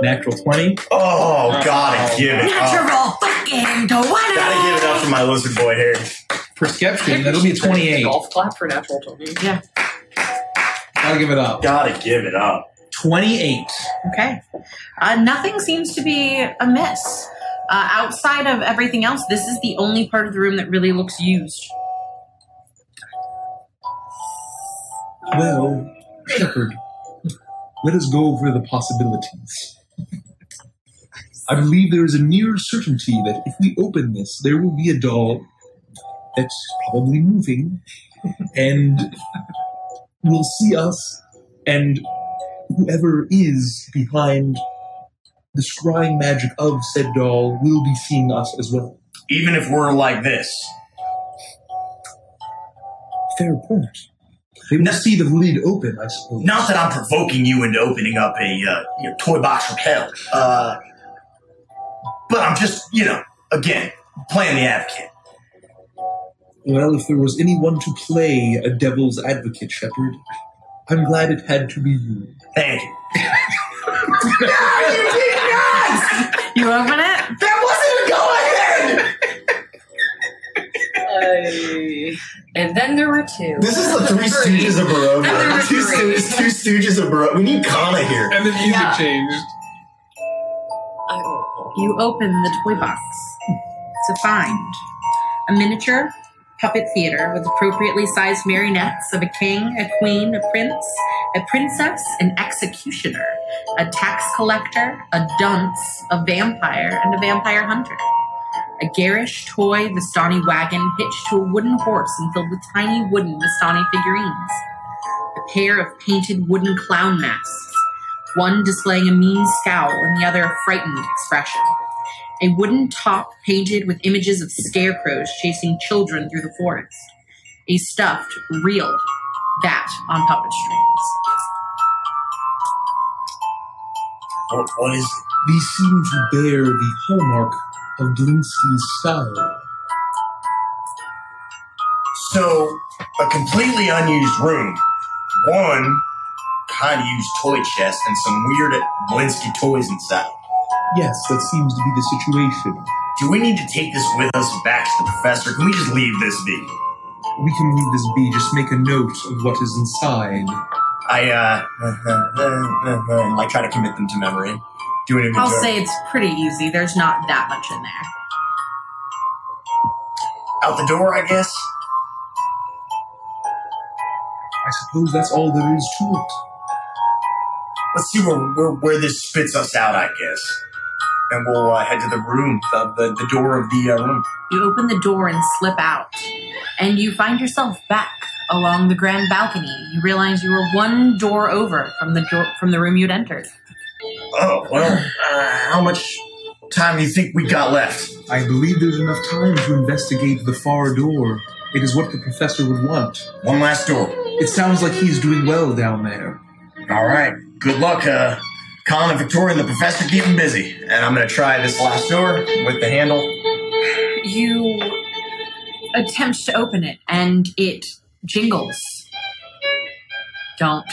S5: Natural 20.
S3: Oh, gotta give it up.
S2: Natural fucking
S3: Gotta give it up for my lizard boy here.
S5: Perception, that'll be a 28.
S7: Golf clap for natural 20.
S2: Yeah.
S5: Gotta give it up.
S3: Gotta give it up.
S5: 28.
S2: Okay. Uh, nothing seems to be amiss. Uh, outside of everything else, this is the only part of the room that really looks used.
S5: Well, Shepard, let us go over the possibilities. I believe there is a near certainty that if we open this, there will be a doll that's probably moving and will see us, and whoever is behind the scrying magic of said doll will be seeing us as well.
S3: Even if we're like this.
S5: Fair point. They will see the lid open, I suppose.
S3: Not that I'm provoking you into opening up a uh, you know, toy box from hell. Uh, but I'm just, you know, again, playing the advocate.
S5: Well, if there was anyone to play a devil's advocate, Shepard, I'm glad it had to be you.
S3: Thank you. [LAUGHS]
S2: You open it?
S3: That wasn't a go ahead!
S7: and then there were two.
S3: This is the Three Stooges of
S7: And there were
S3: Barovia. Two,
S7: three.
S3: stooges, two Stooges of Barovia. We need Kana here.
S4: And the music
S7: Yeah.
S4: changed.
S2: You open the toy box to find a miniature puppet theater with appropriately sized marionettes of a king, a queen, a prince, a princess, an executioner, a tax collector, a dunce, a vampire, and a vampire hunter. A garish toy Vistani wagon hitched to a wooden horse and filled with tiny wooden Vistani figurines. A pair of painted wooden clown masks, one displaying a mean scowl and the other a frightened expression. A wooden top painted with images of scarecrows chasing children through the forest. A stuffed, real bat on puppet strings.
S3: What, what is it?
S5: These seem to bear the hallmark of Blinsky's style.
S3: So, a completely unused room. One kind of used toy chest and some weird Blinsky toys inside.
S5: Yes, that seems to be the situation.
S3: Do we need to take this with us back to the professor? Can we just leave this be?
S5: We can leave this be, just make a note of what is inside.
S3: I, uh, [LAUGHS] might try to commit them to memory. Do an inventory.
S2: I'll say it's pretty easy. There's not that much in there.
S3: Out the door, I guess?
S5: I suppose that's all there is to it.
S3: Let's see where, where, where this spits us out, I guess. And we'll uh, head to the room, the, the, the door of the uh, room.
S2: You open the door and slip out, and you find yourself back along the grand balcony. You realize you were one door over from the door from the room you'd entered.
S3: Oh, well, uh, how much time do you think we got left?
S5: I believe there's enough time to investigate the far door. It is what the professor would want.
S3: One last door.
S5: It sounds like he's doing well down there.
S3: All right. Good luck, uh, Colin and Victoria and the professor keep 'em busy. And I'm going to try this last door with the handle.
S2: You attempt to open it, and it jingles. Don't.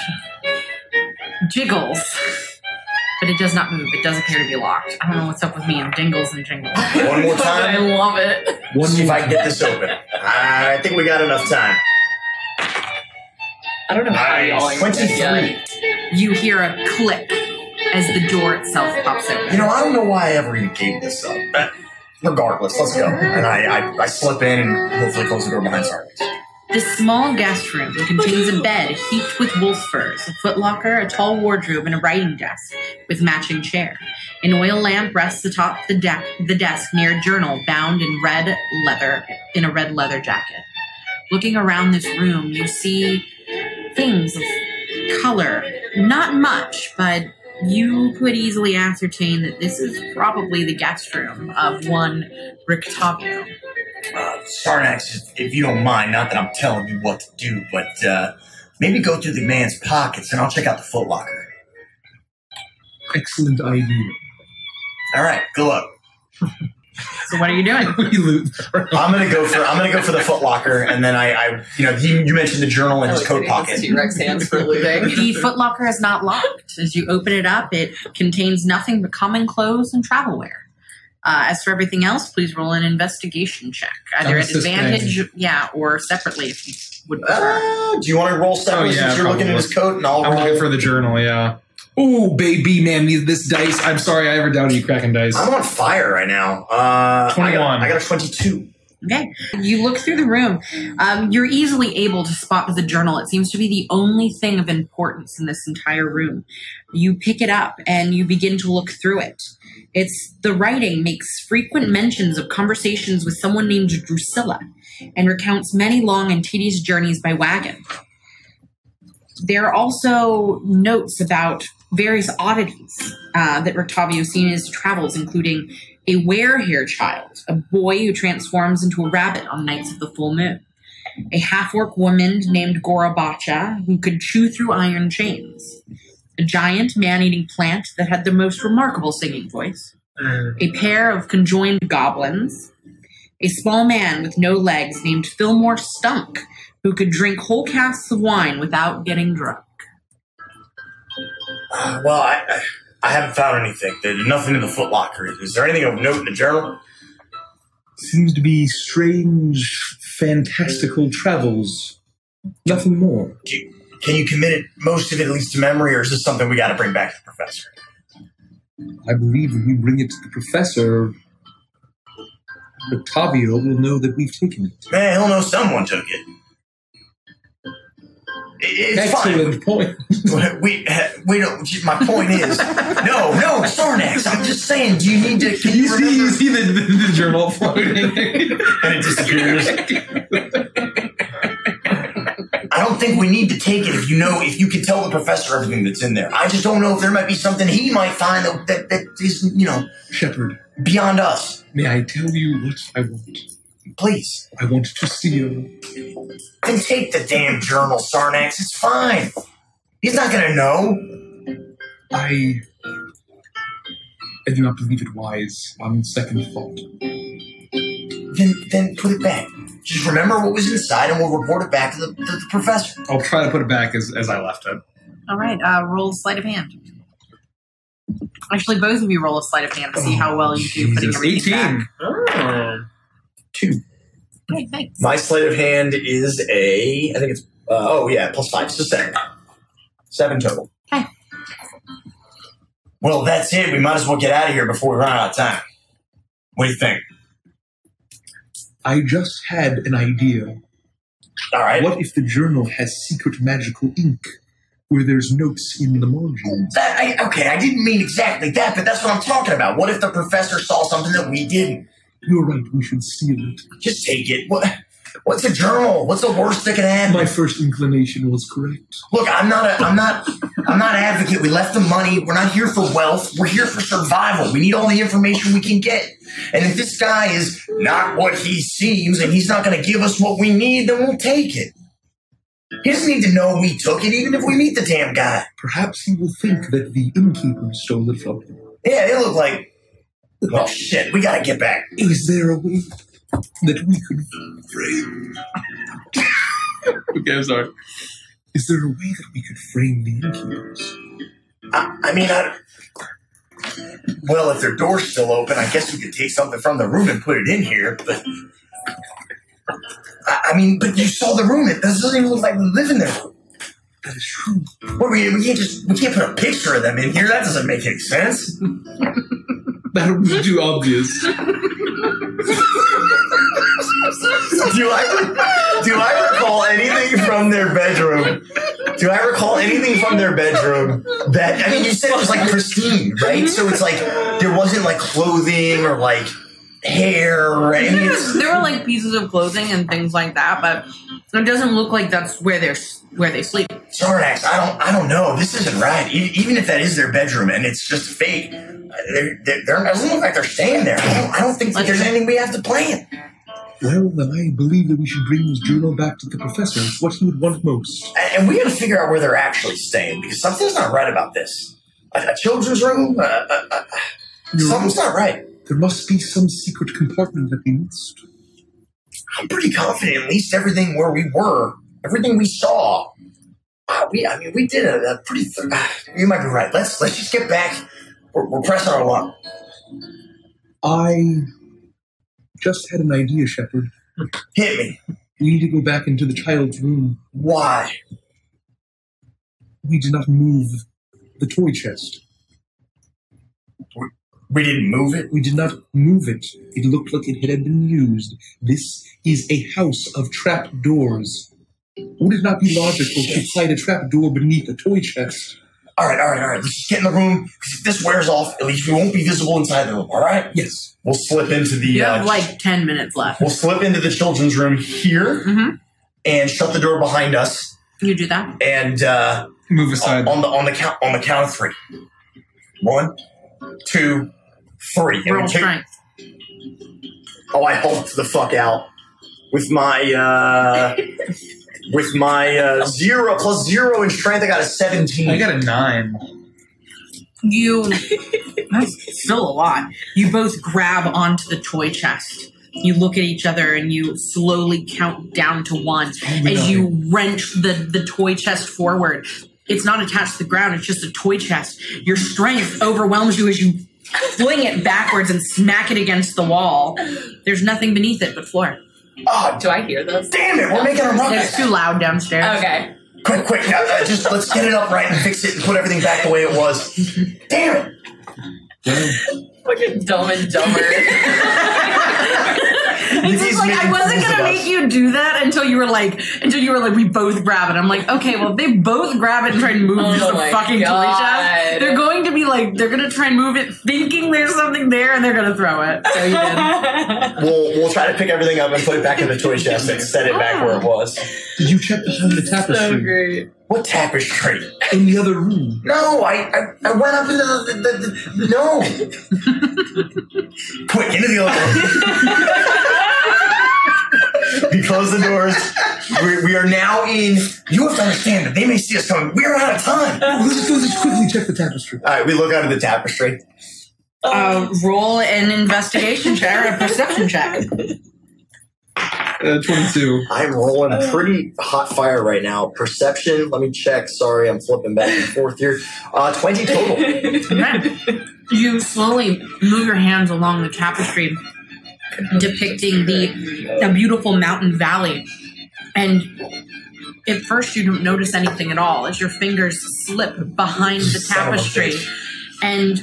S2: Jiggles. But it does not move. It does appear to be locked. I don't know what's up with me and jingles and jingles.
S3: One more [LAUGHS] time.
S7: I love it.
S5: One
S3: See if
S5: more
S3: I can get this open. I think we got enough time.
S7: I don't know how
S3: Nice.
S7: y'all are
S3: 23.
S2: You hear a click as the door itself pops open.
S3: You know, I don't know why I ever even gave this up. [LAUGHS] Regardless, let's go. And I, I, I slip in and hopefully close the door behind Sarkis.
S2: This small guest room contains a bed heaped with wolf furs, a footlocker, a tall wardrobe, and a writing desk with matching chair. An oil lamp rests atop the, de- the desk near a journal bound in red leather in a red leather jacket. Looking around this room, you see things of color. Not much, but you could easily ascertain that this is probably the guest room of one Rictavio.
S3: Uh, Sarnax, if, if you don't mind, not that I'm telling you what to do, but uh, maybe go through the man's pockets and I'll check out the footlocker.
S5: Excellent idea.
S3: All right, good luck. [LAUGHS]
S2: So what are you doing? [LAUGHS]
S3: I'm gonna go for I'm gonna go for the footlocker, and then I, I you know, he, you mentioned the journal in his coat pocket.
S7: T Rex hands for [LAUGHS] looting.
S2: The footlocker is not locked. As you open it up, it contains nothing but common clothes and travel wear. Uh, as for everything else, please roll an investigation check, either
S5: I'm
S2: at advantage, yeah, or separately if you would prefer.
S3: Uh, do you want to roll separately
S10: Oh, yeah,
S3: since you're looking at his coat, and I'll
S10: I'm
S3: roll?
S10: looking for the journal. Yeah.
S5: Oh, baby, man, these- this dice.
S10: I'm sorry, I ever doubted you cracking dice.
S3: I'm on fire right now. Uh, I got,
S10: 21.
S3: I got a 22.
S2: Okay. You look through the room. Um, you're easily able to spot the journal. It seems to be the only thing of importance in this entire room. You pick it up and you begin to look through it. It's the writing makes frequent mentions of conversations with someone named Drusilla and recounts many long and tedious journeys by wagon. There are also notes about various oddities uh, that Rictavio seen in his travels, including a werehare child, a boy who transforms into a rabbit on nights of the full moon, a half-orc woman named Gorabacha who could chew through iron chains, a giant man-eating plant that had the most remarkable singing voice, a pair of conjoined goblins, a small man with no legs named Fillmore Stunk who could drink whole casks of wine without getting drunk.
S3: Well, I, I I haven't found anything. There's nothing in the footlocker. Is there anything of note in the journal?
S5: Seems to be strange, fantastical travels. Nothing more.
S3: You, can you commit it, most of it at least to memory, or is this something we got to bring back to the professor?
S5: I believe if we bring it to the professor, Rictavio will know that we've taken it.
S3: Man, he'll know someone took it. It- It's
S5: Excellent point.
S3: fine. We uh, we don't. My point is, no, no, Sarnax. I'm just saying. Do you need to? Can you
S10: You see, you see the, the, the journal floating.
S3: and it disappears. I don't think we need to take it if you know if you can tell the professor everything that's in there. I just don't know if there might be something he might find that that, that is you know
S5: Shepard,
S3: beyond us.
S5: may I tell you what I want?
S3: Please,
S5: I want to steal.
S3: then take the damn journal, Sarnax. It's fine. He's not gonna know.
S5: I. I do not believe it wise on second thought.
S3: Then then put it back. Just remember what was inside, and we'll report it back to the, to the professor.
S10: I'll try to put it back as, as I left it.
S2: All right, uh, roll sleight of hand. Actually, both of you roll a sleight of hand to see how well you do putting
S10: Jesus,
S2: everything
S10: 18.
S2: back.
S3: Two.
S2: Okay, thanks.
S3: My sleight of hand is a. I think it's. Uh, oh yeah, plus five, so seven. Seven total.
S2: Okay.
S3: Well, that's it. We might as well get out of here before we run out of time. What do you think?
S5: I just had an idea.
S3: All right.
S5: What if the journal has secret magical ink where there's notes in the margins?
S3: That, I, okay, I didn't mean exactly that, but that's what I'm talking about. What if the professor saw something that we didn't?
S5: You're right, we should steal it.
S3: Just take it. What? What's a journal? What's the worst that can happen?
S5: My first inclination was correct.
S3: Look, I'm not a, I'm not, I'm not an advocate. We left the money. We're not here for wealth. We're here for survival. We need all the information we can get. And if this guy is not what he seems, and he's not going to give us what we need, then we'll take it. He doesn't need to know we took it, even if we meet the damn guy.
S5: Perhaps he will think that the innkeeper stole it from him.
S3: Yeah, they look like. Oh shit, we gotta get back.
S5: Is there a way that we could frame? [LAUGHS]
S10: Okay, I'm sorry.
S5: Is there a way that we could frame the innkeepers?
S3: I, I mean, I. Well, if their door's still open, I guess we could take something from the room and put it in here, but. I, I mean, but you saw the room. It doesn't even look like we live in there.
S5: That is true.
S3: What we, we can't just we can't put a picture of them in here. That doesn't make any sense. [LAUGHS]
S5: That would be too obvious.
S3: Do it? Do I recall anything from their bedroom? Do I recall anything from their bedroom that I mean? You said it was like pristine, right? So it's like there wasn't like clothing or like hair or anything.
S2: there were like pieces of clothing and things like that, but it doesn't look like that's where they're where they sleep.
S3: Sarnax, I don't, I don't know. This isn't right. E- Even if that is their bedroom and it's just fake, they're, they're, they're, it doesn't look like they're staying there. I don't, I don't think like, there's anything we have to plan.
S5: Well, then I believe that we should bring this journal back to the professor. It's what he would want most.
S3: And, and we got to figure out where they're actually staying because something's not right about this. A, a children's room, uh, uh, uh, something's not right.
S5: There must be some secret compartment that we missed.
S3: I'm pretty confident at least everything where we were, everything we saw. Uh, we, I mean, we did a, a pretty. Th- uh, you might be right. Let's let's just get back. We're, we're pressing our luck.
S5: I just had an idea, Shepard.
S3: Hit me.
S5: We need to go back into the child's room.
S3: Why?
S5: We did not move the toy chest.
S3: We didn't move it.
S5: We did not move it. It looked like it had been used. This is a house of trap doors. Would it not be logical to hide a trap door beneath a toy chest?
S3: All right, all right, all right. Let's just get in the room because if this wears off, at least we won't be visible inside the room. All right.
S5: Yes.
S3: We'll slip into the.
S2: You
S3: uh,
S2: have like ten minutes left.
S3: We'll slip into the children's room here
S2: Mhm.
S3: and shut the door behind us
S2: You do that.
S3: and uh,
S10: Move aside.
S3: on the on the count on the count of three. One, two, three.
S2: Roll
S3: take-
S2: strength.
S3: Oh, I hulked the fuck out with my uh with my uh zero plus zero in strength. I got a seventeen.
S10: I got a nine.
S2: You that's still a lot. You both grab onto the toy chest. You look at each other and you slowly count down to one as you wrench the, the toy chest forward. It's not attached to the ground, it's just a toy chest. Your strength overwhelms you as you fling it backwards and smack it against the wall. There's nothing beneath it but floor.
S3: Oh,
S7: Do I hear those?
S3: damn it! We're making a run.
S2: It's too loud downstairs.
S7: Okay.
S3: Quick, quick! Uh, uh, just let's get it up right and fix it and put everything back the way it was. Damn it!
S7: Fucking dumb and dumber. [LAUGHS]
S2: It's just like I wasn't gonna make you do that until you were like until you were like we both grab it. I'm like, okay, well they both grab it and try and move
S7: Oh
S2: this
S7: my
S2: fucking toy chest. They're going to be like they're gonna try and move it thinking there's something there and they're gonna throw it. So you did. [LAUGHS]
S3: We'll we'll try to pick everything up and put it back in the toy chest and set it back where it was. [LAUGHS]
S5: Did you check behind the tapestry
S7: so great.
S3: What tapestry?
S5: in the other room?
S3: No, I I, I went up into the, the, the, the no. [LAUGHS] Quick, into the other room. [LAUGHS] we close the doors. We, we are now in. You have to understand that they may see us coming. We are out of time.
S5: Well, let's, let's just quickly check the tapestry.
S3: All right, we look under the tapestry.
S2: Uh, roll an investigation check or a perception check.
S10: Uh, 22.
S3: I'm rolling pretty hot fire right now. Perception. Let me check. Sorry, I'm flipping back and forth here. Uh, Twenty total.
S2: Okay. You slowly move your hands along the tapestry, depicting the, the beautiful mountain valley. And at first, you don't notice anything at all as your fingers slip behind the
S3: Son of a
S2: tapestry. And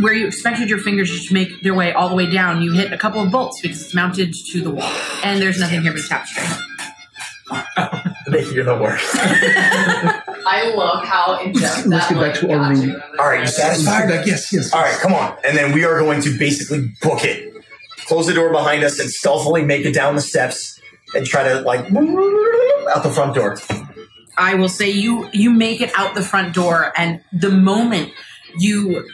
S2: where you expected your fingers to make their way all the way down, you hit a couple of bolts because it's mounted to the wall. And there's nothing here but the tapestry. [LAUGHS]
S3: You're the worst. [LAUGHS]
S7: I love how in depth
S5: Let's
S7: that
S5: get back to our
S7: got
S5: room.
S7: you.
S3: All right, you satisfied?
S5: Back- Yes, yes.
S3: All right, come on. And then we are going to basically book it. Close the door behind us and stealthily make it down the steps and try to like out the front door.
S2: I will say you you make it out the front door, and the moment you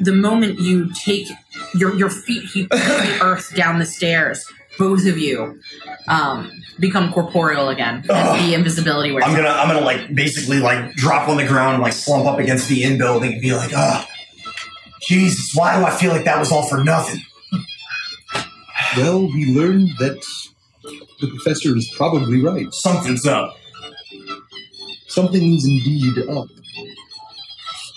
S2: the moment you take your your feet hit the [LAUGHS] earth down the stairs, both of you um, become corporeal again.
S3: Ugh.
S2: The invisibility wears
S3: I'm gonna I'm gonna like basically like drop on the ground and like slump up against the in building and be like, oh Jesus, why do I feel like that was all for nothing?
S5: Well, we learned that the professor is probably right.
S3: Something's up.
S5: Something is indeed up.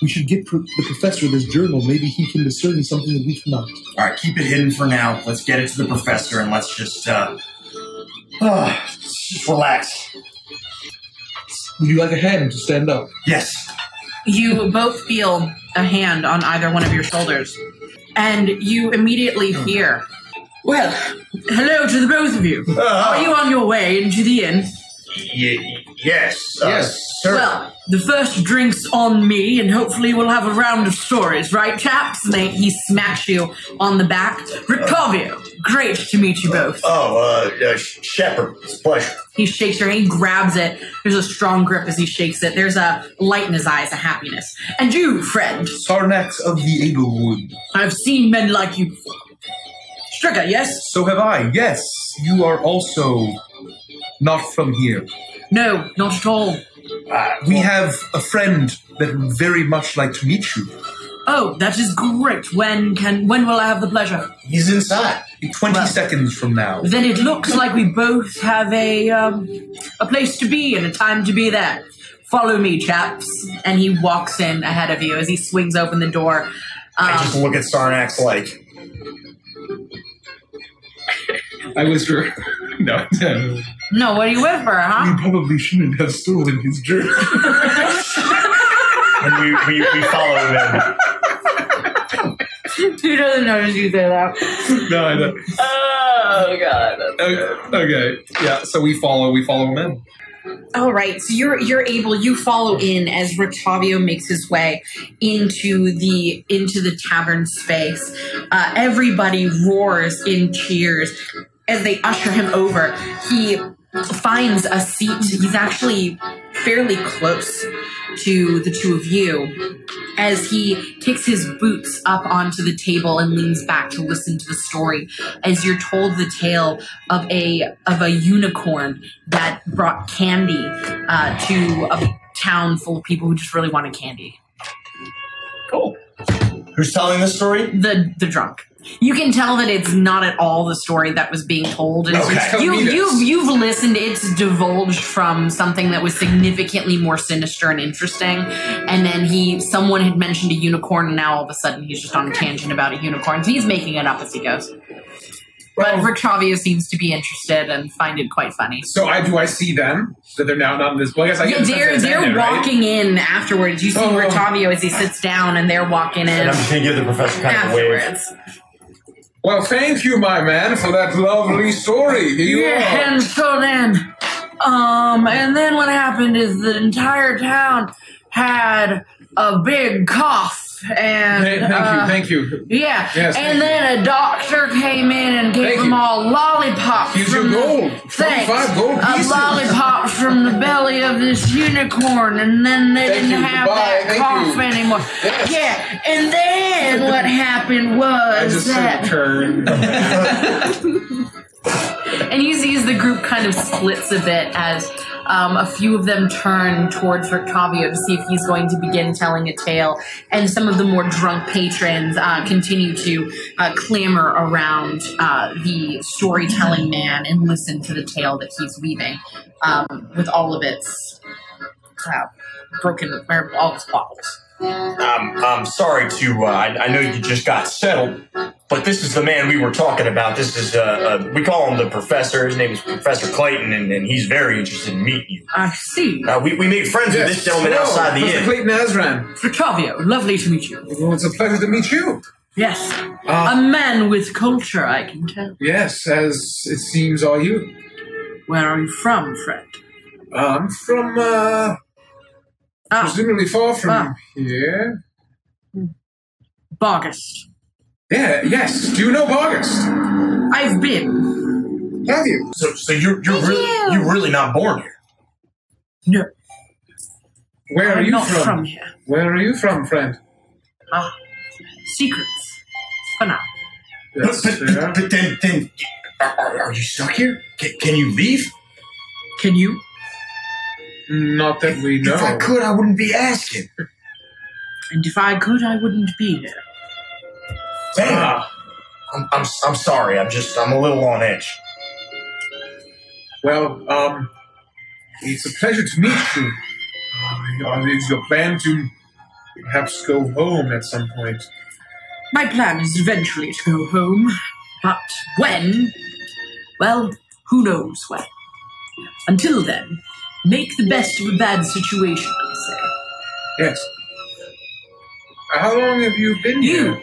S5: We should get pro- the professor this journal. Maybe he can discern something that we cannot.
S3: All right, keep it hidden for now. Let's get it to the professor and let's just uh, uh just relax.
S5: Would you like a hand to stand up?
S3: Yes.
S2: You both feel a hand on either one of your shoulders, and you immediately hear Well, hello to the both of you.
S3: Uh,
S2: Are you on your way into the inn?
S3: Y- yes. uh,
S4: Yes.
S3: Sir.
S2: Well, the first drink's on me, and hopefully we'll have a round of stories, right, chaps? And they, he smacks you on the back. Rictavio, great to meet you both.
S3: oh, uh, uh, Shepard. It's a pleasure.
S2: He shakes your hand, he grabs it. There's a strong grip as he shakes it. There's a light in his eyes, a happiness. And you, friend,
S5: Sarnax of the Abelwood.
S2: I've seen men like you before. Stricker, yes?
S5: So have I. Yes, you are also not from here.
S2: No, not at all.
S3: Uh,
S5: We have a friend that would very much like to meet you.
S2: Oh, that is great. When can when will I have the pleasure?
S3: he's inside.
S5: 20
S2: Well-
S5: seconds from now.
S2: Then it looks like we both have a um, a place to be and a time to be there. Follow me, chaps. And he walks in ahead of you as he swings open the door.
S3: I just
S2: Um,
S3: look at Sarnax like,
S10: I whisper. [LAUGHS] no. [LAUGHS]
S2: no, what are you whisper, huh?
S5: You probably shouldn't have stolen his journey.
S3: and [LAUGHS] we, we, we follow him.
S2: Who doesn't notice you say that?
S10: no, I don't.
S7: Oh god.
S10: Okay, okay. Yeah, so we follow. We follow him in.
S2: All right, so you're you're able you follow in as Rictavio makes his way into the into the tavern space. Uh, everybody roars in cheers as they usher him over. He finds a seat. He's actually fairly close to the two of you as he kicks his boots up onto the table and leans back to listen to the story as you're told the tale of a of a unicorn that brought candy uh, to a town full of people who just really wanted candy.
S3: Cool. Who's telling the story?
S2: The the drunk. You can tell that it's not at all the story that was being told.
S3: Okay.
S2: just- you, you've you've listened. It's divulged from something that was significantly more sinister and interesting, and then he someone had mentioned a unicorn, and now all of a sudden he's just on a tangent about a unicorn. So he's making it up as he goes. But Rictavio seems to be interested and find it quite funny.
S4: So I do I see them that they're now not in this. Well, I guess I
S2: Yeah, they're they're
S4: in there, right?
S2: walking in afterwards. You see
S4: Oh.
S2: Rictavio as he sits down, and they're walking in
S3: And I'm just going to give the professor kind of a wave.
S2: afterwards.
S4: Well, thank you, my man, for that lovely story. Here you
S2: Yeah,
S4: are.
S2: and so then, um, and then what happened is the entire town had a big cough, and
S4: Hey, thank
S2: uh,
S4: you, thank you.
S2: yeah,
S4: Yes,
S2: and then a doctor came in and gave
S4: Thank
S2: them
S4: you.
S2: all lollipops.
S4: Here's your
S2: from the-
S4: gold.
S2: Thanks.
S4: 25 gold
S2: Uh,
S4: pieces.
S2: lollipops from the belly of this unicorn, and then they
S4: Thank
S2: didn't
S4: you.
S2: have that
S4: Thank
S2: cough
S4: you.
S2: anymore.
S4: Yes.
S2: Yeah, and then [LAUGHS] what happened was that [LAUGHS] [LAUGHS] and he sees the group kind of splits a bit as um, a few of them turn towards Rictavio to see if he's going to begin telling a tale, and some of the more drunk patrons uh, continue to uh, clamor around uh, the storytelling man and listen to the tale that he's weaving um, with all of its broken, all its bottles.
S3: Um, I'm sorry to. Uh, I, I know you just got settled, but this is the man we were talking about. This is. Uh, uh, we call him the professor. His name is Professor Clayton, and, and he's very interested in meeting you.
S2: I see.
S3: Uh, we, we made friends with this gentleman
S4: Hello,
S3: outside the
S4: Professor
S3: inn.
S4: Clayton Azran.
S2: Rictavio, lovely to meet you.
S4: Well, it's a pleasure to meet you.
S2: Yes,
S4: Uh,
S2: a man with culture, I can tell.
S4: yes, as it seems, are you?
S2: Where are you from, friend?
S4: I'm from, uh,
S2: Ah,
S4: presumably far from
S2: Ah.
S4: here.
S2: Bargast.
S4: Yeah, yes. Do you know Bargast?
S2: I've been.
S4: Have you?
S3: So, so you're you're really you're really not born here.
S2: No,
S4: Where are
S2: I'm
S4: you
S2: not
S4: from?
S2: from here.
S4: Where are you from, friend?
S2: Ah, secrets. For now.
S3: But,
S4: Yes,
S3: but,
S4: yeah.
S3: but then then are, are you stuck here? Can, can you leave?
S2: Can you?
S4: Not that we know.
S3: If I could, I wouldn't be asking.
S2: And if I could, I wouldn't be here.
S3: Man,
S4: Ah,
S3: I'm, I'm I'm sorry. I'm just I'm a little on edge.
S4: well, um, it's a pleasure to meet you. Uh, is your plan to perhaps go home at some point?
S2: My plan is eventually to go home. But when? Well, who knows when. Until then, make the best of a bad situation, I say.
S4: Yes. How long have you been
S2: You!
S4: here?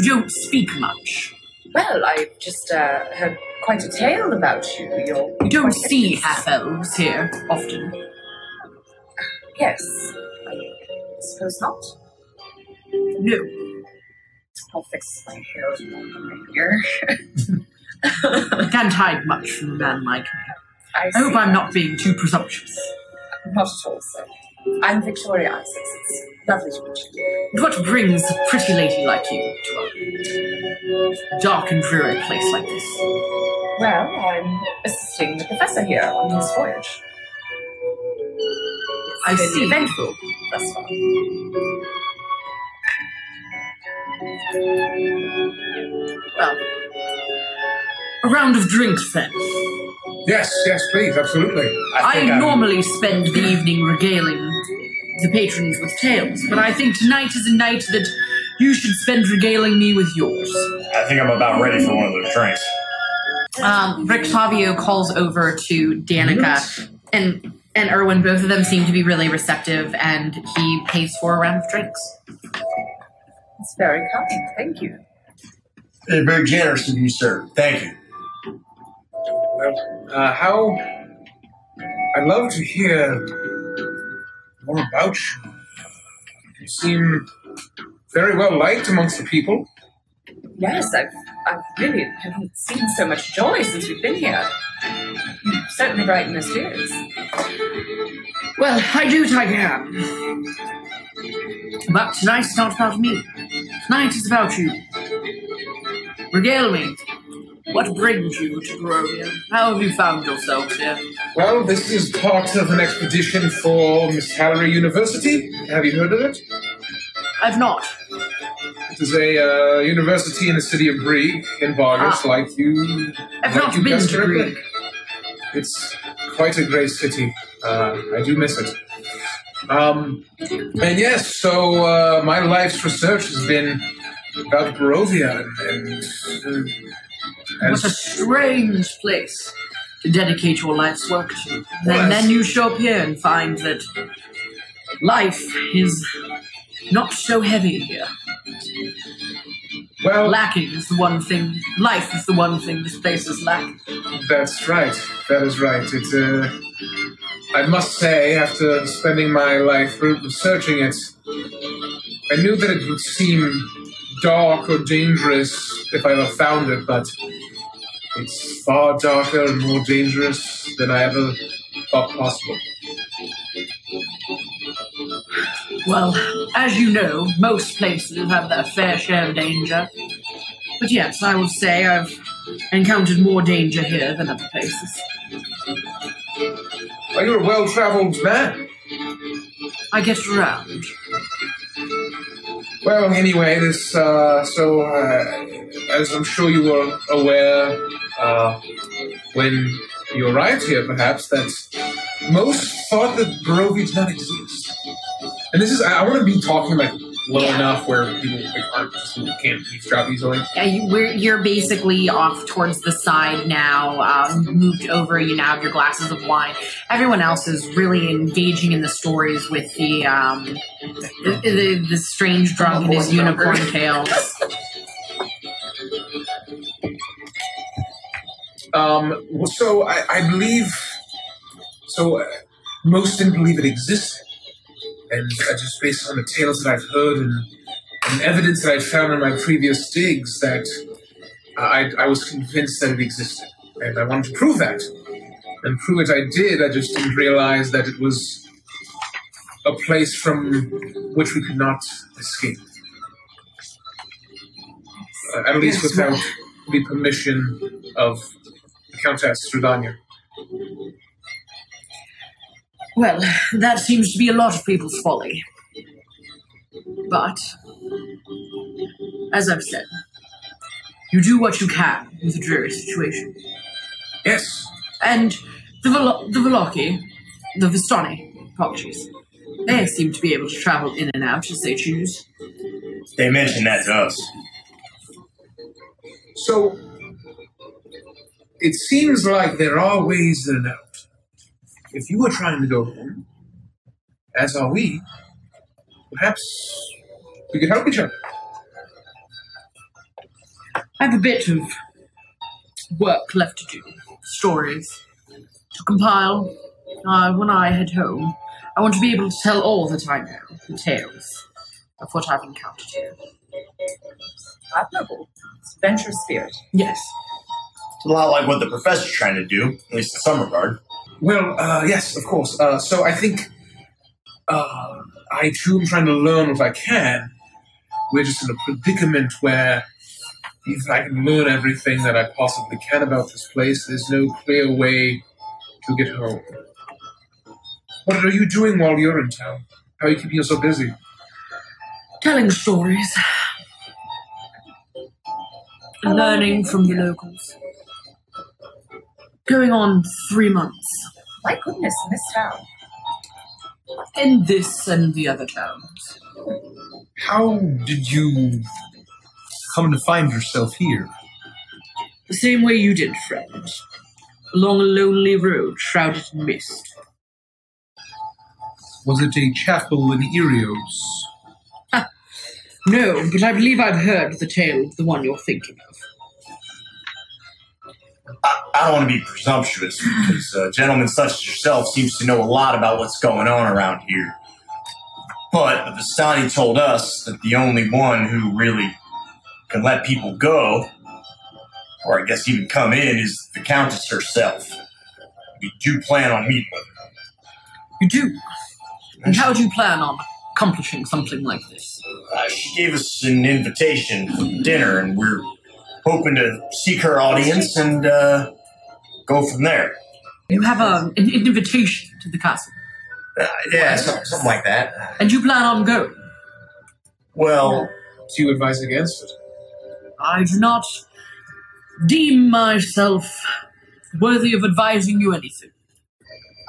S2: You don't speak much.
S7: Well, I've just uh, heard quite a tale about you. You're
S2: You don't see
S7: famous.
S2: half elves here often.
S7: Yes. I suppose not.
S2: No.
S7: I'll fix my hair here. [LAUGHS]
S2: I can't hide much from a man like me.
S7: I,
S2: I hope I'm not being too presumptuous.
S7: Not at all, sir. I'm Victoria Isis. It's lovely to meet you.
S2: But what brings a pretty lady like you to a dark and dreary place like this?
S7: Well, I'm assisting the professor here on his voyage.
S2: I
S7: It's been
S2: see.
S7: eventful thus far.
S2: Well, a round of drinks then.
S4: Yes, yes, please, absolutely.
S2: I,
S3: think I'm-
S2: normally spend the evening regaling the patrons with tales, but I think tonight is a night that you should spend regaling me with yours.
S3: I think I'm about ready for one of those drinks.
S2: Um, Rictavio calls over to Danica, and and Urwin. Both of them seem to be really receptive, and he pays for a round of drinks.
S7: It's very kind. Thank you.
S3: They're very generous of you, sir. Thank you.
S4: Well, uh, how. I'd love to hear more about you. You seem very well liked amongst the people.
S7: Yes, I've, I've really haven't seen so much joy since we've been here. You certainly brighten the spirits.
S2: Well, I do what I can. But tonight's not about me. Tonight is about you. Regale me. What brings you to Barovia? How have you found yourselves here?
S4: Well, this is part of an expedition for Miss Hallery University. Have you heard of it?
S2: I've not.
S4: It is a uh, university in the city of Brieg in Bargast,
S2: Ah.
S4: like you.
S2: I've
S4: like
S2: not
S4: you
S2: been to
S4: correctly. It's quite a great city. Uh, I do miss it. Um, and yes, so uh, my life's research has been about Barovia and, and uh,
S2: What a strange place to dedicate your life's work to. And then you show up here and find that life is not so heavy here.
S4: well,
S2: Lacking is the one thing. Life is the one thing this place is lacking.
S4: That's right. That is right. It, uh, I must say, after spending my life re- researching it, I knew that it would seem dark or dangerous if I ever found it, but it's far darker and more dangerous than I ever thought possible.
S2: Well, as you know, most places have their fair share of danger. But yes, I will say I've encountered more danger here than other places.
S4: Well, you're a well-traveled man.
S2: I get around.
S4: Well, anyway, this, uh, so, uh, as I'm sure you were aware, uh, when you arrived here, perhaps, that most thought that Barovia did not exist. And this is, I, I want to be talking, like, low
S2: Yeah.
S4: enough where people like, aren't, just can't eavesdrop easily.
S2: Yeah, you, we're, you're basically off towards the side now, um, moved over. You now have your glasses of wine. Everyone else is really engaging in the stories with the um, the, the, the strange drunk and his unicorn tails. [LAUGHS]
S4: Um, so I, I believe, so uh, most didn't believe it existed, and just based on the tales that I've heard and, and evidence that I found in my previous digs, that uh, I, I was convinced that it existed, and I wanted to prove that, and prove it I did. I just didn't realize that it was a place from which we could not escape, uh, at least
S2: Yes,
S4: without the permission of Countess Strahdanya.
S2: Well, that seems to be a lot of people's folly. But, as I've said, you do what you can with a dreary situation.
S4: Yes,
S2: And the Velo- the Veloci, the Vistani, apologies, they seem to be able to travel in and out as they choose.
S3: They mentioned that to us.
S4: So it seems like there are ways in and out. If you were trying to go home, as are we, perhaps we could help each other.
S2: I have a bit of work left to do, stories to compile. Uh, when I head home, I want to be able to tell all that I know, the tales of what I've encountered here.
S7: Admirable. It's adventurous spirit.
S2: Yes.
S3: It's a lot like what the professor's trying to do, at least in some regard.
S4: Well, uh, yes, of course. Uh, so I think uh, I too am trying to learn what I can. We're just in a predicament where even I can learn everything that I possibly can about this place. There's no clear way to get home. What are you doing while you're in town? How are you keeping yourself busy?
S2: Telling stories.
S7: How
S2: Learning from the locals. Going on three months.
S7: My goodness, in this town.
S2: In this and the other towns.
S5: How did you come to find yourself here?
S2: The same way you did, friend. Along a lonely road shrouded in mist.
S5: Was it a chapel in Erios?
S2: Ah, no, but I believe I've heard the tale of the one you're thinking of.
S3: I, I don't want to be presumptuous because a gentleman such as yourself seems to know a lot about what's going on around here. But the Vistani told us that the only one who really can let people go, or I guess even come in, is the Countess herself. We do plan on meeting with her.
S2: You do? And how do you plan on accomplishing something like this?
S3: Uh, she gave us an invitation for dinner, and we're hoping to seek her audience and uh, go from there.
S2: You have a, an invitation to the castle,
S3: Uh, yeah, some- something like that.
S2: and you plan on going.
S3: Well,
S14: Do you advise against it?
S2: I do not deem myself worthy of advising you anything.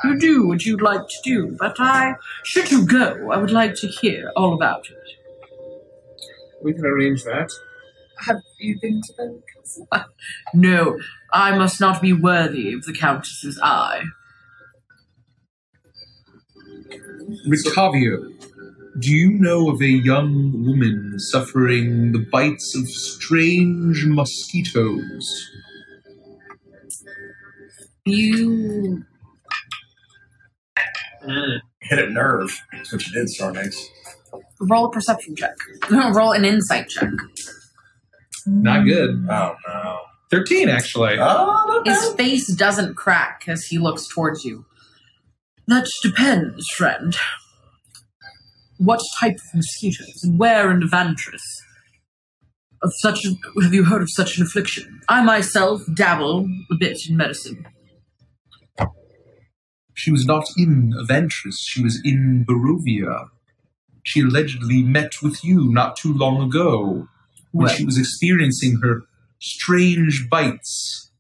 S2: You do what you'd like to do, but I, should you go, I would like to hear all about it.
S14: We can arrange that.
S7: Have you been to the castle? [LAUGHS]
S2: No, I must not be worthy of the Countess's eye.
S5: Rictavio, do you know of a young woman suffering the bites of strange mosquitoes?
S2: You mm,
S3: hit a nerve. That's what you did, Sarnax.
S2: roll a perception check. No, [LAUGHS] roll an insight check.
S15: Not good.
S3: Oh, no.
S15: 13, actually.
S3: Oh,
S2: His face doesn't crack as he looks towards you. That depends, friend. What type of mosquitoes and where in Avantris? Of such have you heard of such an affliction? I myself dabble a bit in medicine.
S5: She was not in Avantris, she was in Barovia. She allegedly met with you not too long ago when
S2: Well.
S5: she was experiencing her strange bites.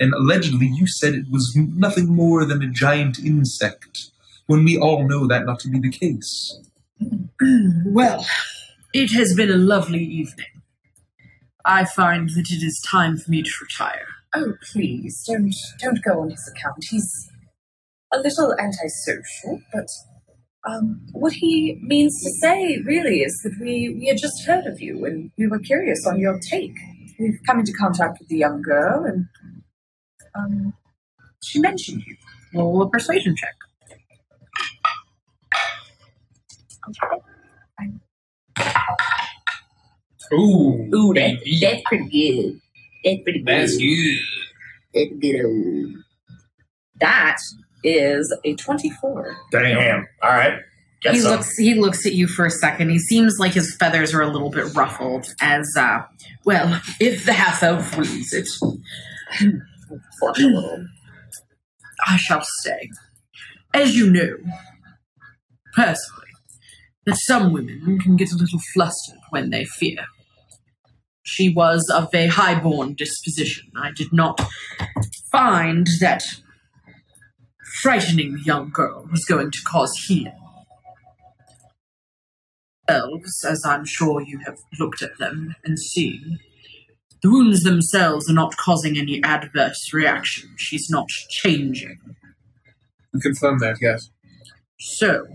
S5: And allegedly, you said it was nothing more than a giant insect, when we all know that not to be the case. [CLEARS THROAT]
S2: Well, it has been a lovely evening. I find that it is time for me to retire.
S7: Oh, please, don't don't go on his account. He's a little antisocial, but um, what he means to say really is that we, we had just heard of you and we were curious on your take. We've come into contact with the young girl and um, she mentioned you.
S2: Roll a persuasion check.
S15: Ooh.
S7: Ooh, that, that's pretty good. That's pretty good.
S15: That's good.
S7: That's good. That is a 24.
S3: Damn. All right. Get
S2: he
S3: some.
S2: looks he looks at you for a second. He seems like his feathers are a little bit ruffled as uh well, if the half elf wills it.
S7: Flush a little.
S2: I shall stay. As you know, personally, that some women can get a little flustered when they fear. She was of a high-born disposition. I did not find that frightening the young girl was going to cause healing. Elves, as I'm sure you have looked at them and seen, the wounds themselves are not causing any adverse reaction. She's not changing.
S14: We confirm that, yes.
S2: So,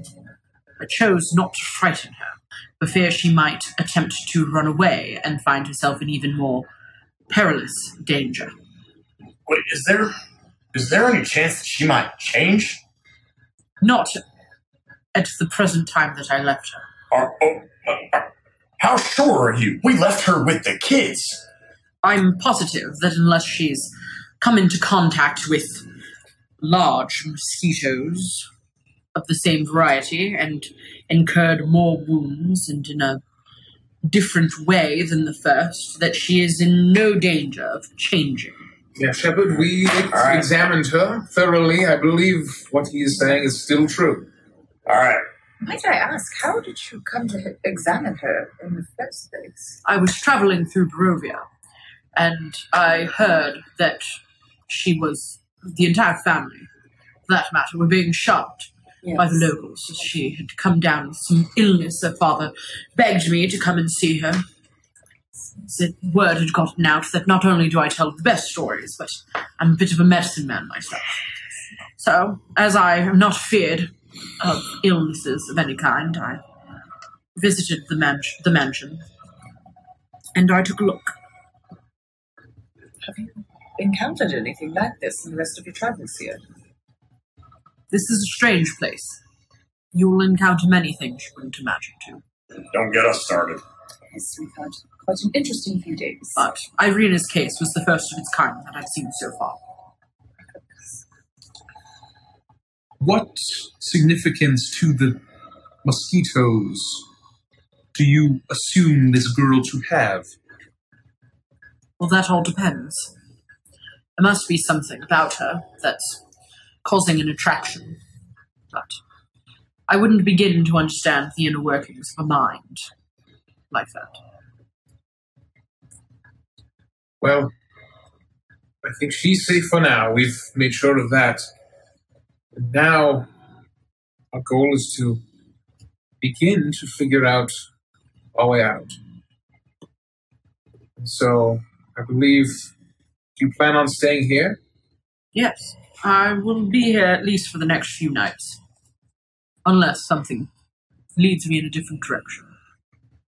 S2: I chose not to frighten her, for fear she might attempt to run away and find herself in even more perilous danger.
S3: Wait, is there is there any chance that she might change?
S2: Not at the present time that I left her.
S3: Or, oh, uh, how sure are you? We left her with the kids.
S2: I'm positive that unless she's come into contact with large mosquitoes of the same variety and incurred more wounds and in a different way than the first, that she is in no danger of changing.
S4: Yeah, Shepard, we
S3: right.
S4: examined her thoroughly. I believe what he is saying is still true.
S3: All right.
S7: Might I ask, how did you come to examine her in the first place?
S2: I was traveling through Barovia, and I heard that she was the entire family, for that matter, were being shot by the locals. She had come down with some illness. Her father begged me to come and see her. Said word had gotten out that not only do I tell the best stories, but I'm a bit of a medicine man myself. So, as I am not feared of illnesses of any kind, I visited the, man- the mansion and I took a look.
S7: Have you encountered anything like this in the rest of your travels here?
S2: This is a strange place. You will encounter many things you wouldn't imagine to.
S3: Don't get us started.
S7: Yes, we've had quite an interesting few days.
S2: But Ireena's case was the first of its kind that I've seen so far.
S5: What significance to the mosquitoes do you assume this girl to have?
S2: Well, that all depends. There must be something about her that's causing an attraction. But I wouldn't begin to understand the inner workings of a mind like that.
S4: Well, I think she's safe for now. We've made sure of that. And now, our goal is to begin to figure out our way out. And so, I believe, do you plan on staying here?
S2: Yes, I will be here at least for the next few nights. Unless something leads me in a different direction.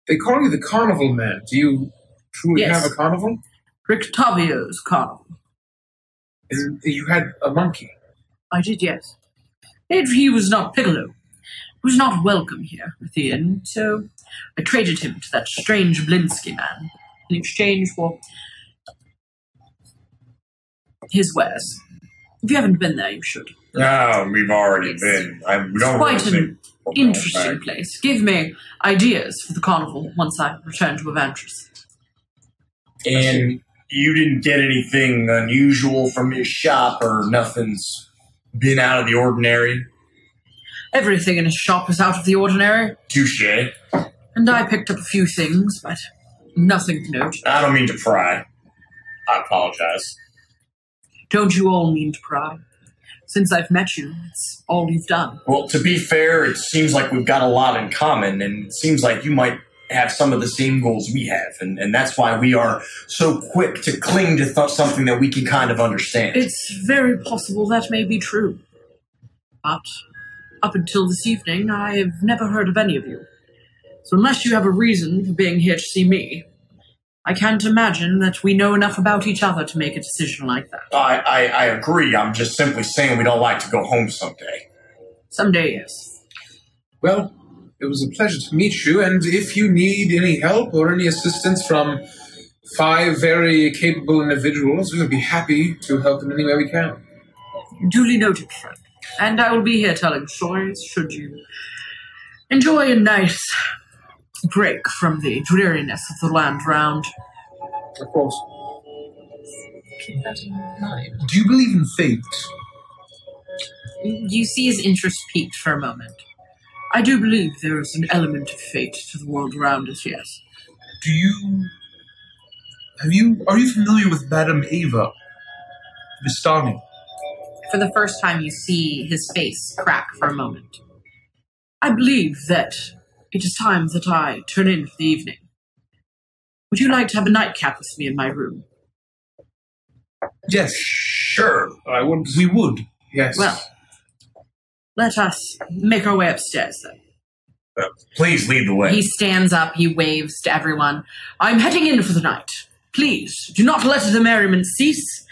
S4: They call you the Carnival Man. Do you truly
S2: Yes.
S4: have a carnival?
S2: Rictavio's carnival.
S4: And you had a monkey.
S2: I did, yes. Yet he was not Piccolo. He was not welcome here at the inn, so I traded him to that strange Blinsky man in exchange for his wares. If you haven't been there, you should.
S3: No, we've already been. I, we don't
S2: Quite an
S3: think we're going
S2: interesting
S3: back.
S2: place. Give me ideas for the carnival once I return to Avantris.
S3: And you didn't get anything unusual from his shop, or nothing's been out of the ordinary.
S2: Everything in his shop is out of the ordinary,
S3: Touche.
S2: and I picked up a few things, but nothing to note.
S3: I don't mean to pry. I apologize.
S2: Don't you all mean to pry? Since I've met you, it's all you've done.
S3: Well, to be fair, it seems like we've got a lot in common, and it seems like you might have some of the same goals we have, and, and that's why we are so quick to cling to th- something that we can kind of understand.
S2: It's very possible that may be true. But up until this evening, I have never heard of any of you. So unless you have a reason for being here to see me, I can't imagine that we know enough about each other to make a decision like that.
S3: I, I, I agree. I'm just simply saying we don't like to go home someday.
S2: Someday, yes.
S4: Well, it was a pleasure to meet you, and if you need any help or any assistance from five very capable individuals, we would be happy to help in any way we can.
S2: Duly noted, friend. And I will be here telling stories should you enjoy a nice break from the dreariness of the land round.
S4: Of course.
S7: Keep that in mind.
S5: Do you believe in fate?
S2: You see his interest peaked for a moment. I do believe there is an element of fate to the world around us, yes.
S5: Do you have you are you familiar with Madame Eva Vistani?
S2: For the first time, you see his face crack for a moment. I believe that it is time that I turn in for the evening. Would you like to have a nightcap with me in my room?
S5: Yes,
S3: Sure.
S4: I would.
S5: we would.
S4: Yes.
S2: Well, let us make our way upstairs then.
S3: Uh, please lead the way.
S2: He stands up, he waves to everyone. I'm heading in for the night. Please, do not let the merriment cease.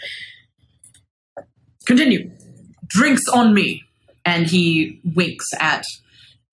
S2: Continue. Drinks on me. And he winks at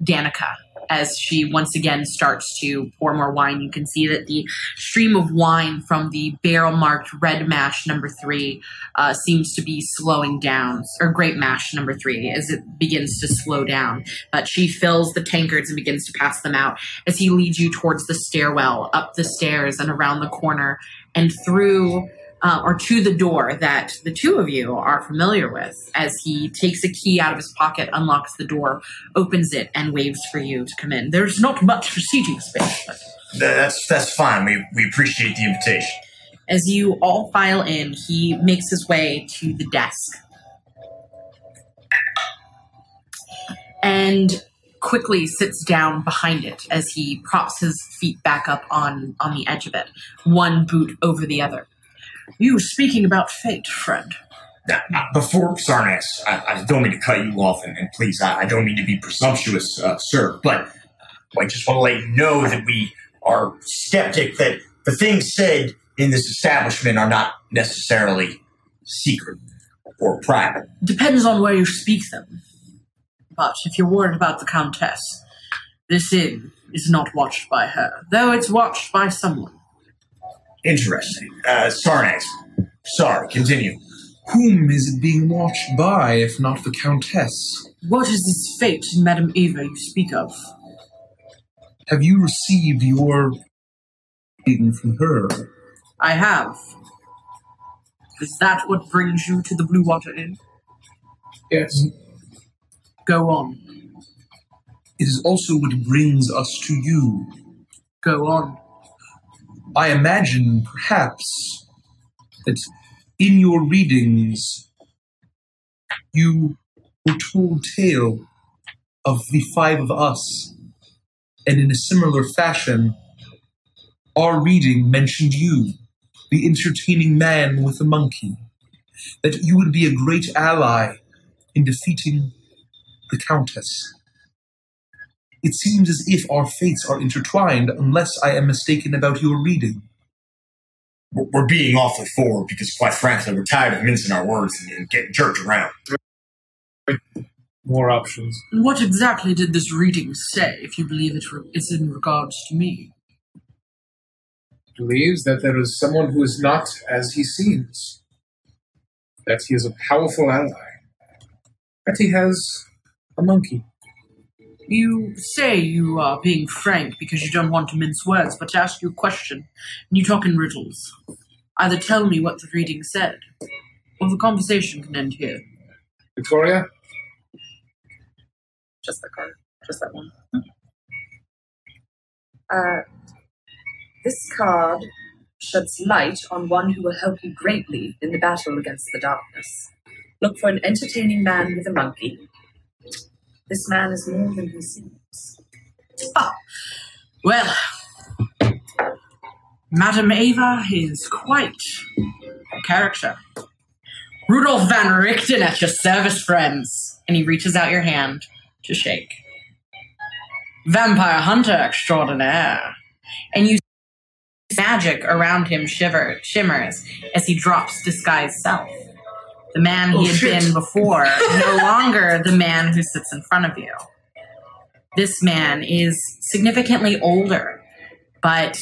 S2: Danica as she once again starts to pour more wine. You can see that the stream of wine from the barrel marked red mash number three uh, seems to be slowing down, or grape mash number three, as it begins to slow down. But she fills the tankards and begins to pass them out as he leads you towards the stairwell, up the stairs, and around the corner, and through uh, or to the door that the two of you are familiar with as he takes a key out of his pocket, unlocks the door, opens it, and waves for you to come in. There's not much for seating space, but
S3: That's that's fine. We we appreciate the invitation.
S2: as you all file in, he makes his way to the desk. And quickly sits down behind it as he props his feet back up on, on the edge of it, one boot over the other. You speaking about fate, friend.
S3: Uh, before Sarnax, I, I don't mean to cut you off, and, and please, I, I don't mean to be presumptuous, uh, sir, but I just want to let you know that we are skeptic that the things said in this establishment are not necessarily secret or private.
S2: Depends on where you speak them. But if you're worried about the Countess, this inn is not watched by her, though it's watched by someone.
S3: Interesting. Uh, Sarnax, sorry, continue.
S5: Whom is it being watched by, if not the Countess?
S2: What is this fate in Madame Eva you speak of?
S5: Have you received your reading from her?
S2: I have. Is that what brings you to the Blue Water Inn?
S4: Yes.
S2: Go on.
S5: It is also what brings us to you.
S2: Go on.
S5: I imagine, perhaps, that in your readings you were told tale of the five of us, and in a similar fashion, our reading mentioned you, the entertaining man with the monkey, that you would be a great ally in defeating the Countess. It seems as if our fates are intertwined, unless I am mistaken about your reading.
S3: We're, we're being awfully forward because, quite frankly, we're tired of mincing our words and, and getting jerked around.
S16: More options.
S2: What exactly did this reading say, if you believe it re- it's in regards to me?
S4: Believes that there is someone who is not as he seems. That he is a powerful ally. That he has a monkey.
S2: You say you are being frank because you don't want to mince words, but to ask you a question, and you talk in riddles. Either tell me what the reading said, or the conversation can end here.
S4: Victoria?
S7: Just the card. Just that one. Uh, this card sheds light on one who will help you greatly in the battle against the darkness. Look for an entertaining man with a monkey. This man is more than he seems.
S2: Oh Well, Madame Eva is quite a character. Rudolph van Richten at your service, friends. And he reaches out your hand to shake. Vampire hunter extraordinaire. And you see magic around him shiver shimmers as he drops disguised self. The man oh, he
S4: Oh,
S2: had
S4: shit.
S2: been before, no [LAUGHS] longer the man who sits in front of you. This man is significantly older, but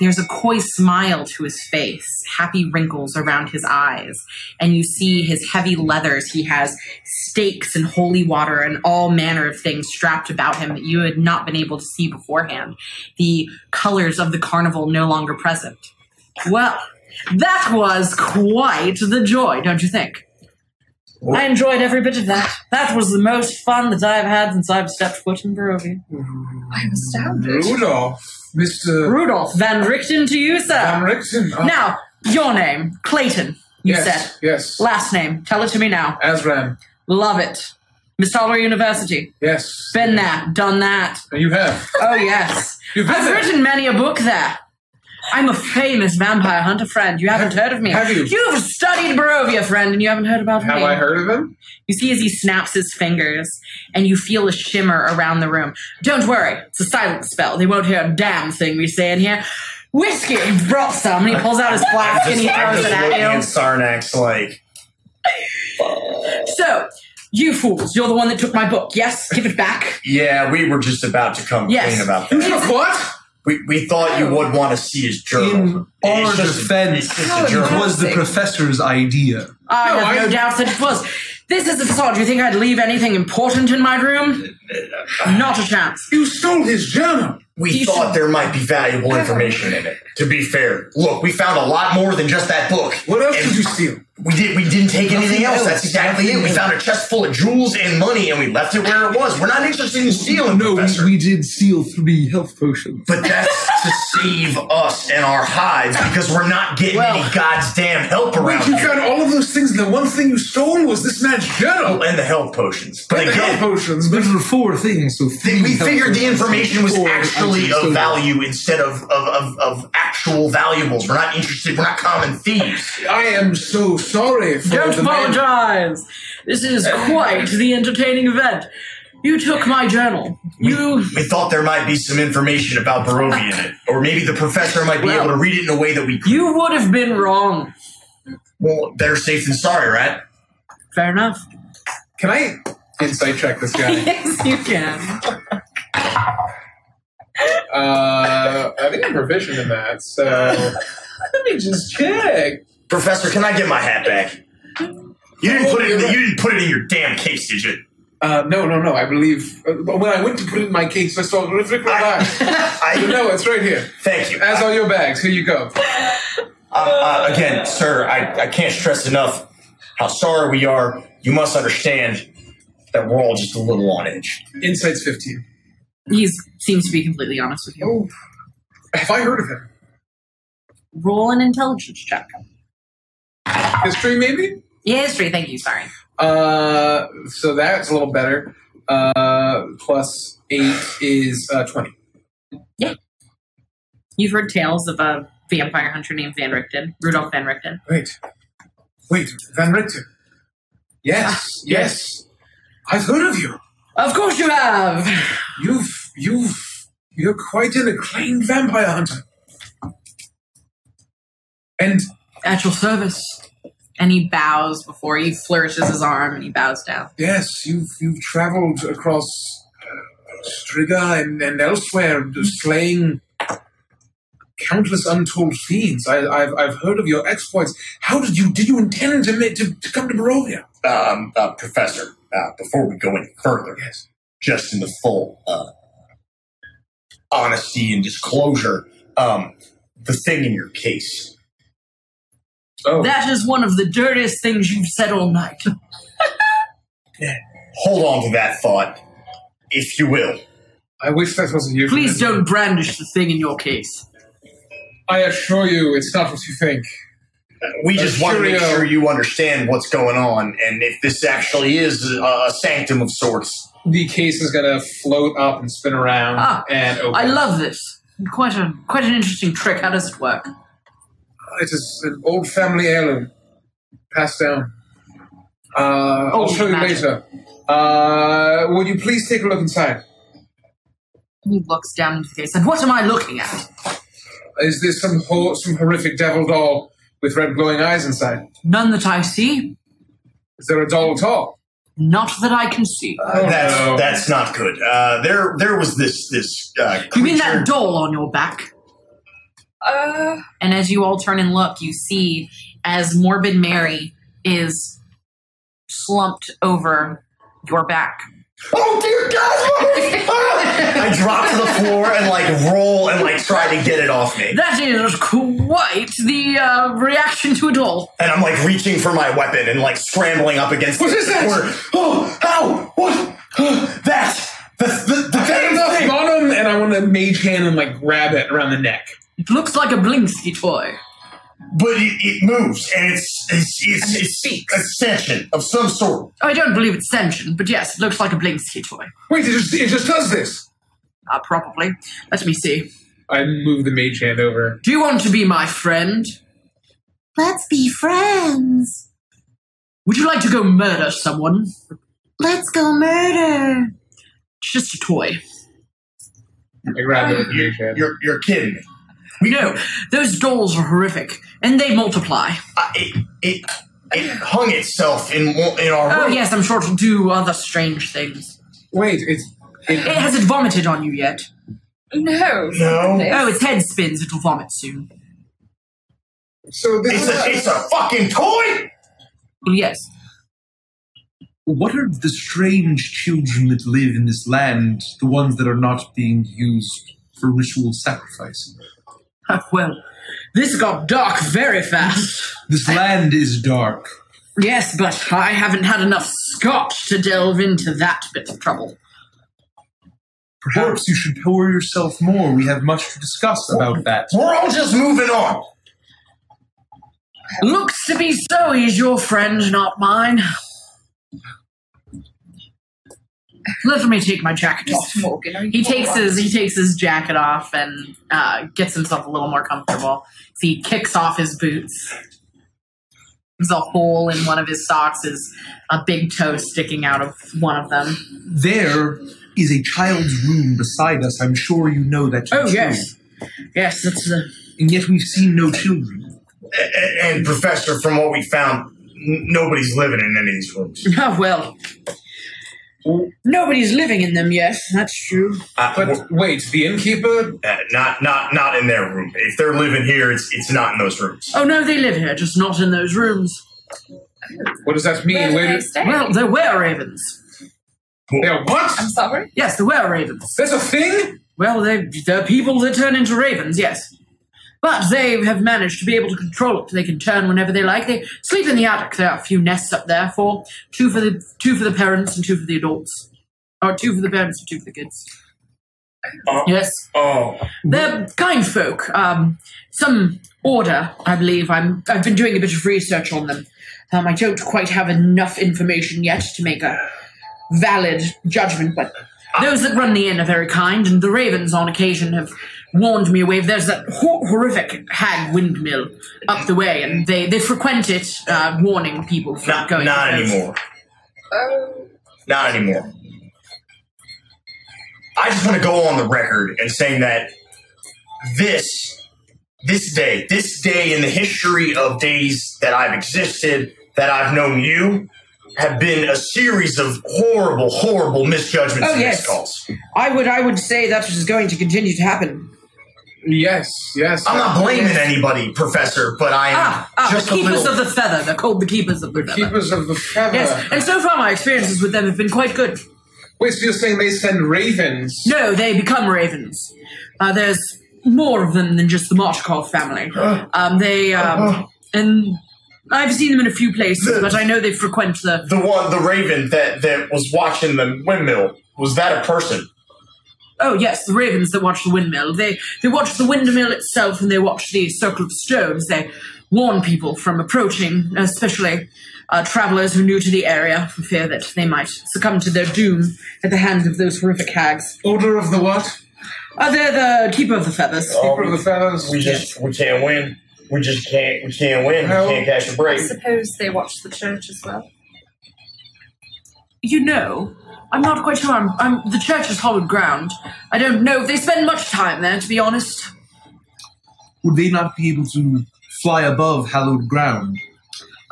S2: there's a coy smile to his face, happy wrinkles around his eyes, and you see his heavy leathers. He has stakes and holy water and all manner of things strapped about him that you had not been able to see beforehand. The colors of the carnival no longer present. Well, that was quite the joy, don't you think? I enjoyed every bit of that. That was the most fun that I've had since I've stepped foot in Barovia.
S7: I'm astounded.
S4: Rudolph. Mr.
S2: Rudolph Van Richten to you, sir.
S4: Van Richten. Oh,
S2: Now, your name, Clayton, you
S4: yes,
S2: said.
S4: Yes.
S2: Last name, tell it to me now.
S4: Azran.
S2: Love it. Miss Toller University.
S4: Yes.
S2: Been there, done that.
S4: You have.
S2: Oh, yes. [LAUGHS]
S4: You've
S2: I've
S4: there.
S2: written many a book there. I'm a famous vampire hunter friend. You haven't heard of me.
S4: have you?
S2: You've studied Barovia, friend, and you haven't heard about
S4: Have
S2: me.
S4: I heard of him?
S2: You see as he snaps his fingers, and you feel a shimmer around the room. Don't worry, it's a silent spell. They won't hear a damn thing we say in here. whiskey. He brought some, and he pulls out his [LAUGHS] flask and he throws
S3: just
S2: it at you.
S3: at Sarnax like,
S2: So, you fools, you're the one that took my book. Yes, give it back.
S3: yeah, we were just about to come
S2: Yes.
S3: clean about that.
S4: what?
S3: We, we thought you would want to see his journal.
S5: In our
S3: It's just a-
S5: defense,
S3: it's just a
S5: it was the professor's idea.
S2: I
S4: No,
S2: have no
S4: I-
S2: doubt that it was. This is a facade. Do you think I'd leave anything important in my room? Not a chance.
S4: You stole his journal.
S3: We
S2: You
S3: thought
S2: should-
S3: there might be valuable information in it. To be fair, look, we found a lot more than just that book.
S4: What else
S3: And
S4: did you steal?
S3: We did. We didn't take anything else.
S5: else.
S3: That's exactly it. We
S5: Nothing
S3: found a chest full of jewels and money, and we left it where it was. We're not interested in stealing,
S5: No, we, we did steal three health potions.
S3: but that's to save us and our hides because we're not getting
S2: Well-
S3: any goddamn help around
S4: Wait, you
S3: here.
S4: found all of those things, and the one thing you stole was this man's journal.
S3: and the health potions. But
S4: And the health
S3: again,
S4: potions.
S5: There
S4: But
S5: were four things, so three
S3: we figured the information was actually
S5: items, so-
S3: of value instead of, of, of, of actual valuables. We're not interested. We're not common thieves.
S4: I am so sorry for
S2: Don't
S4: the man.
S2: apologize. This is quite the entertaining event. You took my journal. You.
S3: We thought there might be some information about Barovia in it, or maybe the professor might be
S2: Well-
S3: able to read it in a way that we.
S2: You would have been wrong.
S3: Well, better safe than sorry, right?
S2: Fair enough.
S4: Can I insight check this guy? [LAUGHS]
S2: yes, you can.
S4: uh, I think I'm proficient in that, so [LAUGHS] let me just check.
S3: Professor, can I get my hat back? You didn't put it. In the, you didn't put it in your damn case, did you?
S4: Uh, no, no, no. I believe uh, when I went to put it in my case, I saw a reflector bag.
S3: I, [LAUGHS]
S4: no, it's right here.
S3: thank you.
S4: As are your bags. Here you go.
S3: Uh, uh, again, sir, I, I can't stress enough how sorry we are. You must understand that we're all just a little on edge.
S4: Insight's 15.
S2: He seems to be completely honest with you.
S4: Oh, have I heard of him?
S2: Roll an intelligence check.
S4: History, maybe.
S2: Yeah, history. Thank you. Sorry.
S4: Uh, so that's a little better. Uh, plus eight is uh, 20.
S2: You've heard tales of a vampire hunter named Van Richten, Rudolph Van Richten.
S4: Wait, wait, Van Richter. Yes, yes. I've heard of you.
S2: Of course you have.
S4: You've, you've, you're quite an acclaimed vampire hunter. And
S2: At your service. And he bows before he flourishes his arm and he bows down.
S4: yes, you've you've traveled across uh, Striga and, and elsewhere, slaying countless untold fiends. I, I've I've heard of your exploits. How did you did you intend to to, to come to Barovia?
S3: Um, uh, Professor, uh, before we go any further,
S4: Yes.
S3: just in the full uh, honesty and disclosure, um, the thing in your case.
S2: That is one of the dirtiest things you've said all night. [LAUGHS]
S3: Hold on to that thought, if you will.
S4: I wish that wasn't you.
S2: Please don't brandish the thing in your case.
S4: I assure you, it's not what you think.
S3: We just want to make sure you understand what's going on, and if this actually is a, a sanctum of sorts.
S4: The case is gonna float up and spin around
S2: Ah,
S4: and open.
S2: I love this. Quite a quite an interesting trick. How does it work?
S4: It is an old family heirloom, passed down. Uh, I'll show you
S2: magic.
S4: later. Uh, would you please take a look inside?
S2: He looks down into the case and what am I looking at?
S4: Is this some ho- some horrific devil doll with red glowing eyes inside?
S2: None that I see.
S4: Is there a doll at all?
S2: Not that I can see.
S3: Uh, that's that's not good. Uh, there there was this this uh,
S2: you mean that doll on your back?
S7: Uh,
S2: And as you all turn and look, you see as Morbid Mary is slumped over your back.
S3: Oh dear God! [LAUGHS] I drop to the floor and like roll and like try to get it off me.
S2: That is quite the uh, reaction to a doll.
S3: And I'm like reaching for my weapon and like scrambling up against
S4: What
S3: the
S4: is that?
S3: corner. Oh, ow! What? that! The the, the damn
S4: Enough
S3: thing!
S4: on him, and I want to mage hand and like grab it around the neck.
S2: It looks like a Blinsky toy.
S3: But it, it moves and it's it's it's,
S2: And it
S3: it's
S2: speaks.
S3: a sentient of some sort.
S2: I don't believe it's sentient, but yes, it looks like a Blinsky toy.
S4: Wait, it just it just does this.
S2: Uh, probably. Let me see.
S4: I move the mage hand over.
S2: Do you want to be my friend?
S12: Let's be friends.
S2: Would you like to go murder someone?
S12: Let's go murder.
S2: It's just a toy.
S4: I grab it with the
S3: You,
S4: mage hand.
S3: you're you're kidding me.
S2: No, those dolls are horrific, and they multiply.
S3: Uh, it, it, it hung itself in in our room.
S2: Oh yes, I'm sure it'll do other strange things.
S4: Wait, it's
S2: It has it vomited on you yet?
S7: No.
S3: No.
S2: Oh, its head spins. It'll vomit soon.
S4: so this
S3: It's
S4: is
S3: a, it's a fucking toy.
S2: Yes.
S5: What are the strange children that live in this land, the ones that are not being used for ritual sacrifice?
S2: Ah, well, this got dark very fast.
S5: This land is dark.
S2: Yes, but I haven't had enough scotch to delve into that bit of trouble.
S5: Perhaps you should pour yourself more. We have much to discuss about that.
S3: We're all just moving on.
S2: Looks to be so. He's your friend, not mine. Let me take my jacket off.
S7: Morgan,
S2: He takes
S7: all right?
S2: his he takes his jacket off and uh, gets himself a little more comfortable. So he kicks off his boots. There's a hole in one of his socks. Is a big toe sticking out of one of them.
S5: There is a child's room beside us. I'm sure you know that. to be
S2: Oh
S5: true.
S2: yes, yes. That's the
S5: And yet we've seen no children.
S3: A- a- And professor, from what we found, n- nobody's living in any of these rooms. [LAUGHS]
S2: oh well. Nobody's living in them yet. That's true.
S3: Uh,
S4: but wait, the innkeeper?
S3: uh, not not not in their room. If they're living here, it's it's not in those rooms.
S2: Oh no, they live here, just not in those rooms.
S4: What does that mean?
S7: Where do
S4: Where
S7: they
S4: do-
S7: stay?
S2: Well, there were ravens.
S4: Yeah, what?
S7: I'm sorry.
S2: Yes, there were ravens.
S4: There's a thing?
S2: Well, they, they're people that turn into ravens, yes. But they have managed to be able to control it. They can turn whenever they like. They sleep in the attic. There are a few nests up there for two for the two for the parents and two for the adults, or two for the parents and two for the kids.
S3: Uh,
S2: Yes,
S3: Oh,
S2: they're kind folk. Um, some order, I believe. I'm. I've been doing a bit of research on them. Um, I don't quite have enough information yet to make a valid judgment, but those that run the inn are very kind, and the ravens on occasion have warned me away. There's that hor- horrific hag windmill up the way, and they, they frequent it, uh, warning people from
S3: not
S2: going.
S3: not
S2: to
S3: anymore.
S7: Oh,
S3: Not anymore. I just want to go on the record and saying that this this day, this day in the history of days that I've existed, that I've known you, have been a series of horrible, horrible misjudgments
S2: Oh,
S3: and
S2: yes.
S3: miscalls.
S2: I would I would say that is going to continue to happen.
S4: Yes, yes.
S3: I'm not blaming anybody, Professor, but I am
S2: Ah, ah
S3: just
S2: the
S3: a
S2: keepers
S3: little.
S2: of the feather. They're called the keepers of the,
S4: The
S2: feather.
S4: keepers of the feather.
S2: Yes, and so far my experiences with them have been quite good.
S4: Wait, so you're saying they send ravens?
S2: No, they become ravens. Uh, there's more of them than just the Martikov family. Um, they um, and I've seen them in a few places, but I know they frequent the.
S3: the one, the raven that that was watching the windmill. Was that a person?
S2: Oh yes, the ravens that watch the windmill. They they watch the windmill itself, and they watch the circle of stones. They warn people from approaching, especially uh, travelers who are new to the area, for fear that they might succumb to their doom at the hands of those horrific hags.
S4: Order of the what?
S2: Uh, they're the keeper of the feathers.
S4: Keeper of the feathers?
S3: We just we can't win. We just can't we can't win.
S4: How-
S3: We can't catch a break.
S7: I suppose they watch the church as well.
S2: You know, I'm not quite sure. I'm, I'm the church is hallowed ground. I don't know if they spend much time there, to be honest.
S5: Would they not be able to fly above hallowed ground?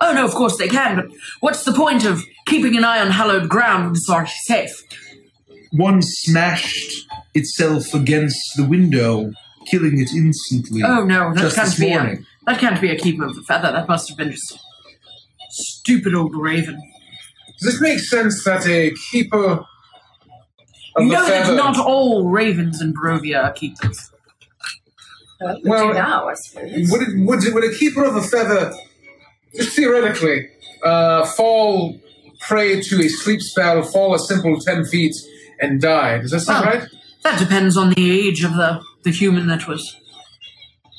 S2: Oh no, of course they can. But what's the point of keeping an eye on hallowed ground when it's already safe?
S5: One smashed itself against the window, killing it instantly.
S2: Oh no, that can't be a, that can't be a keeper of the feather. That must have been just stupid old raven.
S4: Does this make sense that a keeper of
S2: you
S4: the
S2: know that
S4: feather...
S2: not all ravens in Barovia are keepers.
S7: Well, we
S4: Well,
S7: do now, I suppose.
S4: Would, it, would, it, would a keeper of a feather, just theoretically, uh, fall prey to a sleep spell, fall a simple 10 feet, and die? Does that sound
S2: Oh.
S4: right?
S2: That depends on the age of the, the human that was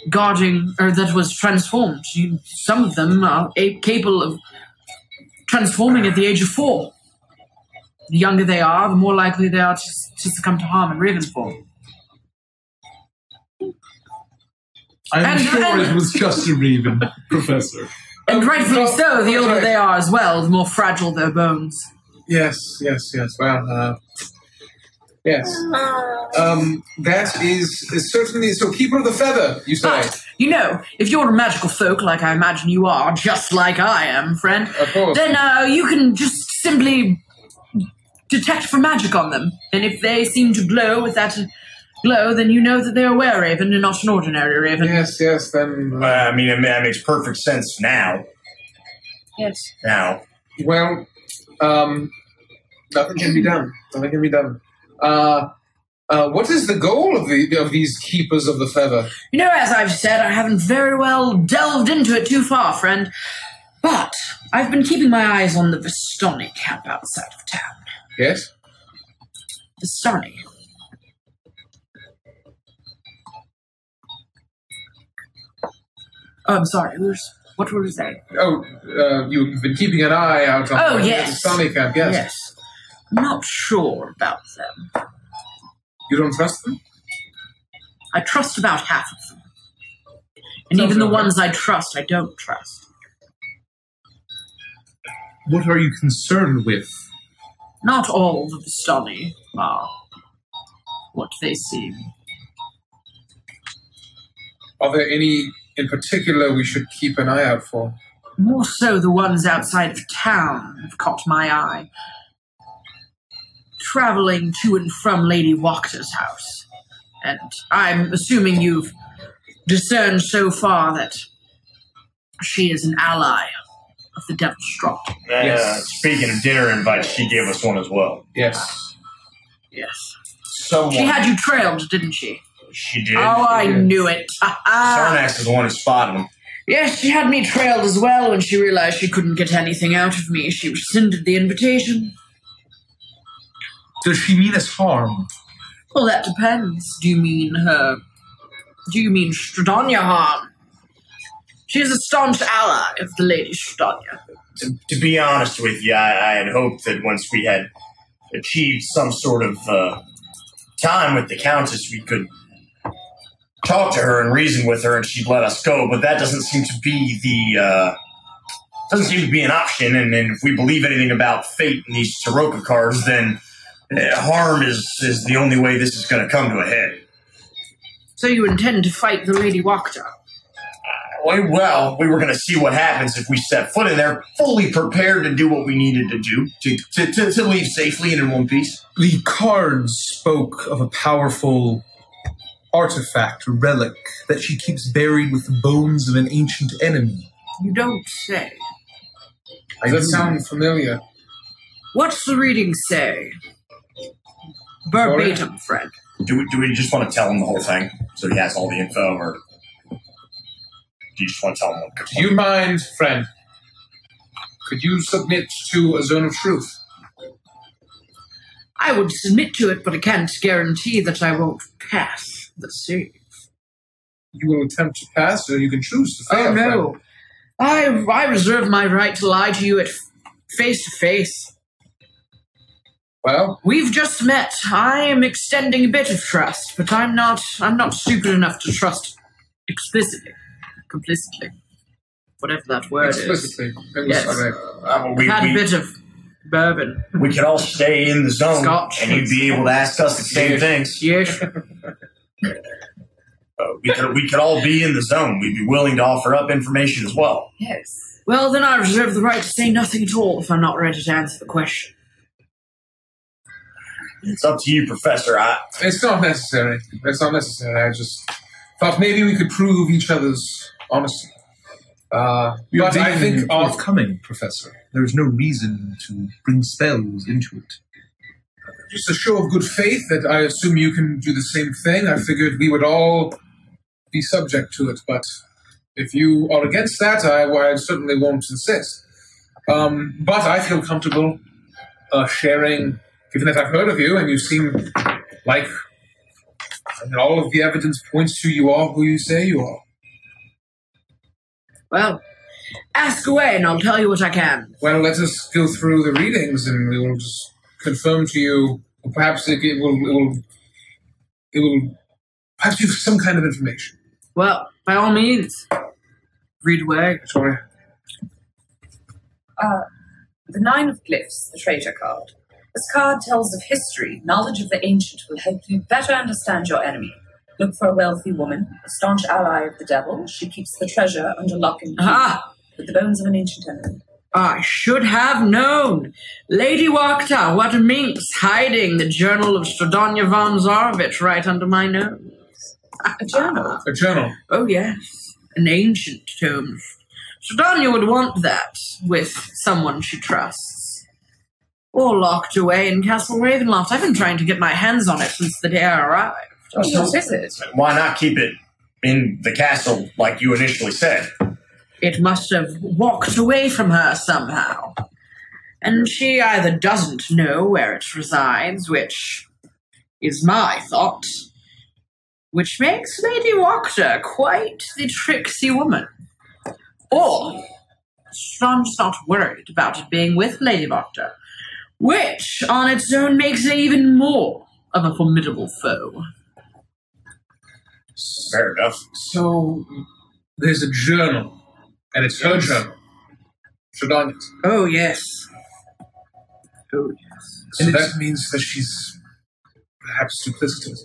S2: guarding or that was transformed. You, some of them are a- capable of transforming at the age of four. The younger they are, the more likely they are to, to succumb to harm in raven form.
S5: I'm
S2: And-
S5: sure
S2: and-
S5: it was just a raven, [LAUGHS] Professor.
S2: And
S4: Oh,
S2: rightfully
S4: no,
S2: so, the older they are as well, the more fragile their bones.
S4: Yes, yes, yes. Well, uh, Yes. Um, that is, is certainly so. Keeper of the feather, you say?
S2: But, you know, if you're a magical folk like I imagine you are, just like I am, friend,
S4: Of course.
S2: then uh, you can just simply detect for magic on them. And if they seem to glow with that glow, then you know that they're a were raven and not an ordinary raven.
S4: Yes, yes. Then,
S3: Uh, I mean, it, makes perfect sense now.
S2: Yes.
S3: Now,
S4: well, um, nothing can be done. Nothing can be done. Uh, uh, what is the goal of the of these keepers of the feather?
S2: You know, as I've said, I haven't very well delved into it too far, friend. But I've been keeping my eyes on the Vistani camp outside of town.
S4: Yes.
S2: Vistani. Oh, I'm sorry. Who's, what were you saying?
S4: Oh, uh, you've been keeping an eye out on
S2: Oh,
S4: the
S2: yes.
S4: Sunny camp. Yes.
S2: Yes. I'm not sure about them.
S4: You don't trust them?
S2: I trust about half of them. And
S4: Sounds
S2: even the ones I trust, I don't trust.
S13: What are you concerned with?
S2: Not all the Vistani are what they seem.
S4: Are there any in particular we should keep an eye out for?
S2: More so the ones outside of town have caught my eye. Traveling to and from Lady Wachter's house. And I'm assuming you've discerned so far that she is an ally of the Devil's Straw.
S3: uh,
S4: Yes.
S3: speaking of dinner invites, she gave us one as well.
S4: Yes.
S2: Yes.
S3: Someone.
S2: She had you trailed, didn't she?
S3: She did.
S2: Oh, I
S4: did.
S2: knew it. Ha [LAUGHS] ha.
S3: Sarnax is the one who spotted him.
S2: Yes, she had me trailed as well when she realized she couldn't get anything out of me. She rescinded the invitation.
S13: Does she mean us harm?
S2: Well, that depends. Do you mean her? Do you mean Strahdanya harm? She is a staunch ally of the Lady Strahdanya.
S3: To, to be honest with you, I, I had hoped that once we had achieved some sort of uh, time with the Countess, we could talk to her and reason with her, and she'd let us go. But that doesn't seem to be the uh, doesn't seem to be an option. And, and if we believe anything about fate in these Tarokka cards, then Uh, harm is is the only way this is going to come to a head.
S2: So you intend to fight the Lady Wachter?
S3: Uh, well, well, we were going to see what happens if we set foot in there, fully prepared to do what we needed to do to, to, to, to leave safely and in one piece.
S13: The cards spoke of a powerful artifact, relic, that she keeps buried with the bones of an ancient enemy.
S2: You don't say.
S4: Does that
S13: do.
S4: sound familiar?
S2: What's the reading say? Verbatim, friend.
S3: Do we, do we just want to tell him the whole thing so he has all the info, or do you just want to tell him what?
S4: Do you mind, friend? Could you submit to a zone of truth?
S2: I would submit to it, but I can't guarantee that I won't pass the save.
S4: You will attempt to pass, or you can choose to fail.
S2: Oh no. I I reserve my right to lie to you at face to face.
S4: Well,
S2: We've just met. I am extending a bit of trust, but I'm not I'm not stupid enough to trust explicitly. Complicitly. Whatever that word is.
S4: explicitly. It was
S2: Yes.
S4: correct.
S3: Uh, we,
S2: Had a
S3: we,
S2: bit of bourbon.
S3: we could all stay in the zone,
S2: Scotch.
S3: and you'd be able to ask us the same
S4: Yeah.
S3: things.
S2: Yes. [LAUGHS]
S3: Uh, we could we could all be in the zone. We'd be willing to offer up information as well.
S7: Yes.
S2: Well, then I reserve the right to say nothing at all if I'm not ready to answer the question.
S3: It's up to you, Professor. I,
S4: It's not necessary. It's not necessary. I just thought maybe we could prove each other's honesty. Uh,
S13: You're
S4: but I think our,
S13: forthcoming, Professor. There is no reason to bring spells into it.
S4: just a show of good faith that I assume you can do the same thing. I figured we would all be subject to it, but if you are against that, I, well, I certainly won't insist. Um, but I feel comfortable uh, sharing, given that I've heard of you and you seem like I mean, all of the evidence points to you are who you say you are.
S2: Well, ask away and I'll tell you what I can.
S4: Well, let us go through the readings and we will just confirm to you. Perhaps it, it will. It will. It will. Perhaps you have some kind of information.
S2: Well, by all means, read away.
S4: Victoria.
S7: Uh, the Nine of Glyphs, the traitor card. This card tells of history. Knowledge of the ancient will help you better understand your enemy. Look for a wealthy woman, a staunch ally of the devil. She keeps the treasure under lock and key
S2: Ah,
S7: with the bones of an ancient enemy.
S2: I should have known. Lady Wachter, what a minx hiding the journal of Strahdanya von Zarovich right under my nose?
S7: A journal.
S10: A journal.
S2: Oh, yes. An ancient tome. Strahdanya would want that with someone she trusts. Or locked away in Castle Ravenloft. I've been trying to get my hands on it since the day I arrived.
S7: What is it?
S3: Why not keep it in the castle like you initially said?
S2: It must have walked away from her somehow. And she either doesn't know where it resides, which is my thought, which makes Lady Wachter quite the tricksy woman. Or Strom's not worried about it being with Lady Wachter, which on its own makes it even more of a formidable foe.
S3: Fair enough.
S5: So there's a journal, and it's her journal. Strahdanya's.
S2: Oh, yes. Oh, yes.
S5: So that means that she's perhaps duplicitous.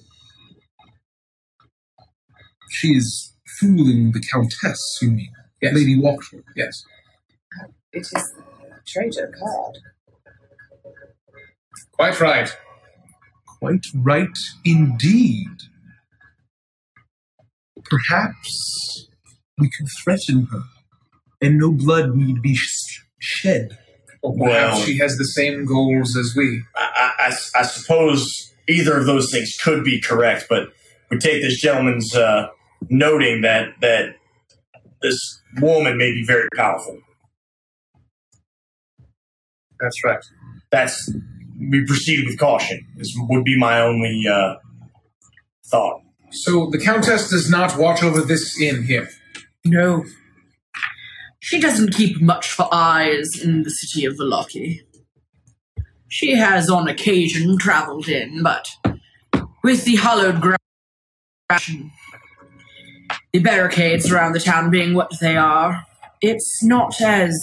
S5: She's fooling the Countess, you mean?
S4: Yes.
S5: Lady Walkshire.
S4: Yes.
S7: It is the traitor card.
S10: Quite right.
S5: Quite right indeed. Perhaps we could threaten her, and no blood need be sh- shed.
S4: Or perhaps
S3: Well-
S4: she has the same goals as we.
S3: I, I- I- I suppose either of those things could be correct, but we take this gentleman's uh, noting that that this woman may be very powerful.
S10: That's right.
S3: That's we proceed with caution. This would be my only uh, thought.
S4: So the Countess does not watch over this inn here.
S2: No. She doesn't keep much for eyes in the city of Vallaki. She has on occasion traveled in, but with the hollowed ground, the barricades around the town being what they are, it's not as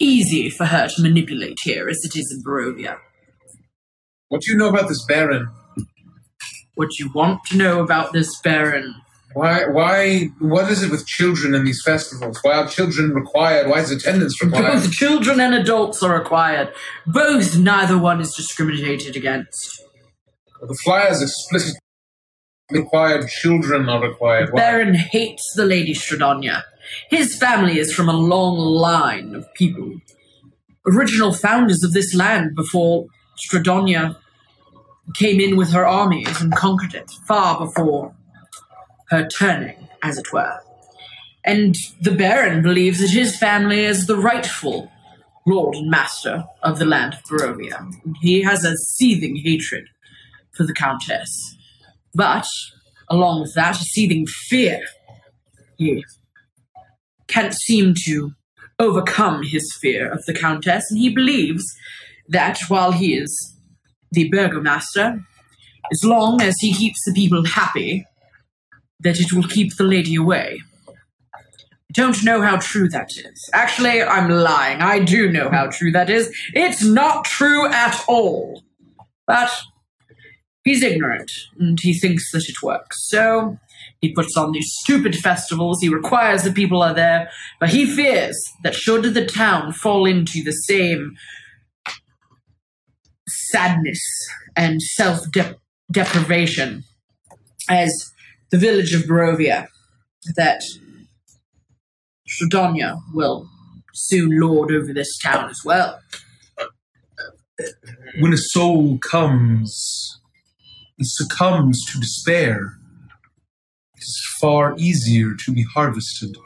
S2: easy for her to manipulate here as it is in Barovia.
S4: What do you know about this Baron?
S2: What do you want to know about this Baron
S4: Why? Why? What is it with children in these festivals? Why are children required? Why is attendance [LAUGHS] required?
S2: Both children and adults are required. Both, neither one is discriminated against.
S4: the flyers explicitly required children are required. Why?
S2: Baron hates the Lady Strahdanya. His family is from a long line of people. Original founders of this land before Strahdanya came in with her armies and conquered it, far before her turning, as it were. And the Baron believes that his family is the rightful lord and master of the land of Barovia. He has a seething hatred for the Countess. But, along with that, a seething fear. He can't seem to overcome his fear of the Countess, and he believes that while he is the burgomaster, as long as he keeps the people happy, that it will keep the lady away. I don't know how true that is. Actually, I'm lying. I do know how true that is. It's not true at all. But he's ignorant, and he thinks that it works. So he puts on these stupid festivals, he requires the people are there, but he fears that should the town fall into the same sadness and self deprivation as the village of Barovia, that Strahdanya will soon lord over this town as well.
S5: When a soul comes, and succumbs to despair, it is far easier to be harvested.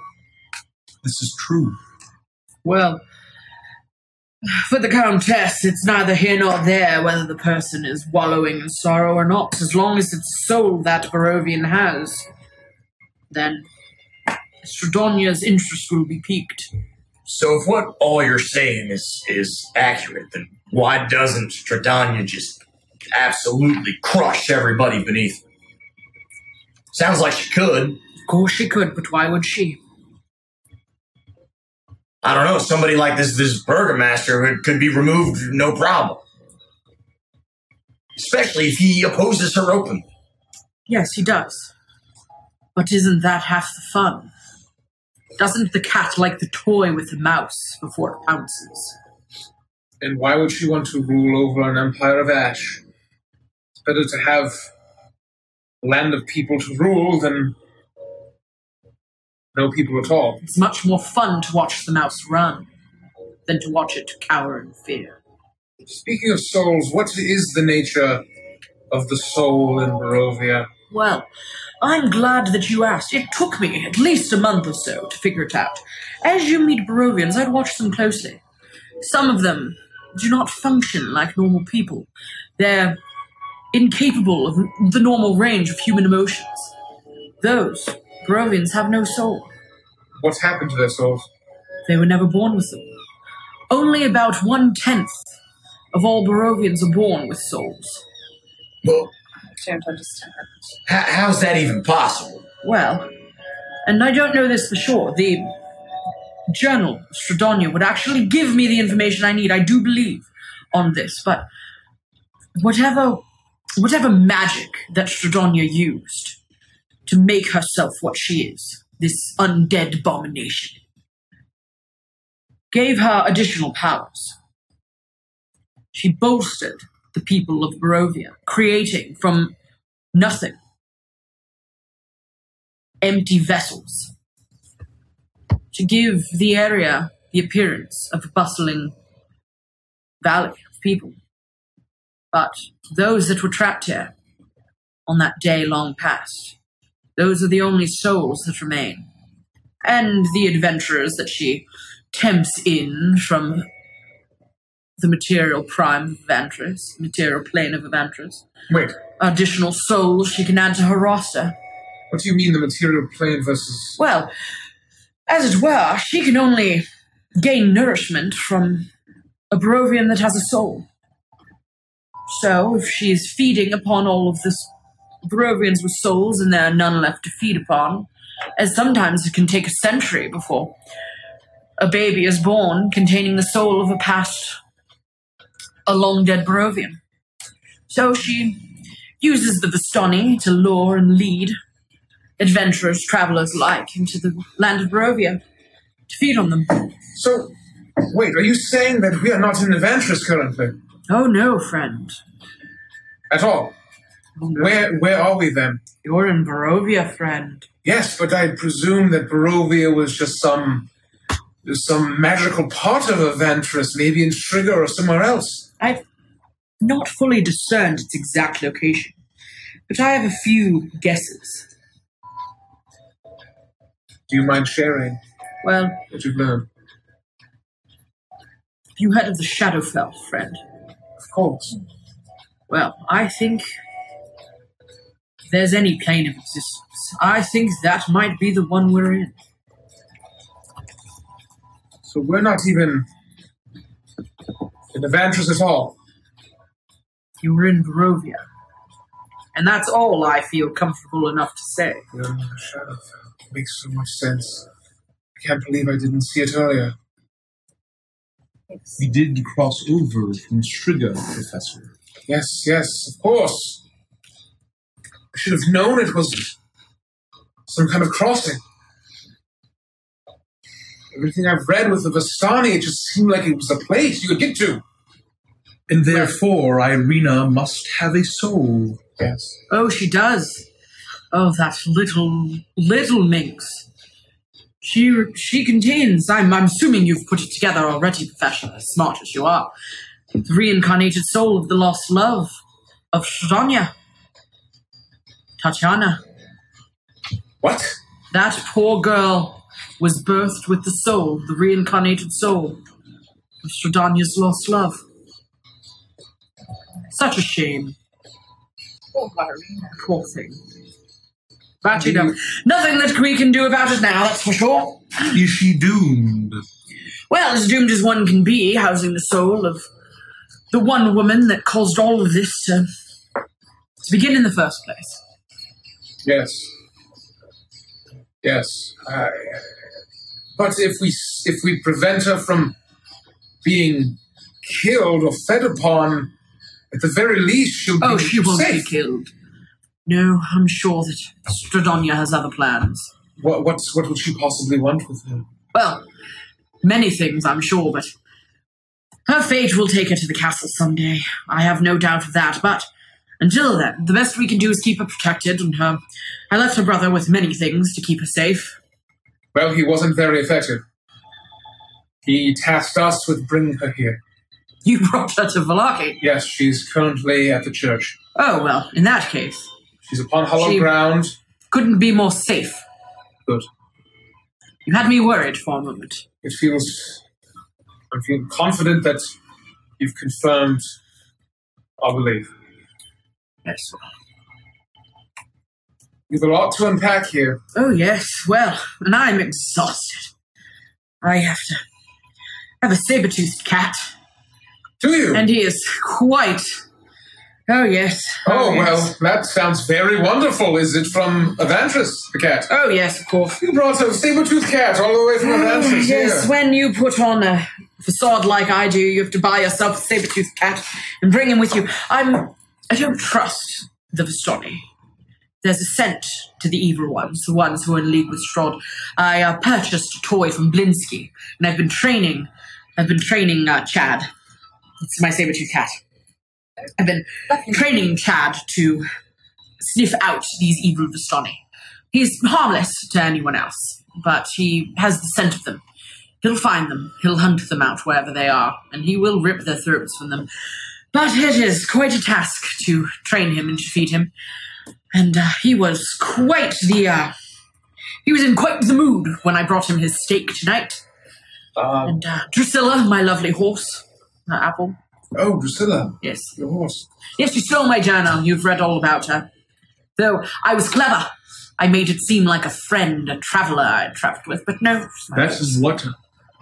S5: This is true.
S2: Well, for the Countess, it's neither here nor there whether the person is wallowing in sorrow or not, as long as it's soul that Barovian has. Then Strahdanya's interest will be piqued.
S3: So if what all you're saying is is accurate, then why doesn't Strahdanya just absolutely crush everybody beneath her? Sounds like she could.
S2: Of course she could, but why would she?
S3: I don't know. Somebody like this this burgomaster could, could be removed, no problem. especially if he opposes her openly.
S2: Yes, he does. But isn't that half the fun? Doesn't the cat like the toy with the mouse before it pounces?
S4: And why would she want to rule over an empire of ash? It's better to have a land of people to rule than no people at all.
S2: It's much more fun to watch the mouse run than to watch it cower in fear.
S4: Speaking of souls, what is the nature of the soul in Barovia?
S2: Well, I'm glad that you asked. It took me at least a month or so to figure it out. As you meet Barovians, I'd watch them closely. Some of them do not function like normal people. They're incapable of the normal range of human emotions. Those Barovians have no soul.
S4: What's happened to their souls?
S2: They were never born with them. Only about one tenth of all Barovians are born with souls.
S3: Well, I
S7: Don't understand.
S3: h- how's that even possible?
S2: Well, and I don't know this for sure. The journal, Strahdanya, would actually give me the information I need, I do believe, on this. But whatever whatever magic that Strahdanya used to make herself what she is, this undead abomination, gave her additional powers. She bolstered the people of Barovia, creating from nothing empty vessels to give the area the appearance of a bustling valley of people. But those that were trapped here on that day long past, those are the only souls that remain. And the adventurers that she tempts in from the material prime of Avantris, material plane of Avantris.
S4: Wait,
S2: Additional souls she can add to her roster.
S4: what do you mean the material plane versus.
S2: Well, as it were, she can only gain nourishment from a Barovian that has a soul. So, if she is feeding upon all of this Barovians were souls and there are none left to feed upon, as sometimes it can take a century before a baby is born containing the soul of a past, a long dead Barovian. So she uses the Vistani to lure and lead adventurers, travelers alike, into the land of Barovia to feed on them.
S4: So, wait, are you saying that we are not in Avantris currently?
S2: Oh no, friend.
S4: At all? Where where are we then?
S2: You're in Barovia, friend.
S4: Yes, but I presume that Barovia was just some some magical part of Avantris, maybe in Striga or somewhere else.
S2: I've not fully discerned its exact location, but I have a few guesses.
S4: Do you mind sharing
S2: Well,
S4: what you've learned?
S2: have you heard of the Shadowfell, friend?
S4: Of course.
S2: Well, I think there's any plane of existence, I think that might be the one we're in.
S4: So we're not even in Avantris at all.
S2: You were in Barovia. And that's all I feel comfortable enough to say.
S4: We're in the Shadowfell. Makes so much sense. I can't believe I didn't see it earlier.
S5: We did cross over from Striga, Professor.
S4: Yes, yes, of course. I should have known it was some kind of crossing. Everything I've read with the Vistani, it just seemed like it was a place you could get to.
S5: And therefore, Ireena must have a soul.
S4: Yes.
S2: Oh, she does. Oh, that little, little minx. She she contains. I'm I'm assuming you've put it together already, Professor. As smart as you are, the reincarnated soul of the lost love of Strahdanya, Tatiana.
S4: What?
S2: That poor girl was birthed with the soul, the reincarnated soul of Strahdanya's lost love. Such a shame.
S7: Poor Ireena.
S2: Poor thing. But you know, nothing that we can do about it now, that's for sure.
S5: Is she doomed?
S2: Well, as doomed as one can be, housing the soul of the one woman that caused all of this to, to begin in the first place.
S4: Yes. Yes. I, but if we if we prevent her from being killed or fed upon, At the very least, she'll be
S2: Oh,
S4: be
S2: she won't
S4: safe.
S2: be killed. No, I'm sure that Strahdanya has other plans.
S4: What, what's, what would she possibly want with her?
S2: Well, many things, I'm sure, but her fate will take her to the castle someday. I have no doubt of that, but until then, the best we can do is keep her protected, and her. I left her brother with many things to keep her safe.
S4: Well, he wasn't very effective. He tasked us with bringing her here.
S2: You [LAUGHS] brought her to Vallaki.
S4: Yes, she's currently at the church.
S2: Oh, well, in that case,
S4: She's upon hollow
S2: She-
S4: ground.
S2: couldn't be more safe.
S4: Good.
S2: You had me worried for a moment.
S4: It feels. I feel confident that you've confirmed our belief.
S2: Yes.
S4: You've a lot to unpack here.
S2: Oh, yes, well, and I'm exhausted. I have to have a saber toothed cat.
S4: Do you?
S2: And he is quite. Oh, yes.
S4: Oh, oh,
S2: yes.
S4: well, that sounds very wonderful. Is it from Avantris, the cat?
S2: Oh, yes, of course.
S4: You brought a saber-toothed cat all the way from
S2: Oh,
S4: Avantris
S2: yes,
S4: here.
S2: when you put on a facade like I do, you have to buy yourself a saber-toothed cat and bring him with you. I'm. I don't trust the Vistani. There's a scent to the evil ones, the ones who are in league with Strahd. I uh, purchased a toy from Blinsky, and I've been training. I've been training uh, Chad. It's my saber-toothed cat. I've been training Chad to sniff out these evil Vistani. He's harmless to anyone else, but he has the scent of them. He'll find them, he'll hunt them out wherever they are, and he will rip their throats from them. But it is quite a task to train him and to feed him. And uh, he was quite the. Uh, he was in quite the mood when I brought him his steak tonight.
S4: Um,
S2: And uh, Drusilla, my lovely horse, uh, Apple.
S4: oh, Drusilla,
S2: Yes.
S4: your horse.
S2: Yes, you stole my journal. You've read all about her. Though I was clever. I made it seem like a friend, a traveler I'd traveled with, but no.
S5: That is what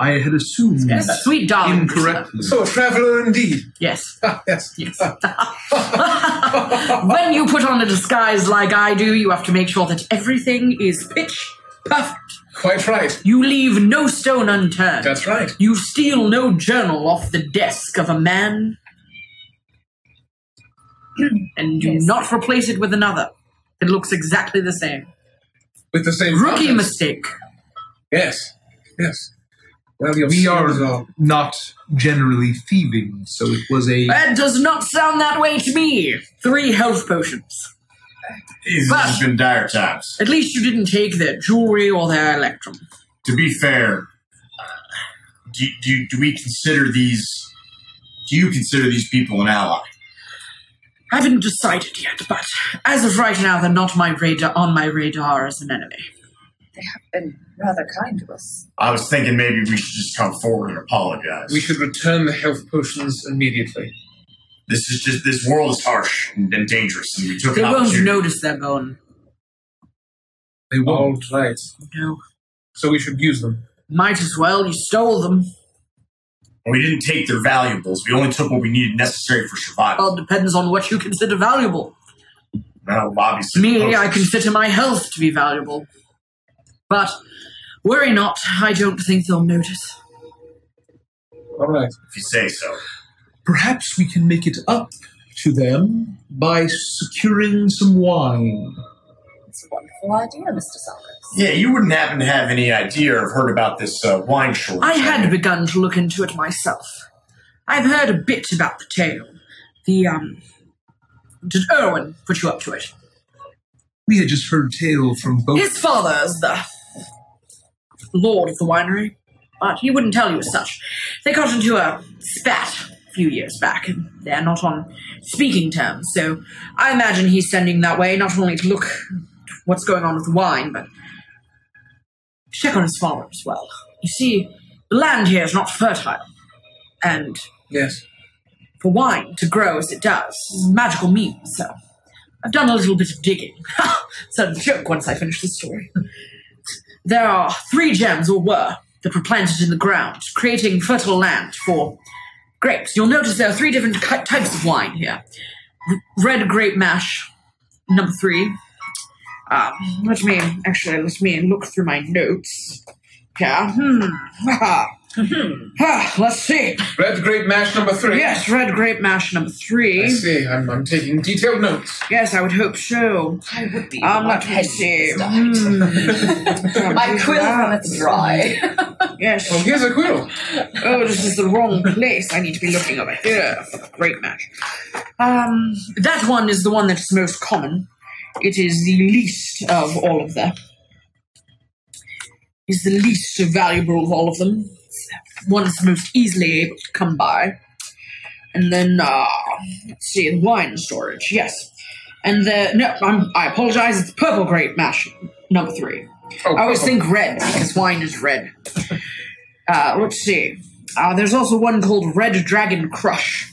S5: I had assumed
S2: Yes, sweet darling.
S5: incorrectly.
S4: So, a traveler indeed.
S2: Yes. [LAUGHS]
S4: Ah, yes.
S2: Yes. [LAUGHS] when you put on a disguise like I do, you have to make sure that everything is pitch perfect.
S4: Quite right.
S2: You leave no stone unturned.
S4: That's right.
S2: You steal no journal off the desk of a man. [CLEARS THROAT] and do
S7: Yes.
S2: not replace it with another. It looks exactly the same.
S4: With the same
S2: Rookie
S4: contents.
S2: mistake.
S4: Yes. Yes. Well,
S5: We are not generally thieving, so it was a.
S2: That does not sound that way to me. Three health potions.
S3: These
S2: But-
S3: have been dire times.
S2: At least you didn't take their jewelry or their electrum.
S3: To be fair, do, do, do we consider these? Do you consider these people an ally?
S2: I haven't decided yet, but as of right now, they're not my radar on my radar as an enemy.
S7: They have been rather kind to us.
S3: I was thinking maybe we should just come forward and apologize.
S4: We should return the health potions immediately.
S3: This is just this world is harsh and, and dangerous, and we took
S2: They
S3: an
S2: won't
S3: opportunity.
S2: notice they're gone.
S5: They
S4: All
S5: won't.
S4: right.
S2: No.
S4: So we should use them.
S2: Might as well. You stole them.
S3: We didn't take their valuables. We only took what we needed necessary for survival.
S2: Well, it depends on what you consider valuable.
S3: Well, obviously,
S2: Me. I consider my health to be valuable. But worry not, I don't think they'll notice.
S4: All right.
S3: if you say so.
S5: Perhaps we can make it up to them by securing some wine.
S7: It's a wonderful idea, Mr. Summers.
S3: Yeah, you wouldn't happen to have any idea or have heard about this uh, wine shortage.
S2: I
S3: have
S2: had begun to look into it myself. I've heard a bit about the tale. The, um. Did Urwin put you up to it?
S5: We had just heard a tale from both.
S2: His father's the lord of the winery, but he wouldn't tell you as such. They got into a spat a few years back, and they're not on speaking terms, so I imagine he's sending that way not only to look what's going on with the wine, but check on his father as well. You see, the land here is not fertile, and
S4: Yes.
S2: for wine to grow as it does is magical means, so I've done a little bit of digging. [LAUGHS] it's a joke once I finish the story. There are three gems, or were, that were planted in the ground, creating fertile land for grapes. You'll notice there are three different types of wine here. Red grape mash, number three. Um, let me, actually, let me look through my notes. Yeah, hmm. [LAUGHS] haha. Ah, let's see.
S4: Red grape mash number three.
S2: Yes, red grape mash number
S4: I
S2: three.
S4: see. I'm, I'm taking detailed notes.
S2: Yes, I would hope so.
S7: I would be.
S2: Um,
S7: My
S2: let me
S7: head
S2: see.
S7: died.
S2: Hmm.
S7: My quill runneth dry. [LAUGHS]
S2: Yes.
S4: Well, here's a quill.
S2: Oh, this is the wrong place. I need to be looking over here for the grape mash. Um, that one is the one that's most common. It is the least of all of them. Is the least valuable of all of them. One is the most easily able to come by. And then, uh, let's see, wine storage, yes. And the, no, I'm, I apologize, it's purple grape mash, number three.
S4: Oh,
S2: I always
S4: purple.
S2: think red because wine is red. Uh, let's see. Uh, there's also one called Red Dragon Crush,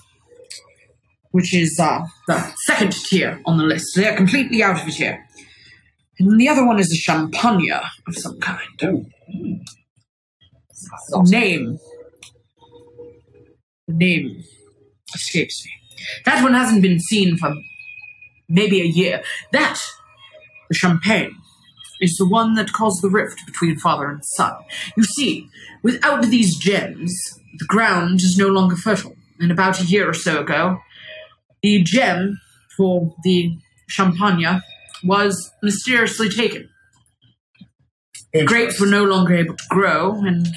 S2: which is uh, the second tier on the list. They're completely out of it here. And the other one is a champagne of some kind. Name. The name escapes me. That one hasn't been seen for maybe a year. That, the champagne, is the one that caused the rift between father and son. You see, without these gems, the ground is no longer fertile. And about a year or so ago, the gem for the champagne was mysteriously taken. Grapes were no longer able to grow, and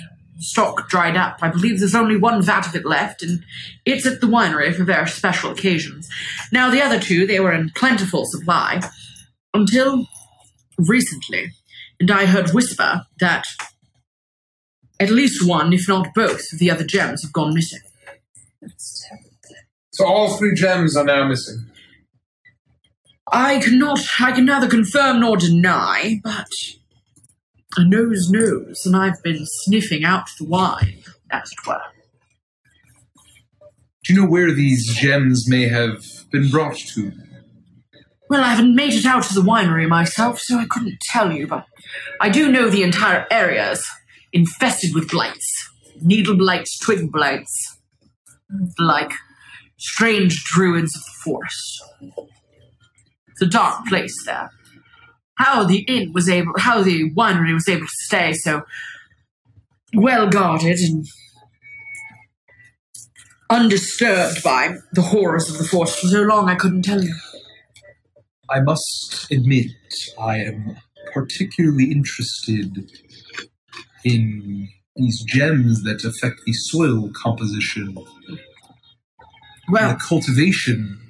S2: stock dried up. I believe there's only one vat of it left, and it's at the winery for very special occasions. Now, the other two, they were in plentiful supply until recently, and I heard whisper that at least one, if not both, of the other gems have gone missing.
S4: So all three gems are now missing.
S2: I cannot, I can neither confirm nor deny, but a nose knows, and I've been sniffing out the wine, as it were.
S5: Do you know where these gems may have been brought to?
S2: Well, I haven't made it out to the winery myself, so I couldn't tell you, but I do know the entire area is infested with blights. Needle blights, twig blights. Like strange druids of the forest. It's a dark place there. How the inn was able, how the winery was able to stay so well guarded and undisturbed by the horrors of the forest for so long, I couldn't tell you.
S5: I must admit, I am particularly interested in these gems that affect the soil composition
S2: Well,
S5: the cultivation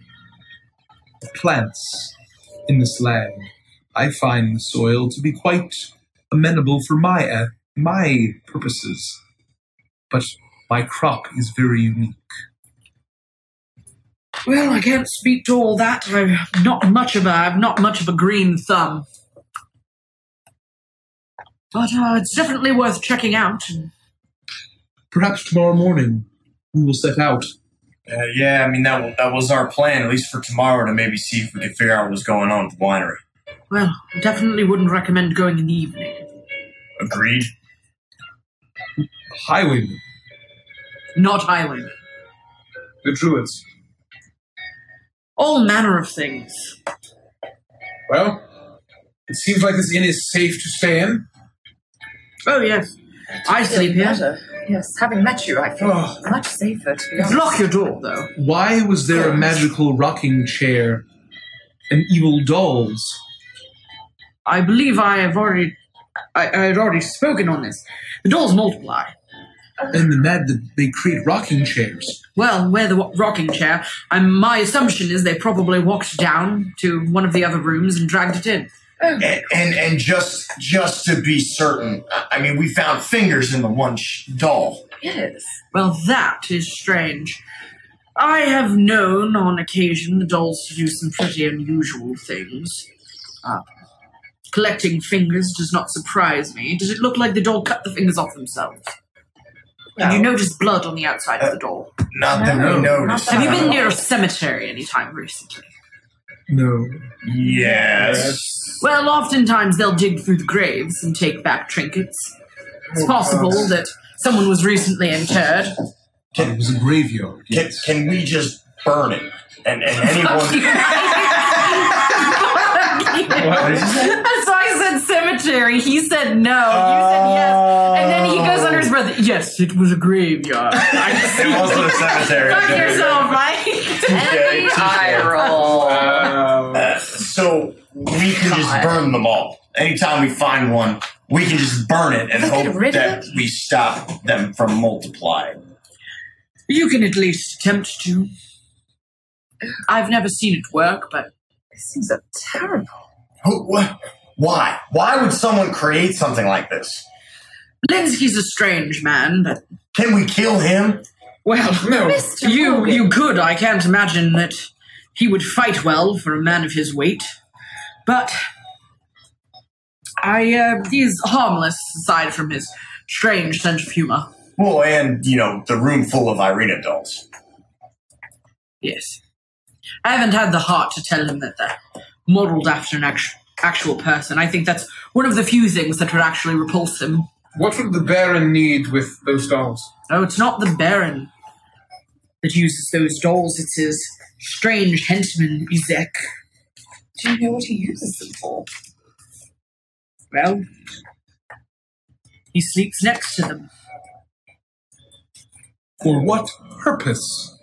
S5: of plants in this land. I find the soil to be quite amenable for my uh, my purposes, but my crop is very unique.
S2: Well, I can't speak to all that. I'm not much of a, I've not much of a green thumb. But uh, it's definitely worth checking out.
S5: Perhaps tomorrow morning we will set out.
S3: Uh, yeah, I mean that that was our plan, at least for tomorrow, to maybe see if we could figure out what's going on at the winery.
S2: Well, definitely wouldn't recommend going in the evening.
S3: Agreed.
S5: Highwaymen.
S2: Not highwaymen.
S4: The druids.
S2: All manner of things.
S4: Well, it seems like this inn is safe to stay in.
S2: Oh yes, I sleep here.
S7: Better. Yes, having met you, I feel
S4: Oh.
S7: much safer, to be honest.
S2: Lock your door, though.
S5: Why was there a magical rocking chair and evil dolls?
S2: I believe I have already, I, I had already spoken on this. The dolls multiply.
S5: And the mad that they create rocking chairs.
S2: Well, where the wa- rocking chair, um, my assumption is they probably walked down to one of the other rooms and dragged it in.
S3: And, and and just just to be certain, I I mean, we found fingers in the one sh- doll.
S7: Yes.
S2: Well, that is strange. I have known on occasion the dolls to do some pretty unusual things. Uh, collecting fingers does not surprise me. Does it look like the doll cut the fingers off themselves? Have you noticed blood on the outside of the doll?
S3: Uh, not that
S7: No,
S3: we
S7: not
S3: noticed.
S2: Have you been
S7: Oh.
S2: near a cemetery anytime recently?
S5: No.
S3: Yes.
S2: Well, oftentimes they'll dig through the graves and take back trinkets. It's oh, possible that someone was recently interred.
S5: It was a graveyard.
S3: Can,
S5: Yes.
S3: can we just burn it? And and [LAUGHS] anyone.
S2: That's why I said cemetery. He said no. You said yes. And then he goes under his breath. Yes, it was a graveyard. [LAUGHS] I see.
S3: It wasn't a cemetery.
S2: Fuck yourself, Mike. [LAUGHS]
S7: Any [LAUGHS] eye roll.
S3: Uh, so we can just burn them all. Anytime we find one, we can just burn it and
S2: Look
S3: hope
S2: rid of
S3: that we stop them from multiplying.
S2: You can at least attempt to. I've never seen it work, but
S7: These things are terrible.
S3: Who, wh- why? Why would someone create something like this?
S2: Blinsky's a strange man, but
S3: Can we kill him?
S2: well, [LAUGHS]
S4: No.
S7: Mr.
S2: you
S7: Morgan.
S2: you could. I can't imagine that he would fight well for a man of his weight, but I uh, he's harmless aside from his strange sense of humor.
S3: Well, and, you know, the room full of Ireena dolls.
S2: Yes, I haven't had the heart to tell him that they're modeled after an act- actual person. I think that's one of the few things that would actually repulse him.
S4: What would the Baron need with those dolls?
S2: Oh, it's not the Baron that uses those dolls. It's his strange henchman, Izek.
S7: Do you know what he uses them for?
S2: Well, he sleeps next to them.
S5: For what purpose?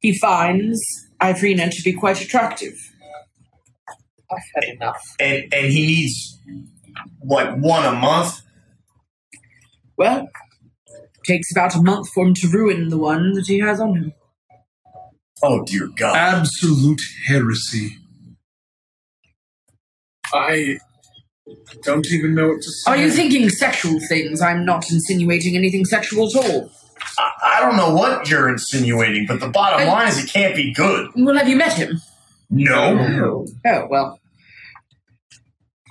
S2: He finds Ireena to be quite attractive.
S7: I've had enough.
S3: And, and he needs, what, one a month?
S2: Well, takes about a month for him to ruin the one that he has on him.
S3: Oh, dear God.
S5: Absolute heresy.
S4: I don't even know what to say.
S2: Are you thinking sexual things? I'm not insinuating anything sexual at all.
S3: I, I don't know what you're insinuating, but the bottom
S2: And-
S3: line is it can't be good.
S2: Well, have you met him?
S3: No.
S2: Oh, well.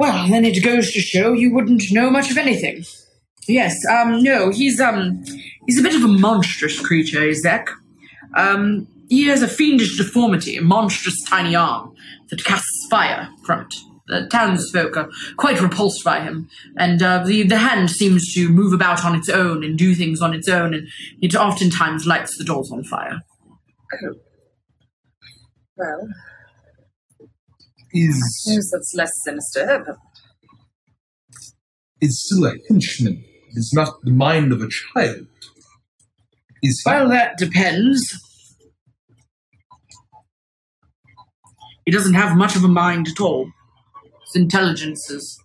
S2: Well, then it goes to show you wouldn't know much of anything. Yes, um, no, he's, um, he's a bit of a monstrous creature, Izek. Um, he has a fiendish deformity, a monstrous tiny arm that casts fire from it. The townsfolk are quite repulsed by him, and uh, the, the hand seems to move about on its own and do things on its own, and it oftentimes lights the dolls on fire.
S7: Well,
S5: Is
S7: suppose that's less sinister, but
S5: is still a henchman. It is not the mind of a child. Is he?
S2: Well, that depends. He doesn't have much of a mind at all. His intelligence is.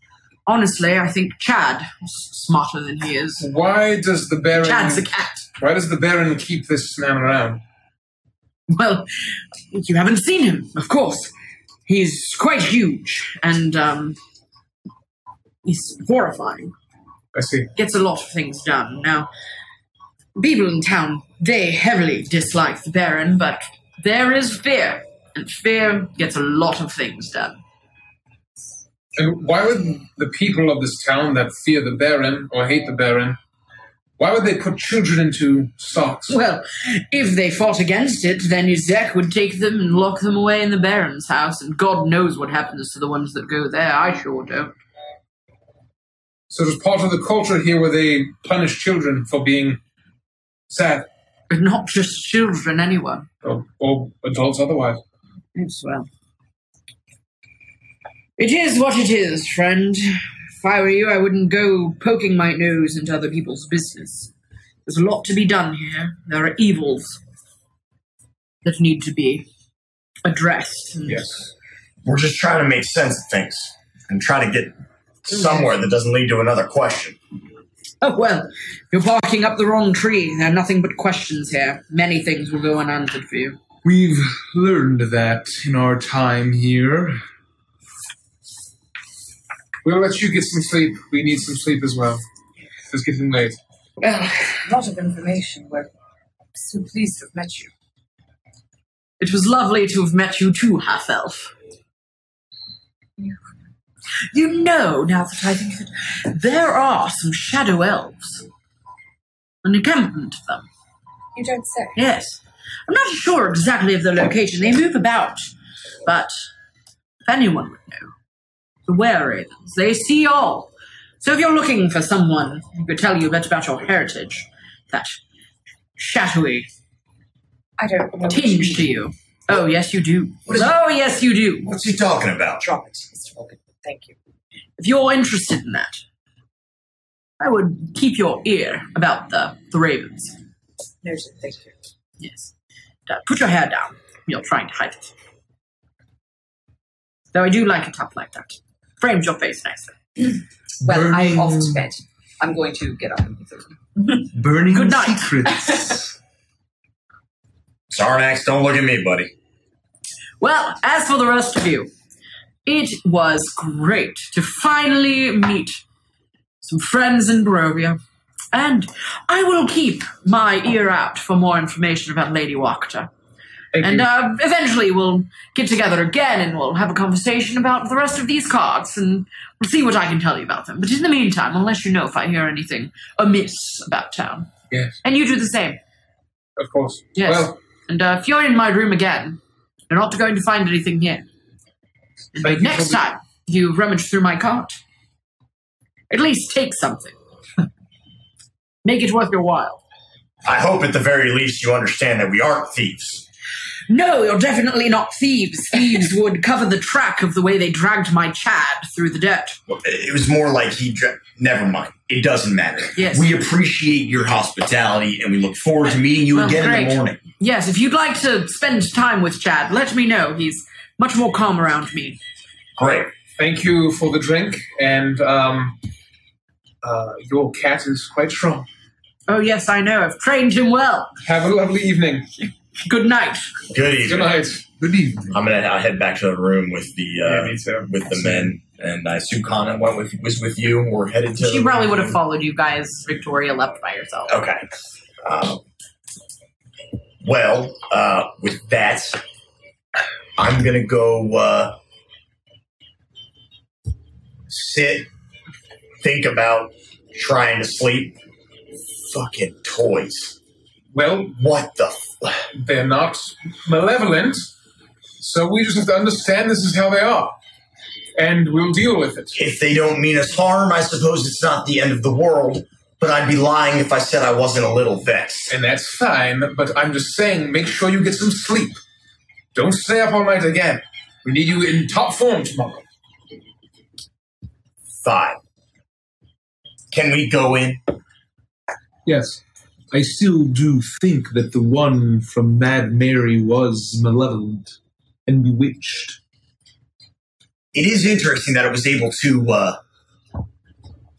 S2: Honestly, I think Chad is smarter than he is.
S4: Why does the Baron?
S2: Chad's a cat.
S4: Why does the Baron keep this man around?
S2: Well, you haven't seen him, of course. He's quite huge and, um. He's horrifying.
S4: I see.
S2: Gets a lot of things done. Now, people in town, they heavily dislike the Baron, but there is fear. And fear gets a lot of things done.
S4: And why would the people of this town that fear the Baron or hate the Baron, why would they put children into stocks?
S2: Well, if they fought against it, then Izek would take them and lock them away in the Baron's house, and God knows what happens to the ones that go there. I sure don't.
S4: So there's part of the culture here where they punish children for being sad,
S2: But not just children, anyone.
S4: or, or adults otherwise.
S2: Yes, well. It is what it is, friend. If I were you, I wouldn't go poking my nose into other people's business. There's a lot to be done here. There are evils that need to be addressed. and-
S4: Yes.
S3: We're just trying to make sense of things and try to get somewhere that doesn't lead to another question.
S2: Oh, well, you're barking up the wrong tree. There are nothing but questions here. Many things will go unanswered for you.
S5: We've learned that in our time here.
S4: We'll let you get some sleep. We need some sleep as well. It's getting late.
S2: Well,
S7: a lot of information. We're so pleased to have met you.
S2: it was lovely to have met you too, half elf. You know, now that I think of it, there are some shadow elves. An encampment of them.
S7: You don't say.
S2: Yes. I'm not sure exactly of their location. They move about. But if anyone would know, the were ravens, they see all. So if you're looking for someone who could tell you a bit about your heritage, that shadowy
S7: I don't know.
S2: tinge to you. Oh, yes, you do.
S3: What is-
S2: oh, yes, you do.
S3: What's he talking about?
S7: Drop it, Mr. Morgan. Thank you.
S1: if you're interested in that, I would keep your ear about the, the ravens.
S7: Noted, thank you.
S1: Yes. Uh, put your hair down. You're trying to hide it. Though I do like it up like that. Frames your face nicely. [CLEARS THROAT]
S7: Well, I'm off to bed. I'm going to get up and leave the room.
S13: Burning
S1: Good night.
S13: secrets. [LAUGHS]
S3: Sarnax, don't look at me, buddy.
S1: Well, as for the rest of you, it was great to finally meet some friends in Barovia. And I will keep my ear out for more information about Lady Wachter.
S4: Thank
S1: And uh, eventually we'll get together again and we'll have a conversation about the rest of these cards and we'll see what I can tell you about them. But in the meantime, I'll let you know if I hear anything amiss about town.
S4: Yes.
S1: And you do the same.
S4: of course.
S1: Yes.
S4: Well,
S1: And uh, if you're in my room again, you're not going to find anything here. And
S4: Thank you
S1: next
S4: for the-
S1: time you rummage through my cart, at least take something. [LAUGHS] Make it worth your while.
S3: I hope at the very least you understand that we aren't thieves.
S1: No, you're definitely not thieves. Thieves would cover the track of the way they dragged my Chad through the dirt.
S3: It was more like he. Dra- Never mind. It doesn't matter.
S1: Yes.
S3: We appreciate your hospitality and we look forward to meeting you
S1: Well,
S3: again in the morning.
S1: Yes, if you'd like to spend time with Chad, let me know. He's much more calm around me.
S3: Great.
S4: thank you for the drink, and um, uh, your cat is quite strong.
S1: Oh, yes, I know. I've trained him well.
S4: Have a lovely evening. [LAUGHS]
S1: Good night.
S3: Good evening.
S4: Good night.
S13: Good evening.
S3: I'm gonna I'll head back to the room with the uh,
S4: Yeah, me too.
S3: with the men, and I assume Kana went with was with you. We're headed to.
S2: She probably would have followed you guys. Victoria left by herself.
S3: Okay. Um, well, uh, with that, I'm gonna go uh, sit, think about trying to sleep. Fucking toys.
S4: Well,
S3: What the?
S4: They're not malevolent, so we just have to understand this is how they are, and we'll deal with it.
S3: if they don't mean us harm, I suppose it's not the end of the world. But I'd be lying if I said I wasn't a little vexed.
S4: And that's fine, but I'm just saying, make sure you get some sleep. Don't stay up all night again. We need you in top form tomorrow.
S3: Fine. Can we go in?
S13: Yes. I still do think that the one from Mad Mary was malevolent and bewitched.
S3: It is interesting that it was able to. uh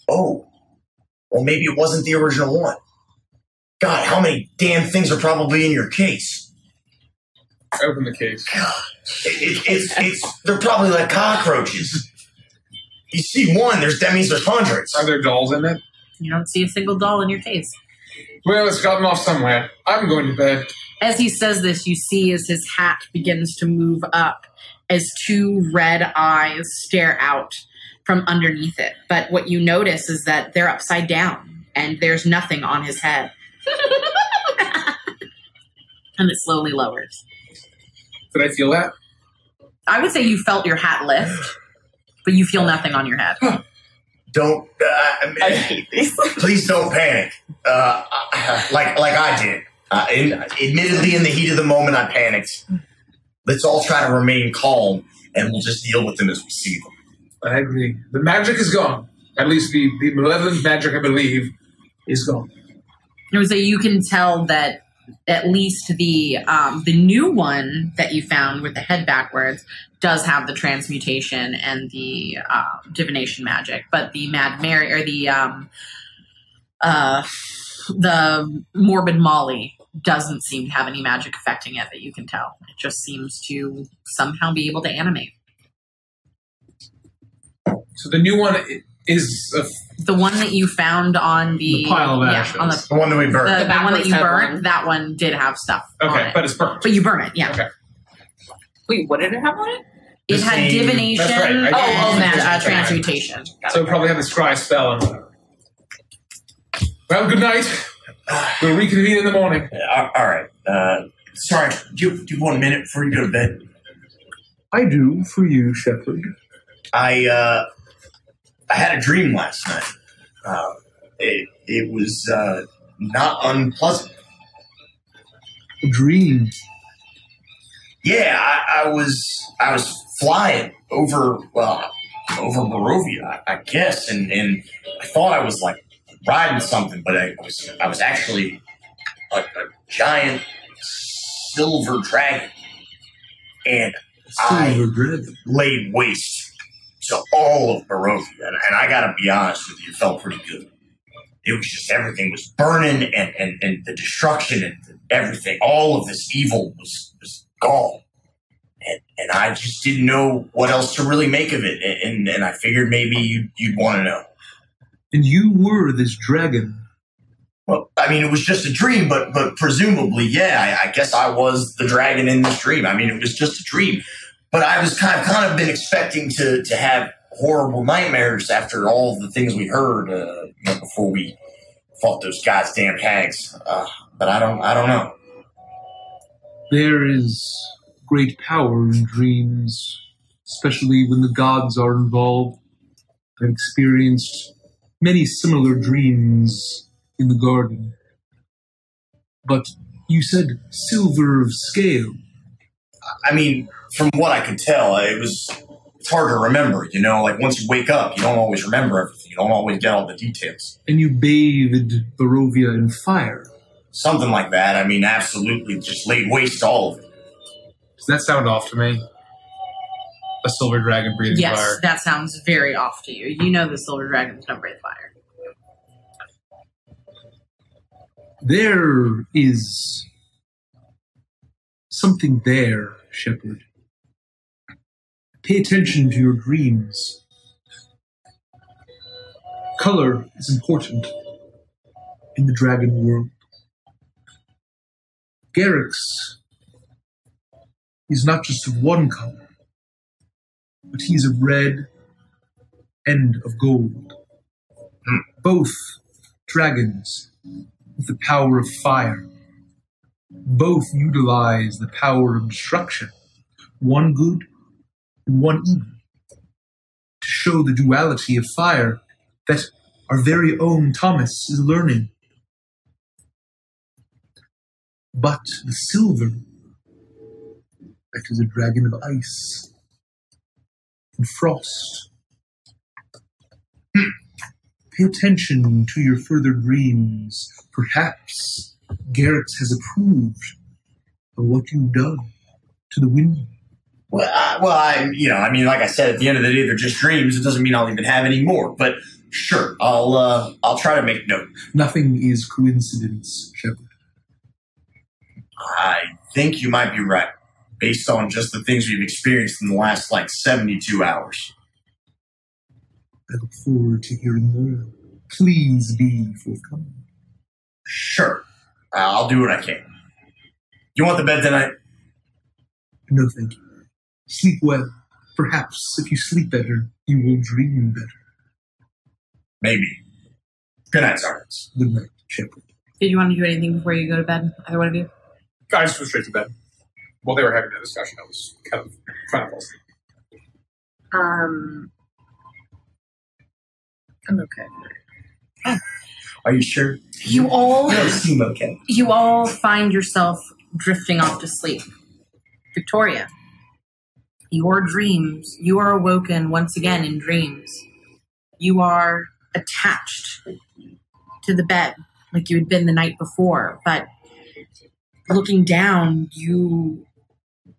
S3: Oh, well, maybe it wasn't the original one. God, how many damn things are probably in your case?
S4: Open the case.
S3: It, it, it's it's they're probably like cockroaches. You see one, there's that means there's hundreds.
S4: Are there dolls in it?
S2: You don't see a single doll in your case.
S4: Well, it's gotten off somewhere. I'm going to bed.
S2: As he says this, you see as his hat begins to move up as two red eyes stare out from underneath it. But what you notice is that they're upside down and there's nothing on his head. [LAUGHS] and it slowly lowers.
S4: Did I feel that?
S2: I would say you felt your hat lift, but you feel nothing on your head.
S3: Don't uh,
S2: I hate [LAUGHS] these.
S3: please don't panic. Uh, like like I did. Uh, in, admittedly, in the heat of the moment, I panicked. Let's all try to remain calm, and we'll just deal with them as we see them.
S4: I agree. The magic is gone. At least the, the malevolent magic, I believe, is gone.
S2: I would say you can tell that at least the um, the new one that you found with the head backwards does have the transmutation and the uh, divination magic, but the Mad Mary or the um, uh, the morbid Molly doesn't seem to have any magic affecting it that you can tell. It just seems to somehow be able to animate.
S4: So the new one is a
S2: The one that you found on the,
S4: The pile of
S2: yeah,
S4: ashes.
S2: on the,
S3: The one that we
S2: the,
S3: burned.
S2: the one that you
S7: head
S2: burnt,
S7: one.
S2: that one did have stuff. on
S4: okay,
S2: it.
S4: but it's burnt.
S2: But you burn it, yeah.
S4: Okay.
S7: Wait, what did it have on it?
S2: It had
S3: same-
S2: divination
S4: That's right, I
S2: and
S4: did.
S2: uh,
S7: magic.
S2: transmutation.
S4: So it probably have the scry spell and whatever. Well, good night. We'll reconvene in the morning.
S3: Uh, all right. Uh, sorry. Do you, do you want a minute before you go to bed?
S13: I do for you, Shepherd.
S3: I uh, I had a dream last night. Uh, it it was uh, not unpleasant.
S13: A dream.
S3: Yeah, I, I was I was flying over. Well, over Barovia, I, I guess, and and I thought I was like riding something, but I was I was actually a, a giant silver dragon, and I
S5: dragon.
S3: laid waste to all of Barovia, and, and I gotta be honest with you, it felt pretty good. It was just everything was burning, and and, and the destruction and everything, all of this evil was was gone. And, and I just didn't know what else to really make of it, and, and, I figured maybe you'd, you'd want to know.
S5: And you were this dragon.
S3: Well, I mean, it was just a dream, but but presumably, yeah, I, I guess I was the dragon in this dream. I mean, it was just a dream, but I was kind of kind of been expecting to to have horrible nightmares after all the things we heard uh, you know, before we fought those goddamn hags. Uh, but I don't I don't know.
S5: There is great power in dreams, especially when the gods are involved. I've experienced many similar dreams in the garden. But you said silver of scale.
S3: I mean, from what I could tell, it was it's hard to remember. You know, like once you wake up, you don't always remember everything. You don't always get all the details.
S5: And you bathed Barovia in fire.
S3: Something like that. I mean, absolutely, just laid waste to all of it.
S10: Does that sound off to me? A silver dragon breathing
S2: Yes,
S10: fire.
S2: that sounds very off to you. You know the silver dragons don't breathe fire.
S5: There is something there, Shepherd. Pay attention to your dreams. Color is important in the dragon world. Garrix is not just of one color, but he's of red and of gold. Hmm. Both dragons with the power of fire. Both utilize the power of destruction, one good and one evil, to show the duality of fire that our very own Thomas is learning. But the silver, that is a dragon of ice and frost. Pay attention to your further dreams. Perhaps Garrix has approved of what you've done to the wind.
S3: Well, I, well, I, you know, I mean, like I said, at the end of the day, they're just dreams. It doesn't mean I'll even have any more. But sure, I'll, uh, I'll try to make note.
S5: Nothing is coincidence, Shepard.
S3: I think you might be right, based on just the things we've experienced in the last like seventy-two hours.
S5: I look forward to hearing more. Please be forthcoming.
S3: Sure, uh, I'll do what I can. You want the bed tonight?
S5: No, thank you. Sleep well. Perhaps if you sleep better, you will dream better.
S3: Maybe. Good night, Sergeants.
S5: Good night, Shepard.
S2: Did you want to do anything before you go to bed? Either one of you?
S10: I just went straight to bed. While they were having that discussion, I was kind of trying to fall asleep.
S7: Um, I'm okay.
S3: Are you sure?
S2: You all
S3: You seem okay.
S2: you all find yourself drifting off to sleep. Victoria, your dreams, you are awoken once again in dreams. You are attached to the bed like you had been the night before, but looking down, you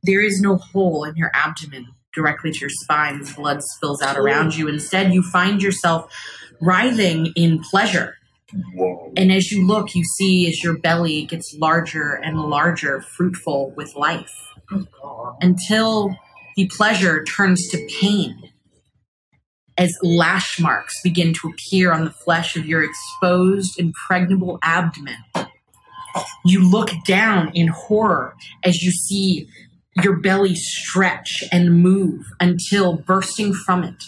S2: there is no hole in your abdomen directly to your spine as blood spills out around you. Instead, you find yourself writhing in pleasure.
S3: Whoa.
S2: And as you look, you see as your belly gets larger and larger, fruitful with life, until the pleasure turns to pain as lash marks begin to appear on the flesh of your exposed, impregnable abdomen. You look down in horror as you see your belly stretch and move until bursting from it,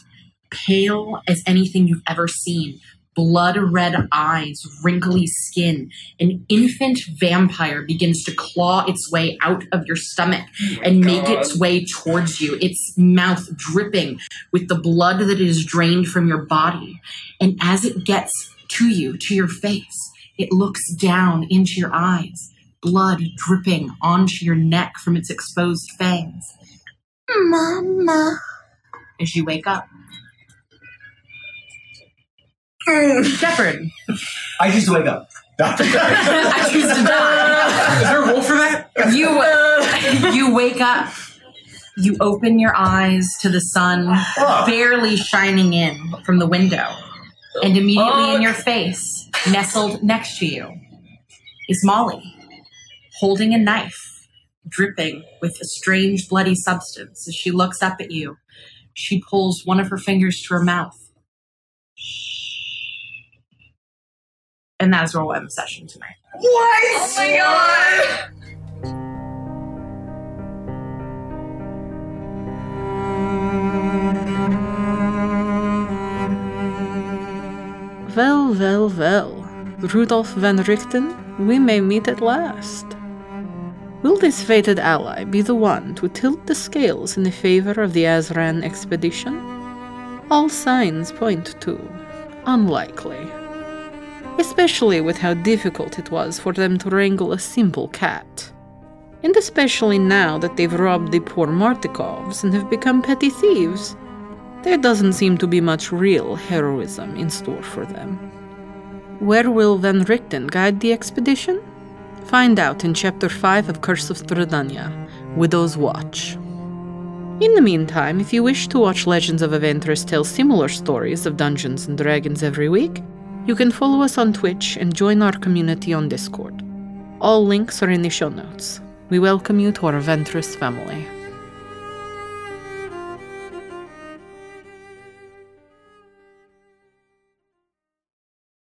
S2: pale as anything you've ever seen, blood red eyes, wrinkly skin, an infant vampire begins to claw its way out of your stomach oh and make its way towards you, its mouth dripping with the blood that is drained from your body. And as it gets to you, to your face, it looks down into your eyes, blood dripping onto your neck from its exposed fangs.
S12: Mama.
S2: As you wake up, mm. Shepard.
S3: I choose to wake up. [LAUGHS] [LAUGHS]
S2: I choose to die.
S4: Is there a role for that?
S2: You you wake up. You open your eyes to the sun
S3: Oh.
S2: barely shining in from the window. And immediately in your face, nestled next to you, is Molly, holding a knife, dripping with a strange bloody substance. As she looks up at you, she pulls one of her fingers to her mouth. And that is where we'll end the session tonight. What?
S7: Oh my god!
S1: Well, well, well. Rudolph van Richten, we may meet at last. Will this fated ally be the one to tilt the scales in the favor of the Azran expedition? All signs point to unlikely. Especially with how difficult it was for them to wrangle a simple cat. And especially now that they've robbed the poor Martikovs and have become petty thieves. There doesn't seem to be much real heroism in store for them. Where will Van Richten guide the expedition? Find out in Chapter 5 of Curse of Strahdanya, Widow's Watch. In the meantime, if you wish to watch Legends of Avantris tell similar stories of Dungeons and Dragons every week, you can follow us on Twitch and join our community on Discord. All links are in the show notes. We welcome you to our Avantris family.